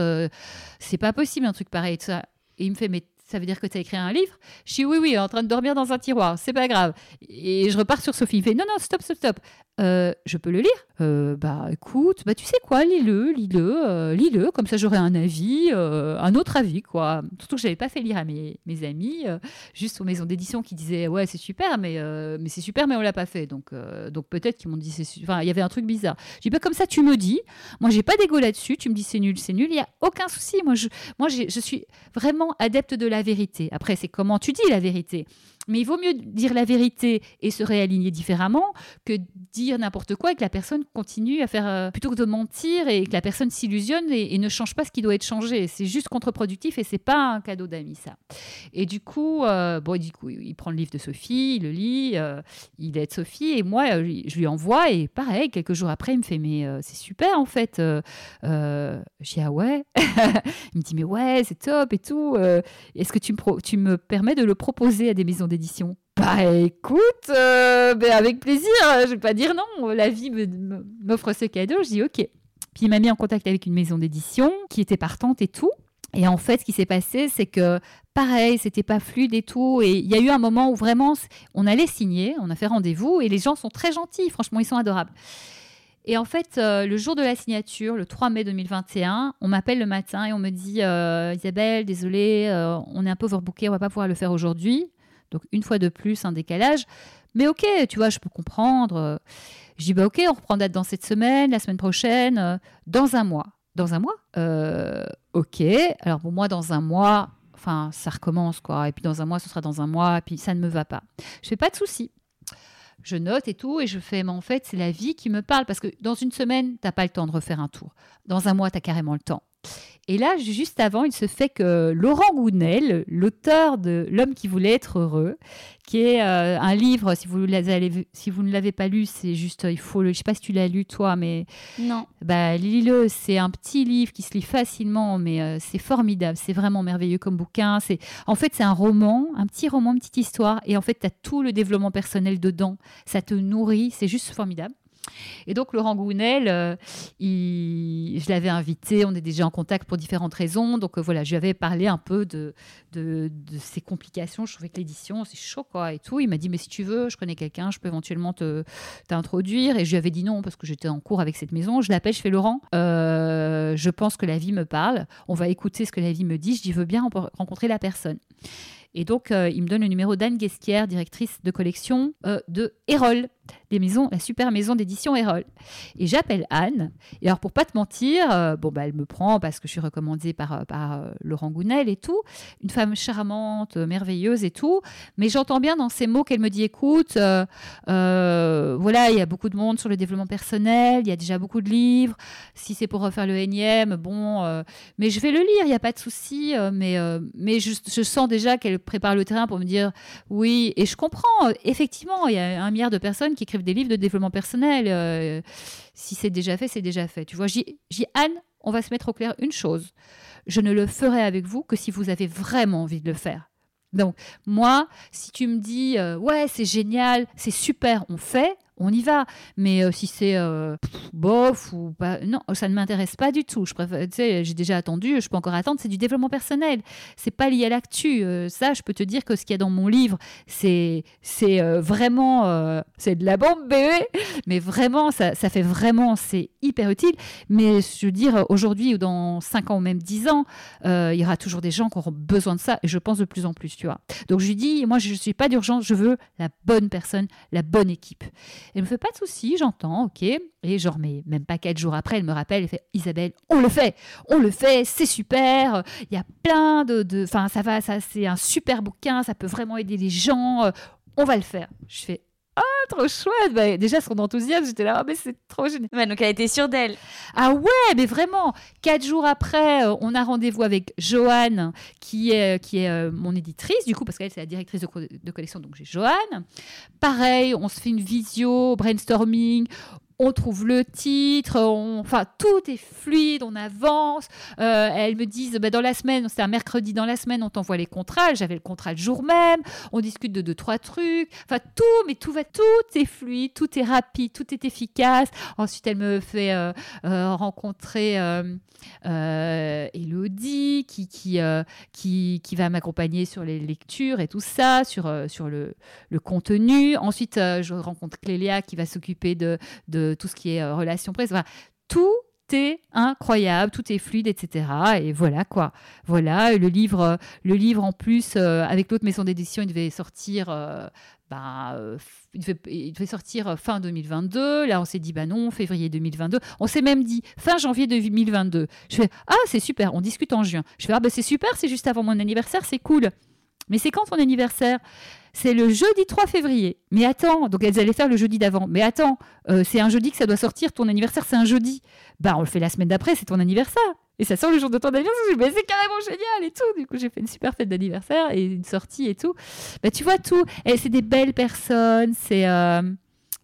S4: c'est pas possible un truc pareil. ça. Et il me fait mais ça veut dire que tu as écrit un livre Je dis oui, oui, en train de dormir dans un tiroir, c'est pas grave. Et je repars sur Sophie. Il fait non, non, stop, stop, stop. Euh, je peux le lire euh, Bah écoute, bah tu sais quoi, lis-le, lis-le, euh, lis-le, comme ça j'aurai un avis, un autre avis quoi. Surtout que je n'avais pas fait lire à mes, mes amis, juste aux maisons d'édition qui disaient ouais c'est super, mais, mais c'est super, mais on l'a pas fait. Donc, donc peut-être qu'ils m'ont dit Enfin, il y avait un truc bizarre. Je dis bah comme ça tu me dis, moi j'ai pas d'ego là-dessus, tu me dis c'est nul, c'est nul, il y a aucun souci. Moi je, moi je suis vraiment adepte de la Après c'est comment tu dis la vérité. Mais il vaut mieux dire la vérité et se réaligner différemment que dire n'importe quoi et que la personne continue à faire euh, plutôt que de mentir et que la personne s'illusionne et, ne change pas ce qui doit être changé. C'est juste contre-productif et c'est pas un cadeau d'amis ça. Et du coup, euh, bon, du coup, il prend le livre de Sophie, il le lit, euh, il aide Sophie et moi, je lui envoie et pareil, quelques jours après, il me fait mais c'est super en fait. je dis ah ouais? il me dit mais ouais, c'est top et tout. Est-ce que tu me, tu me permets de le proposer à des maisons d'édition bah écoute, euh, ben, avec plaisir, je vais pas dire non, la vie m'offre ce cadeau, je dis ok. Puis il m'a mis en contact avec une maison d'édition qui était partante et tout. Et en fait, ce qui s'est passé, c'est que pareil, c'était pas fluide et tout. Et il y a eu un moment où vraiment, on allait signer, on a fait rendez-vous et les gens sont très gentils, franchement, ils sont adorables. Et en fait, euh, le jour de la signature, le 3 mai 2021, on m'appelle le matin et on me dit euh, Isabelle, désolée, on est un peu overbooké, on va pas pouvoir le faire aujourd'hui. Donc une fois de plus, un décalage. Mais ok, tu vois, je peux comprendre. Je dis, bah ok, on reprend date dans cette semaine, la semaine prochaine, euh, dans un mois. Dans un mois euh, Ok. Alors pour moi, dans un mois, enfin, ça recommence, quoi. Et puis dans un mois, ce sera dans un mois, et puis ça ne me va pas. Je fais pas de soucis. Je note et tout, et je fais, mais en fait, c'est la vie qui me parle, parce que dans une semaine, tu n'as pas le temps de refaire un tour. Dans un mois, tu as carrément le temps. Et là, juste avant, il se fait que Laurent Gounel, l'auteur de L'homme qui voulait être heureux, qui est euh, un livre, si vous, l'avez- si vous ne l'avez pas lu, c'est juste, il faut le. Je sais pas si tu l'as lu toi, mais
S7: Non.
S4: bah, lis-le. C'est un petit livre qui se lit facilement, mais euh, c'est formidable. C'est vraiment merveilleux comme bouquin. C'est, en fait, c'est un roman, un petit roman, une petite histoire. Et en fait, tu as tout le développement personnel dedans. Ça te nourrit. C'est juste formidable. Et donc, Laurent Gounel, euh, je l'avais invité. On est déjà en contact pour différentes raisons. Donc, euh, voilà, je lui avais parlé un peu de, ces complications. Je trouvais que l'édition, c'est chaud, quoi, et tout. Il m'a dit, mais si tu veux, je connais quelqu'un, je peux éventuellement te, t'introduire. Et je lui avais dit non, parce que j'étais en cours avec cette maison. Je l'appelle, je fais Laurent, euh, je pense que la vie me parle. On va écouter ce que la vie me dit. Je dis, veux bien ren- rencontrer la personne. Et donc, il me donne le numéro d'Anne Guesquière, directrice de collection de Erol, les maisons, la super maison d'édition Erol. Et j'appelle Anne. Et alors, pour pas te mentir, euh, bon, bah, elle me prend parce que je suis recommandée par, euh, par euh, Laurent Gounel et tout. Une femme charmante, merveilleuse et tout. Mais j'entends bien dans ses mots qu'elle me dit écoute, voilà, il y a beaucoup de monde sur le développement personnel, il y a déjà beaucoup de livres. Si c'est pour refaire le énième, bon, mais je vais le lire, il n'y a pas de souci. mais mais je, je sens déjà qu'elle prépare le terrain pour me dire oui. Et je comprends, effectivement, il y a un milliard de personnes qui écrivent des livres de développement personnel. euh, si c'est déjà fait, c'est déjà fait. Tu vois, j'ai Anne, on va se mettre au clair une chose. Je ne le ferai avec vous que si vous avez vraiment envie de le faire. Donc, moi, si tu me dis, euh, ouais, c'est génial, c'est super, on fait, on y va. Mais euh, si c'est euh, bof ou pas, non, ça ne m'intéresse pas du tout. Je préfère, j'ai déjà attendu, je peux encore attendre. C'est du développement personnel. C'est pas lié à l'actu. Euh, ça, je peux te dire que ce qu'il y a dans mon livre, c'est c'est vraiment, c'est de la bombe bébé. Mais vraiment, ça, ça fait vraiment, c'est hyper utile. Mais je veux dire, aujourd'hui ou dans 5 ans ou même 10 ans, il y aura toujours des gens qui auront besoin de ça. Et je pense de plus en plus, tu vois. Donc je lui dis, moi, je ne suis pas d'urgence, je veux la bonne personne, la bonne équipe. Elle me fait pas de souci, j'entends, ok. Et genre, mais même pas quatre jours après, elle me rappelle, elle fait Isabelle, on le fait, on le fait, c'est super. Il y a plein de, enfin, ça va, ça, c'est un super bouquin, ça peut vraiment aider les gens. euh, On va le faire. Je fais trop chouette. Bah, déjà son enthousiasme, j'étais là, ah, mais c'est trop génial.
S7: Ouais, donc elle était sûre d'elle.
S4: Ah ouais, mais vraiment. Quatre jours après, euh, on a rendez-vous avec Joanne, qui est, qui est euh, mon éditrice, du coup, parce qu'elle, c'est la directrice de, co- de collection, donc j'ai Joanne. Pareil, on se fait une visio, brainstorming. On trouve le titre, on- enfin tout est fluide, on avance. Euh, elles me disent, bah, dans la semaine, c'est un mercredi dans la semaine, on t'envoie les contrats. J'avais le contrat le jour même. On discute de deux trois trucs. Enfin tout, mais tout va, tout est fluide, tout est rapide, tout est efficace. Ensuite, elle me fait euh, euh, rencontrer euh, Elodie qui, qui, qui, qui va m'accompagner sur les lectures et tout ça, sur, sur le, le contenu. Ensuite, je rencontre Clélia qui va s'occuper de, de tout ce qui est euh, relations presse. Tout est incroyable, tout est fluide, etc. Et voilà quoi. Voilà, le livre, euh, le livre en plus, euh, avec l'autre maison d'édition, il devait sortir. f- il, devait, sortir fin 2022. Là, on s'est dit, bah non, février 2022. On s'est même dit fin janvier 2022. Je fais, ah, c'est super, on discute en juin. Je fais, ah, bah c'est super, c'est juste avant mon anniversaire, c'est cool. Mais c'est quand ton anniversaire? C'est le jeudi 3 février. Mais attends, donc elles allaient faire le jeudi d'avant. Mais attends, euh, c'est un jeudi que ça doit sortir, ton anniversaire, c'est un jeudi. Bah, on le fait la semaine d'après, c'est ton anniversaire. Et ça sort le jour de ton anniversaire. Mais c'est carrément génial et tout. Du coup, j'ai fait une super fête d'anniversaire et une sortie et tout. Bah, tu vois tout. Et c'est des belles personnes. C'est euh,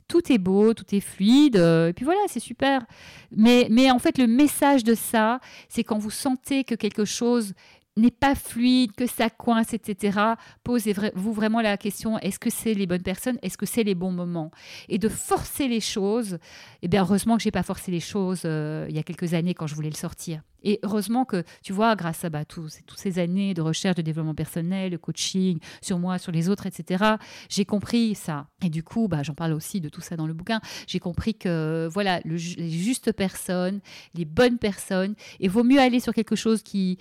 S4: tout est beau, tout est fluide. euh, et puis voilà, c'est super. Mais, mais en fait, le message de ça, c'est quand vous sentez que quelque chose n'est pas fluide, que ça coince, etc. Posez-vous vraiment la question est-ce que c'est les bonnes personnes Est-ce que c'est les bons moments? Et de forcer les choses. Eh bien, heureusement que j'ai pas forcé les choses euh, il y a quelques années quand je voulais le sortir. Et heureusement que, tu vois, grâce à bah, toutes ces années de recherche, de développement personnel, de coaching sur moi, sur les autres, etc., j'ai compris ça. Et du coup, bah, j'en parle aussi de tout ça dans le bouquin. J'ai compris que, voilà, les justes personnes, les bonnes personnes, et vaut mieux aller sur quelque chose qui,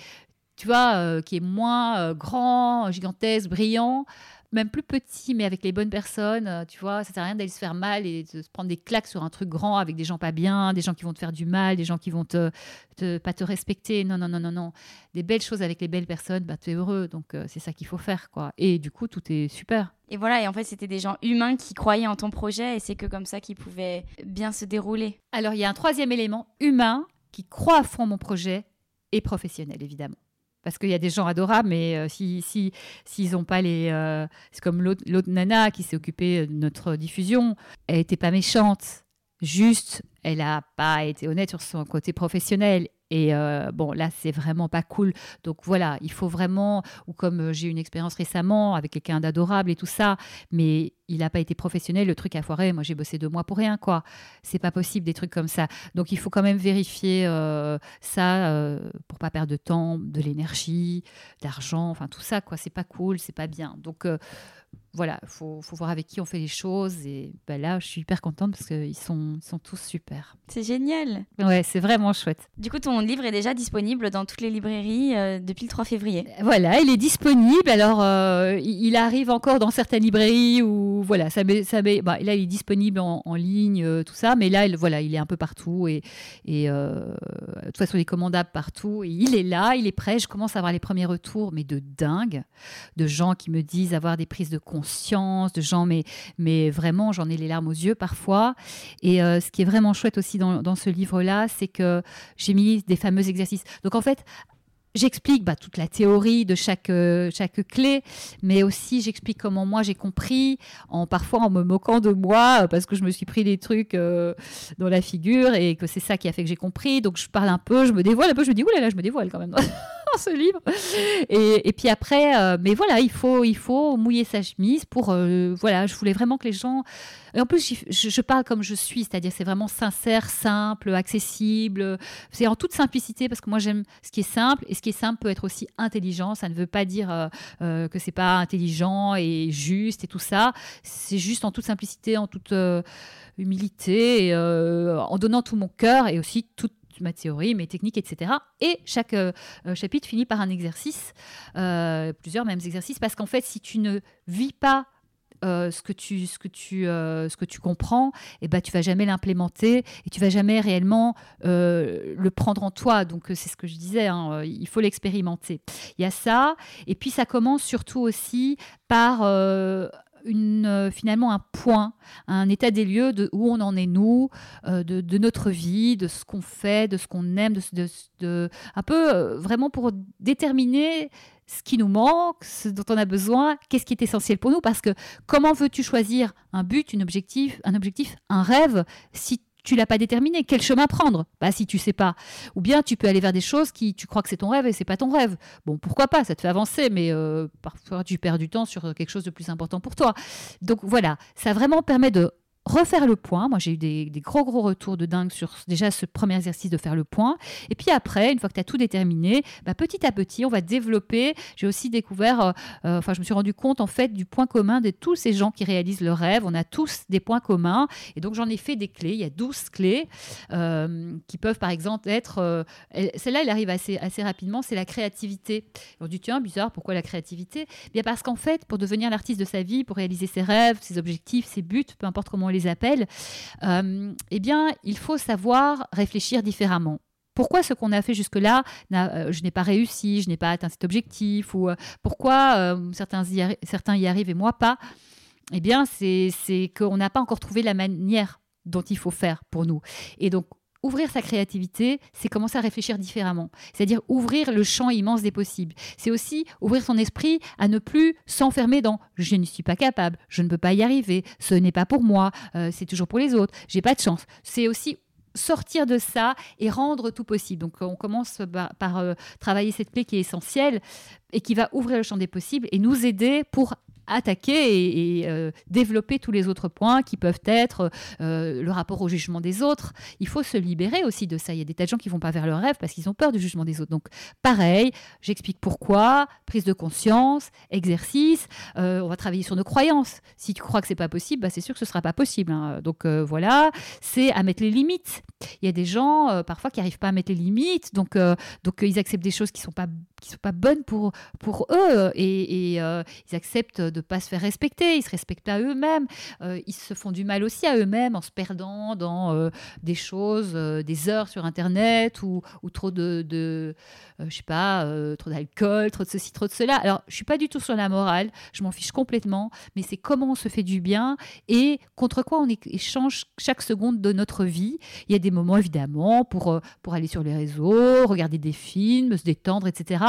S4: tu vois, euh, qui est moins euh, grand, gigantesque, brillant, même plus petit, mais avec les bonnes personnes, euh, tu vois, ça sert à rien d'aller se faire mal et de se prendre des claques sur un truc grand avec des gens pas bien, des gens qui vont te faire du mal, des gens qui vont te, te- pas te respecter. Non, non, non, non, non. Des belles choses avec les belles personnes, bah, tu es heureux. Donc, c'est ça qu'il faut faire, quoi. Et du coup, tout est super.
S7: Et voilà, et en fait, c'était des gens humains qui croyaient en ton projet et c'est que comme ça qu'ils pouvaient bien se dérouler.
S4: Alors, il y a un troisième élément humain qui croit à fond mon projet et professionnelle, évidemment. Parce qu'il y a des gens adorables, mais euh, si si s'ils n'ont pas les, euh, c'est comme l'autre nana qui s'est occupée de notre diffusion, elle était pas méchante, juste, elle a pas été honnête sur son côté professionnel. Et euh, bon, là, c'est vraiment pas cool. Donc voilà, il faut vraiment, ou comme euh, j'ai eu une expérience récemment avec quelqu'un d'adorable et tout ça, mais il n'a pas été professionnel, le truc a foiré. Moi, j'ai bossé deux mois pour rien, quoi. C'est pas possible des trucs comme ça. Donc il faut quand même vérifier euh, ça euh, pour pas perdre de temps, de l'énergie, d'argent, enfin tout ça, quoi. C'est pas cool, c'est pas bien. Donc voilà, il faut, faut voir avec qui on fait les choses. Et ben là, je suis hyper contente parce qu'ils sont, ils sont tous super.
S7: C'est génial.
S4: Ouais, c'est vraiment chouette.
S7: Du coup, ton livre est déjà disponible dans toutes les librairies euh, depuis le 3 février.
S4: Voilà, il est disponible. Alors, euh, il arrive encore dans certaines librairies où, voilà, ça met, ça met- bah, là, il est disponible en, en ligne, euh, tout ça. Mais là, il, voilà, il est un peu partout et, et euh, de toute façon, il est commandable partout. Et il est là, il est prêt. Je commence à avoir les premiers retours, mais de dingue, de gens qui me disent avoir des prises de conscience, de gens, mais, mais vraiment, j'en ai les larmes aux yeux parfois. Et euh, ce qui est vraiment chouette aussi dans, dans ce livre-là, c'est que j'ai mis des fameux exercices. Donc, en fait, J'explique bah, toute la théorie de chaque, euh, chaque clé, mais aussi j'explique comment moi j'ai compris, en parfois en me moquant de moi, euh, parce que je me suis pris des trucs dans la figure et que c'est ça qui a fait que j'ai compris. Donc je parle un peu, je me dévoile un peu, je me dis, oulala, je me dévoile quand même ce livre. Et, puis après, euh, mais voilà, il faut, il faut mouiller sa chemise pour, euh, voilà, je voulais vraiment que les gens... Et en plus, je, parle comme je suis, c'est-à-dire c'est vraiment sincère, simple, accessible, c'est en toute simplicité parce que moi j'aime ce qui est simple et ce qui est simple peut être aussi intelligent. Ça ne veut pas dire euh, euh, que c'est pas intelligent et juste et tout ça. C'est juste en toute simplicité, en toute humilité, et, en donnant tout mon cœur et aussi toute ma théorie, mes techniques, etc. Et chaque euh, euh, chapitre finit par un exercice, euh, plusieurs mêmes exercices, parce qu'en fait, si tu ne vis pas ce que tu ce que tu euh, ce que tu comprends et ben tu vas jamais l'implémenter et tu vas jamais réellement le prendre en toi. Donc c'est ce que je disais hein, il faut l'expérimenter. Il y a ça. Et puis ça commence surtout aussi par euh, finalement un point, un état des lieux de où on en est nous, euh, de, notre vie, de ce qu'on fait, de ce qu'on aime, de- de- un peu euh, vraiment pour déterminer ce qui nous manque, ce dont on a besoin, qu'est-ce qui est essentiel pour nous, parce que comment veux-tu choisir un but, un objectif, un objectif, un rêve, si tu l'as pas déterminé Quel chemin prendre? Bah si tu sais pas. Ou bien tu peux aller vers des choses qui tu crois que c'est ton rêve et c'est pas ton rêve. Bon, pourquoi pas? Ça te fait avancer, mais euh, parfois tu perds du temps sur quelque chose de plus important pour toi. Donc voilà, ça vraiment permet de refaire le point. Moi, j'ai eu des, gros, gros retours de dingue sur déjà ce premier exercice de faire le point. Et puis après, une fois que tu as tout déterminé, bah, petit à petit, on va développer. J'ai aussi découvert, euh, euh, enfin, je me suis rendu compte en fait du point commun de tous ces gens qui réalisent le rêve. On a tous des points communs. Et donc, j'en ai fait des clés. Il y a 12 clés euh, qui peuvent, par exemple, être. elle- Celle-là, elle arrive assez, assez rapidement, c'est la créativité. On dit, tiens, bizarre, pourquoi la créativité? Bien parce qu'en fait, pour devenir l'artiste de sa vie, pour réaliser ses rêves, ses objectifs, ses buts, peu importe comment les euh, eh bien, il faut savoir réfléchir différemment. Pourquoi ce qu'on a fait jusque-là, euh, je n'ai pas réussi, je n'ai pas atteint cet objectif, ou euh, pourquoi certains, y certains y arrivent et moi pas? Eh bien, c'est qu'on n'a pas encore trouvé la manière dont il faut faire pour nous. Et donc, ouvrir sa créativité, c'est commencer à réfléchir différemment. C'est-à-dire ouvrir le champ immense des possibles. C'est aussi ouvrir son esprit à ne plus s'enfermer dans je ne suis pas capable, je ne peux pas y arriver, ce n'est pas pour moi, euh, c'est toujours pour les autres, j'ai pas de chance. C'est aussi sortir de ça et rendre tout possible. Donc on commence par, euh, travailler cette clé qui est essentielle et qui va ouvrir le champ des possibles et nous aider pour attaquer et, euh, développer tous les autres points qui peuvent être euh, le rapport au jugement des autres. Il faut se libérer aussi de ça. Il y a des tas de gens qui vont pas vers leur rêve parce qu'ils ont peur du jugement des autres. Donc pareil, j'explique pourquoi, prise de conscience, exercice. Euh, on va travailler sur nos croyances. Si tu crois que c'est pas possible, bah, c'est sûr que ce sera pas possible. hein. Donc voilà, c'est à mettre les limites. Il y a des gens parfois qui arrivent pas à mettre les limites, donc donc ils acceptent des choses qui sont pas qui sont pas bonnes pour, pour eux et, euh, ils acceptent de pas se faire respecter, ils se respectent pas eux-mêmes, euh, ils se font du mal aussi à eux-mêmes en se perdant dans euh, des choses, des heures sur internet ou, ou trop de, de je sais pas, trop d'alcool, trop de ceci, trop de cela. Alors je suis pas du tout sur la morale, je m'en fiche complètement, mais c'est comment on se fait du bien et contre quoi on échange chaque seconde de notre vie. Il y a des moments évidemment pour, pour aller sur les réseaux, regarder des films, se détendre, etc.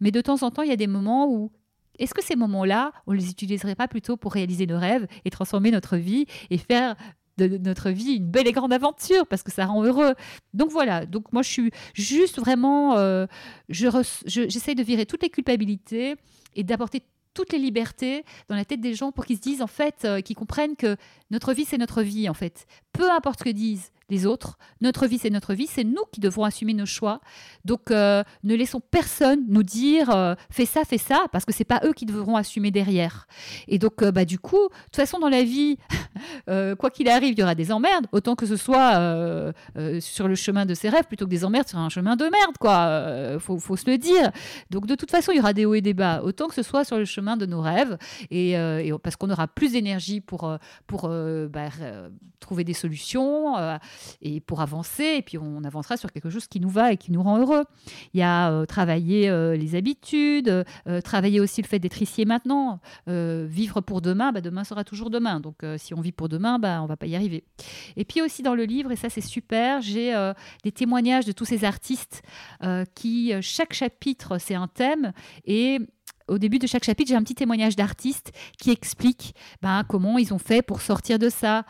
S4: Mais de temps en temps, il y a des moments où est-ce que ces moments-là, on ne les utiliserait pas plutôt pour réaliser nos rêves et transformer notre vie et faire de notre vie une belle et grande aventure parce que ça rend heureux? Donc voilà, donc moi je suis juste vraiment, euh, j'essaie de virer toutes les culpabilités et d'apporter toutes les libertés dans la tête des gens pour qu'ils se disent en fait, euh, qu'ils comprennent que notre vie c'est notre vie en fait. Peu importe ce que disent les autres. Notre vie, c'est notre vie. C'est nous qui devrons assumer nos choix. Donc, euh, ne laissons personne nous dire euh, fais ça, fais ça, parce que c'est pas eux qui devront assumer derrière. Et donc, euh, bah, du coup, de toute façon, dans la vie, quoi qu'il arrive, il y aura des emmerdes. Autant que ce soit sur le chemin de ses rêves plutôt que des emmerdes sur un chemin de merde, quoi. faut, faut se le dire. Donc, de toute façon, il y aura des hauts et des bas. Autant que ce soit sur le chemin de nos rêves, et, parce qu'on aura plus d'énergie pour, pour bah, trouver des solutions et pour avancer, et puis on avancera sur quelque chose qui nous va et qui nous rend heureux. Il y a euh, travailler euh, les habitudes, euh, travailler aussi le fait d'être ici et maintenant, vivre pour demain, bah, demain sera toujours demain. Donc si on vit pour demain, bah, on va pas y arriver. Et puis aussi dans le livre, et ça c'est super, j'ai des témoignages de tous ces artistes qui, chaque chapitre, c'est un thème, et au début de chaque chapitre, j'ai un petit témoignage d'artistes qui explique ben, comment ils ont fait pour sortir de ça.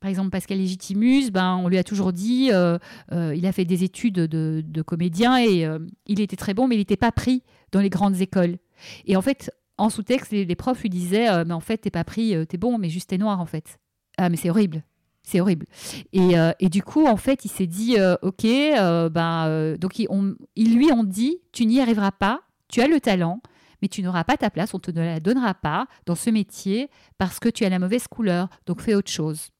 S4: Par exemple, Pascal Légitimus, ben, on lui a toujours dit, euh, euh, il a fait des études de, comédien et euh, il était très bon, mais il n'était pas pris dans les grandes écoles. Et en fait, en sous-texte, les, profs lui disaient, mais en fait, t'es pas pris, t'es bon, mais juste t'es noir, en fait. Ah, mais c'est horrible. C'est horrible. Et, et, du coup, en fait, il s'est dit, ok, ben, donc ils lui ont dit, tu n'y arriveras pas, tu as le talent, mais tu n'auras pas ta place, on te ne la donnera pas dans ce métier parce que tu as la mauvaise couleur, donc fais autre chose.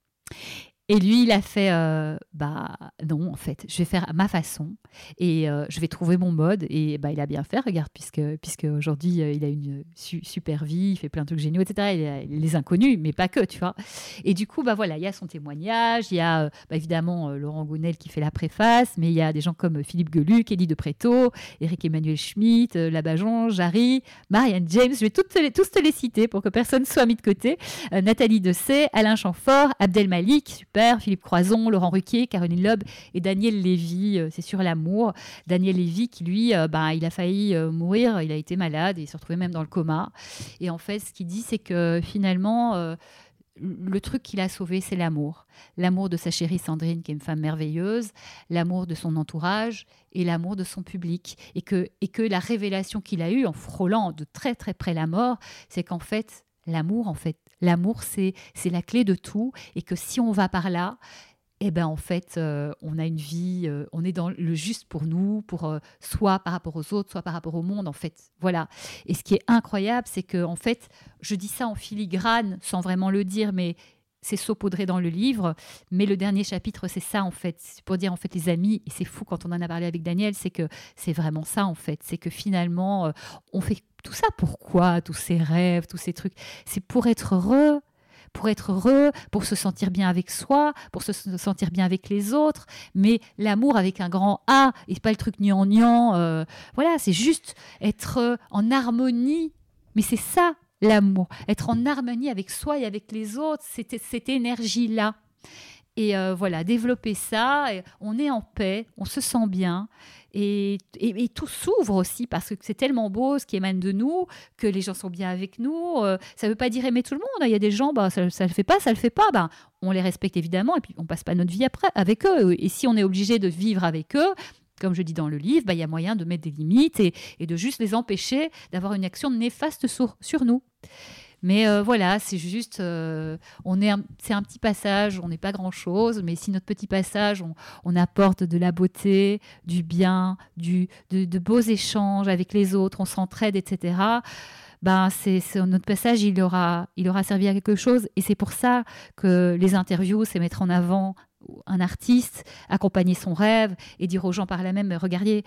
S4: Et lui, il a fait, euh, bah non, en fait, je vais faire à ma façon et euh, je vais trouver mon mode. Et bah, il a bien fait, regarde, puisque, puisque aujourd'hui, euh, il a une super vie, il fait plein de trucs géniaux, etc. Il a les inconnus, mais pas que, tu vois. Et du coup, bah voilà, il y a son témoignage, il y a bah, évidemment Laurent Gounel qui fait la préface, mais il y a des gens comme Philippe Geluc, Eddie de Préto, Eric Emmanuel Schmitt, Labajon, Jarry, Marianne James, je vais toutes les, tous te les citer pour que personne soit mis de côté. Nathalie Dessay, Alain Chamfort, Abdel Malik, super Philippe Croison, Laurent Ruquier, Caroline Loeb et Daniel Lévy. Euh, c'est sur l'amour. Daniel Lévy qui, lui, euh, bah, il a failli euh, mourir, il a été malade il se retrouvait même dans le coma. Et en fait, ce qu'il dit, c'est que finalement, le truc qu'il a sauvé, c'est l'amour. L'amour de sa chérie Sandrine, qui est une femme merveilleuse, l'amour de son entourage et l'amour de son public. Et que, et que la révélation qu'il a eue en frôlant de très très près la mort, c'est qu'en fait, l'amour, en fait, L'amour, c'est la clé de tout et que si on va par là, eh ben en fait, euh, on a une vie, euh, on est dans le juste pour nous, pour euh, soit par rapport aux autres, soit par rapport au monde, en fait. Voilà. Et ce qui est incroyable, c'est que en fait, je dis ça en filigrane, sans vraiment le dire, mais c'est saupoudré dans le livre. Mais le dernier chapitre, c'est ça en fait. C'est pour dire en fait les amis, et c'est fou quand on en a parlé avec Daniel, c'est que c'est vraiment ça en fait. C'est que finalement, on fait tout ça, pourquoi Tous ces rêves, tous ces trucs? C'est pour être heureux, pour être heureux, pour se sentir bien avec soi, pour se sentir bien avec les autres. Mais l'amour avec un grand A, et pas le truc gnangnan. Euh, voilà, c'est juste être en harmonie. Mais c'est ça l'amour, être en harmonie avec soi et avec les autres, c'est cette énergie-là. Et euh, voilà, développer ça, on est en paix, on se sent bien. Et, tout s'ouvre aussi parce que c'est tellement beau ce qui émane de nous, que les gens sont bien avec nous. Euh, ça ne veut pas dire aimer tout le monde. Il y a des gens, bah, ça ne le fait pas, ça ne le fait pas. Ben, on les respecte évidemment et puis on passe pas notre vie après avec eux. Et si on est obligé de vivre avec eux, comme je dis dans le livre, bah, il y a moyen de mettre des limites et, de juste les empêcher d'avoir une action néfaste sur, nous. Mais euh, voilà, c'est juste, euh, on est, c'est un petit passage, on n'est pas grand chose, mais si notre petit passage, on, apporte de la beauté, du bien, du, de, beaux échanges avec les autres, on s'entraide, etc. Ben c'est, notre passage, il aura, il aura servi à quelque chose, et c'est pour ça que les interviews, c'est mettre en avant un artiste, accompagner son rêve et dire aux gens par là même, regardez,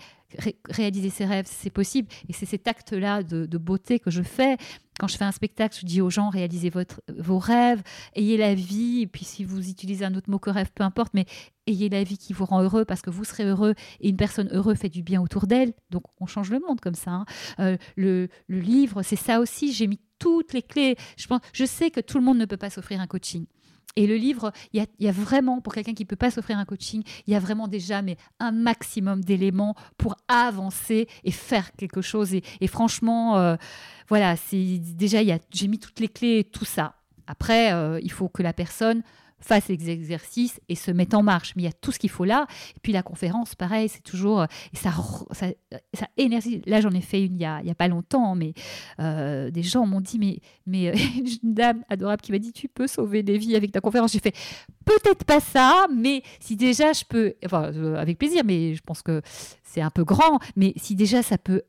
S4: réaliser ses rêves, c'est possible. Et c'est cet acte-là de, beauté que je fais. Quand je fais un spectacle, je dis aux gens, réalisez votre, vos rêves, ayez la vie, et puis si vous utilisez un autre mot que rêve, peu importe, mais ayez la vie qui vous rend heureux parce que vous serez heureux et une personne heureuse fait du bien autour d'elle. Donc on change le monde comme ça. Hein. Euh, le, le livre, c'est ça aussi. J'ai mis toutes les clés. Je, pense, je sais que tout le monde ne peut pas s'offrir un coaching. Et le livre, il y, a, vraiment, pour quelqu'un qui ne peut pas s'offrir un coaching, il y a vraiment déjà mais, un maximum d'éléments pour avancer et faire quelque chose. Et, franchement, euh, voilà, c'est déjà, j'ai mis toutes les clés, tout ça. Après, euh, il faut que la personne fasse les exercices et se mette en marche. Mais il y a tout ce qu'il faut là. Et puis la conférence, pareil, c'est toujours. Euh, ça, ça, ça énergie. Là, j'en ai fait une il n'y a, pas longtemps, mais euh, des gens m'ont dit mais, mais euh, une dame adorable qui m'a dit Tu peux sauver des vies avec ta conférence. J'ai fait Peut-être pas ça, mais si déjà je peux. Enfin, avec plaisir, mais je pense que c'est un peu grand. Mais si déjà ça peut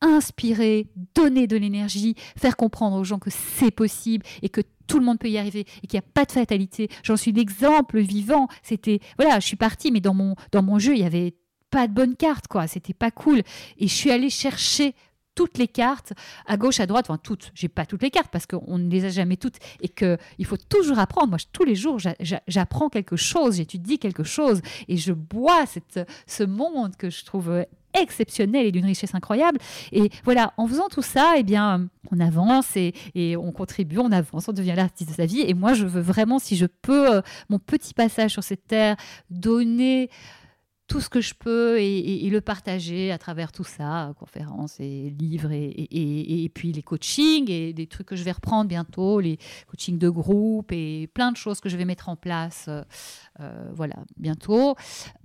S4: inspirer, donner de l'énergie, faire comprendre aux gens que c'est possible et que tout le monde peut y arriver et qu'il n'y a pas de fatalité. J'en suis l'exemple vivant. C'était voilà, je suis partie, mais dans mon dans mon jeu, il y avait pas de bonne carte, quoi. C'était pas cool. Et je suis allée chercher toutes les cartes à gauche, à droite, enfin toutes. J'ai pas toutes les cartes parce qu'on ne les a jamais toutes et que il faut toujours apprendre. Moi, tous les jours, j'apprends quelque chose, j'étudie quelque chose et je bois cette, ce monde que je trouve exceptionnel et d'une richesse incroyable. Et voilà, en faisant tout ça, eh bien, on avance et, on contribue, on avance, on devient l'artiste de sa vie. Et moi, je veux vraiment, si je peux, euh, mon petit passage sur cette terre, donner tout ce que je peux et, le partager à travers tout ça, conférences et livres et, et, puis les coachings et des trucs que je vais reprendre bientôt, les coachings de groupe et plein de choses que je vais mettre en place euh, voilà, bientôt.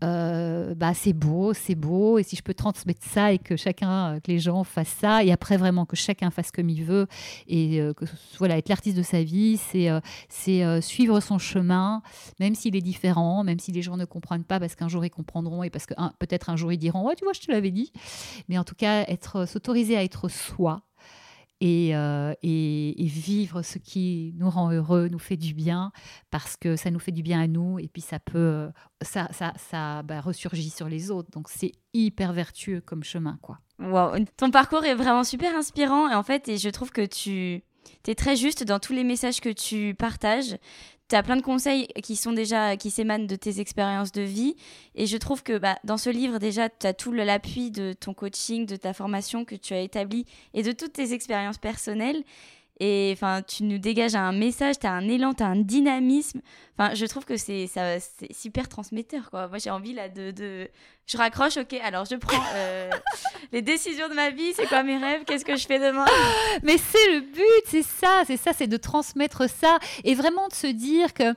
S4: Euh, bah, c'est beau, c'est beau. Et si je peux transmettre ça et que chacun, euh, que les gens fassent ça, et après vraiment que chacun fasse comme il veut, et que voilà, être l'artiste de sa vie, c'est c'est suivre son chemin, même s'il est différent, même si les gens ne comprennent pas, parce qu'un jour ils comprendront et parce que peut-être un jour ils diront, ouais, tu vois, je te l'avais dit. Mais en tout cas, être s'autoriser à être soi euh, et, et, vivre ce qui nous rend heureux, nous fait du bien, parce que ça nous fait du bien à nous, et puis ça peut, ça, ça, ça bah, ressurgit sur les autres. Donc c'est hyper vertueux comme chemin, quoi.
S7: Ton parcours est vraiment super inspirant, et en fait, et je trouve que tu es très juste dans tous les messages que tu partages tu as plein de conseils qui sont déjà qui s'émanent de tes expériences de vie. Et je trouve que bah, dans ce livre déjà tu as tout l'appui de ton coaching, de ta formation que tu as établi et de toutes tes expériences personnelles et enfin, tu nous dégages un message, tu as un élan, tu as un dynamisme. Enfin, je trouve que c'est super transmetteur, quoi. Moi, j'ai envie, là, de, de, Je raccroche, ok, alors je prends euh, les décisions de ma vie, c'est quoi mes rêves, qu'est-ce que je fais demain?
S4: Mais c'est le but, c'est ça, c'est ça, c'est de transmettre ça. Et vraiment de se dire que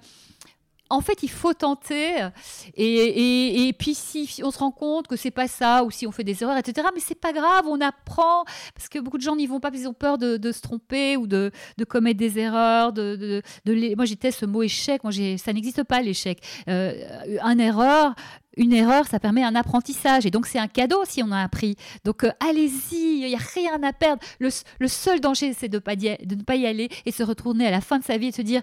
S4: en fait, il faut tenter. Et, puis, si on se rend compte que c'est pas ça, ou si on fait des erreurs, etc., mais c'est pas grave, on apprend. Parce que beaucoup de gens n'y vont pas parce qu'ils ont peur de, se tromper ou de, commettre des erreurs. De, de, Moi, j'étais ce mot échec. Ça n'existe pas, l'échec. Euh, un erreur, une erreur, ça permet un apprentissage. Et donc, c'est un cadeau si on a appris. Donc, euh, allez-y, il n'y a rien à perdre. Le, seul danger, c'est de, de ne pas y aller et se retourner à la fin de sa vie et se dire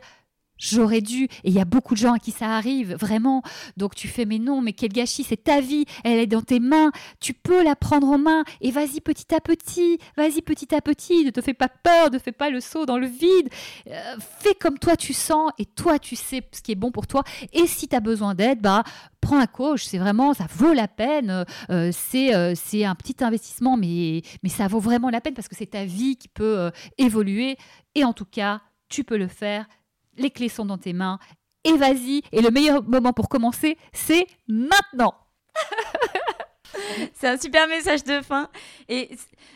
S4: j'aurais dû. Et il y a beaucoup de gens à qui ça arrive, vraiment. Donc tu fais, mais non, mais quel gâchis, c'est ta vie, elle est dans tes mains, tu peux la prendre en main, et vas-y petit à petit, vas-y petit à petit, ne te fais pas peur, ne fais pas le saut dans le vide, euh, fais comme toi tu sens, et toi tu sais ce qui est bon pour toi, et si tu as besoin d'aide, bah prends un coach, c'est vraiment, ça vaut la peine, euh, c'est euh, c'est un petit investissement, mais, mais ça vaut vraiment la peine parce que c'est ta vie qui peut évoluer, et en tout cas, tu peux le faire les clés sont dans tes mains, et vas-y. Et le meilleur moment pour commencer, c'est maintenant.
S7: c'est un super message de fin. Et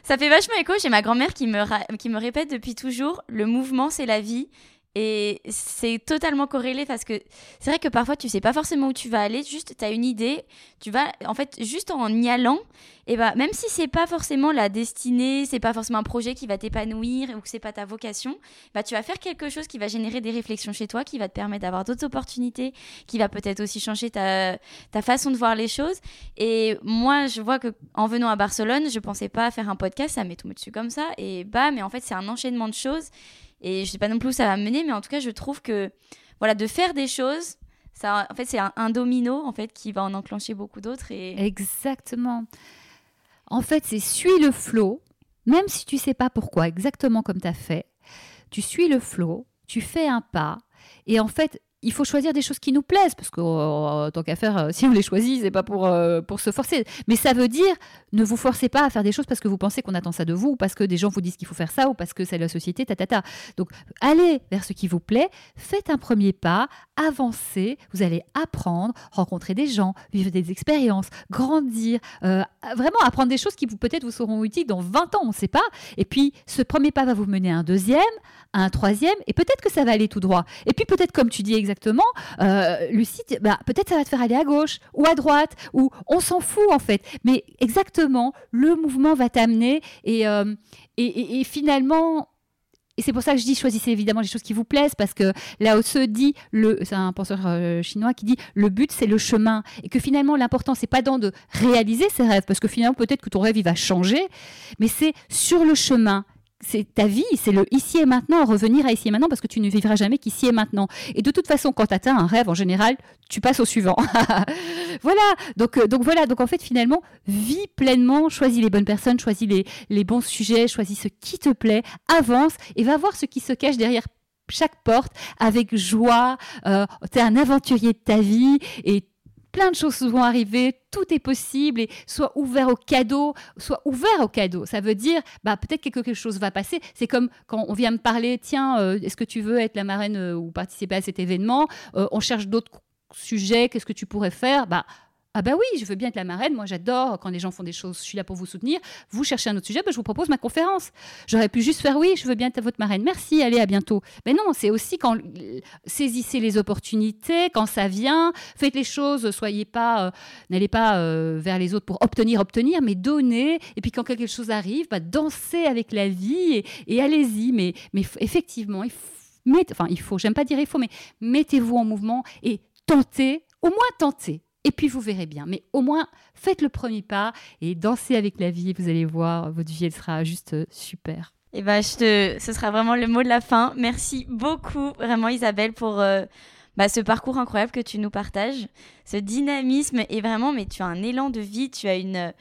S7: ça fait vachement écho. J'ai ma grand-mère qui me, qui me répète depuis toujours, le mouvement, c'est la vie. Et c'est totalement corrélé parce que c'est vrai que parfois tu sais pas forcément où tu vas aller, juste tu as une idée, tu vas en fait juste en y allant, et bah même si c'est pas forcément la destinée, c'est pas forcément un projet qui va t'épanouir ou que c'est pas ta vocation, bah tu vas faire quelque chose qui va générer des réflexions chez toi, qui va te permettre d'avoir d'autres opportunités, qui va peut-être aussi changer ta, ta façon de voir les choses. Et moi je vois que en venant à Barcelone, je pensais pas faire un podcast, ça m'est tombé dessus comme ça, et bah mais en fait c'est un enchaînement de choses et je sais pas non plus où ça va mener, mais en tout cas, je trouve que voilà, de faire des choses, Ça, en fait, c'est un, domino en fait qui va en enclencher beaucoup d'autres et
S4: Exactement. En fait, c'est suis le flot, même si tu sais pas pourquoi, exactement comme tu as fait. Tu suis le flot, tu fais un pas, et en fait, il faut choisir des choses qui nous plaisent, parce que euh, tant qu'à faire, euh, si on les choisit, c'est pas pour, euh, pour se forcer. Mais ça veut dire, ne vous forcez pas à faire des choses parce que vous pensez qu'on attend ça de vous, ou parce que des gens vous disent qu'il faut faire ça, ou parce que c'est la société, ta, ta, ta. Donc, allez vers ce qui vous plaît, faites un premier pas, avancez, vous allez apprendre, rencontrer des gens, vivre des expériences, grandir, vraiment apprendre des choses qui peut-être vous seront utiles dans 20 ans, on ne sait pas. Et puis, ce premier pas va vous mener à un deuxième, à un troisième, et peut-être que ça va aller tout droit. Et puis peut-être, comme tu dis exactement, euh, Lucie, bah, peut-être ça va te faire aller à gauche ou à droite, ou on s'en fout en fait. Mais exactement, le mouvement va t'amener et, euh, et, finalement. Et c'est pour ça que je dis choisissez évidemment les choses qui vous plaisent parce que Lao Tse dit le c'est un penseur euh, chinois qui dit le but c'est le chemin et que finalement l'important c'est pas tant de réaliser ses rêves parce que finalement peut-être que ton rêve il va changer mais c'est sur le chemin c'est ta vie, c'est le ici et maintenant, revenir à ici et maintenant, parce que tu ne vivras jamais qu'ici et maintenant. Et de toute façon, quand tu atteins un rêve, en général, tu passes au suivant. voilà, donc, euh, donc voilà, donc en fait, finalement, vis pleinement, choisis les bonnes personnes, choisis les, les bons sujets, choisis ce qui te plaît, avance et va voir ce qui se cache derrière chaque porte avec joie. Euh, tu es un aventurier de ta vie et plein de choses vont arriver, tout est possible et sois ouvert au cadeau, sois ouvert au cadeau. Ça veut dire, bah, peut-être que quelque chose va passer. C'est comme quand on vient me parler, tiens, euh, est-ce que tu veux être la marraine euh, ou participer à cet événement Euh, On cherche d'autres sujets, qu'est-ce que tu pourrais faire? Bah, ah bah oui, je veux bien être la marraine. Moi, j'adore quand les gens font des choses. Je suis là pour vous soutenir. Vous cherchez un autre sujet, bah, je vous propose ma conférence. J'aurais pu juste faire oui, je veux bien être votre marraine. Merci, allez, à bientôt. Mais non, c'est aussi quand saisissez les opportunités, quand ça vient, faites les choses. Soyez pas, euh, n'allez pas euh, vers les autres pour obtenir, obtenir, mais donnez. Et puis quand quelque chose arrive, bah, dansez avec la vie et, allez-y. Mais, mais effectivement, il enfin, il faut. J'aime pas dire il faut, mais mettez-vous en mouvement et tentez, au moins tentez. Et puis vous verrez bien. Mais au moins, faites le premier pas et dansez avec la vie. Vous allez voir, votre vie, elle sera juste euh, super.
S7: Et je te... ce sera vraiment le mot de la fin. Merci beaucoup, vraiment, Isabelle, pour euh, bah, ce parcours incroyable que tu nous partages, ce dynamisme et vraiment, mais tu as un élan de vie, tu as une,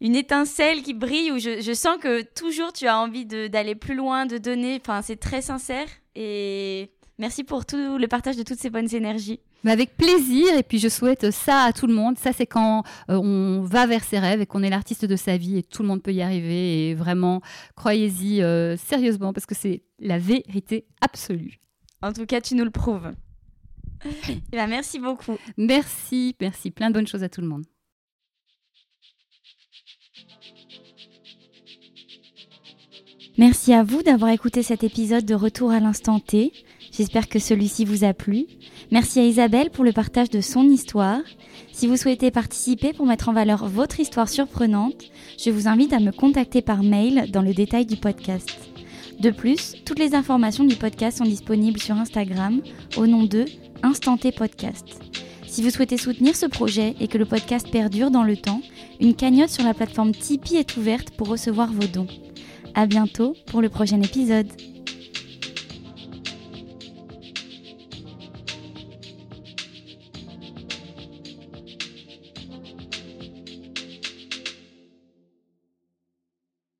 S7: une étincelle qui brille où je, je sens que toujours tu as envie d'aller plus loin, de donner. Enfin, c'est très sincère et merci pour tout le partage de toutes ces bonnes énergies.
S4: Mais avec plaisir, et puis je souhaite ça à tout le monde. Ça, c'est quand euh, on va vers ses rêves et qu'on est l'artiste de sa vie et tout le monde peut y arriver. Et vraiment, croyez-y euh, sérieusement parce que c'est la vérité absolue.
S7: En tout cas, tu nous le prouves. Et ben, merci beaucoup.
S4: Merci, merci. Plein de bonnes choses à tout le monde.
S7: Merci à vous d'avoir écouté cet épisode de Retour à l'instant T. J'espère que celui-ci vous a plu. Merci à Isabelle pour le partage de son histoire. Si vous souhaitez participer pour mettre en valeur votre histoire surprenante, je vous invite à me contacter par mail dans le détail du podcast. De plus, toutes les informations du podcast sont disponibles sur Instagram au nom de Instant T Podcast. Si vous souhaitez soutenir ce projet et que le podcast perdure dans le temps, une cagnotte sur la plateforme Tipeee est ouverte pour recevoir vos dons. À bientôt pour le prochain épisode.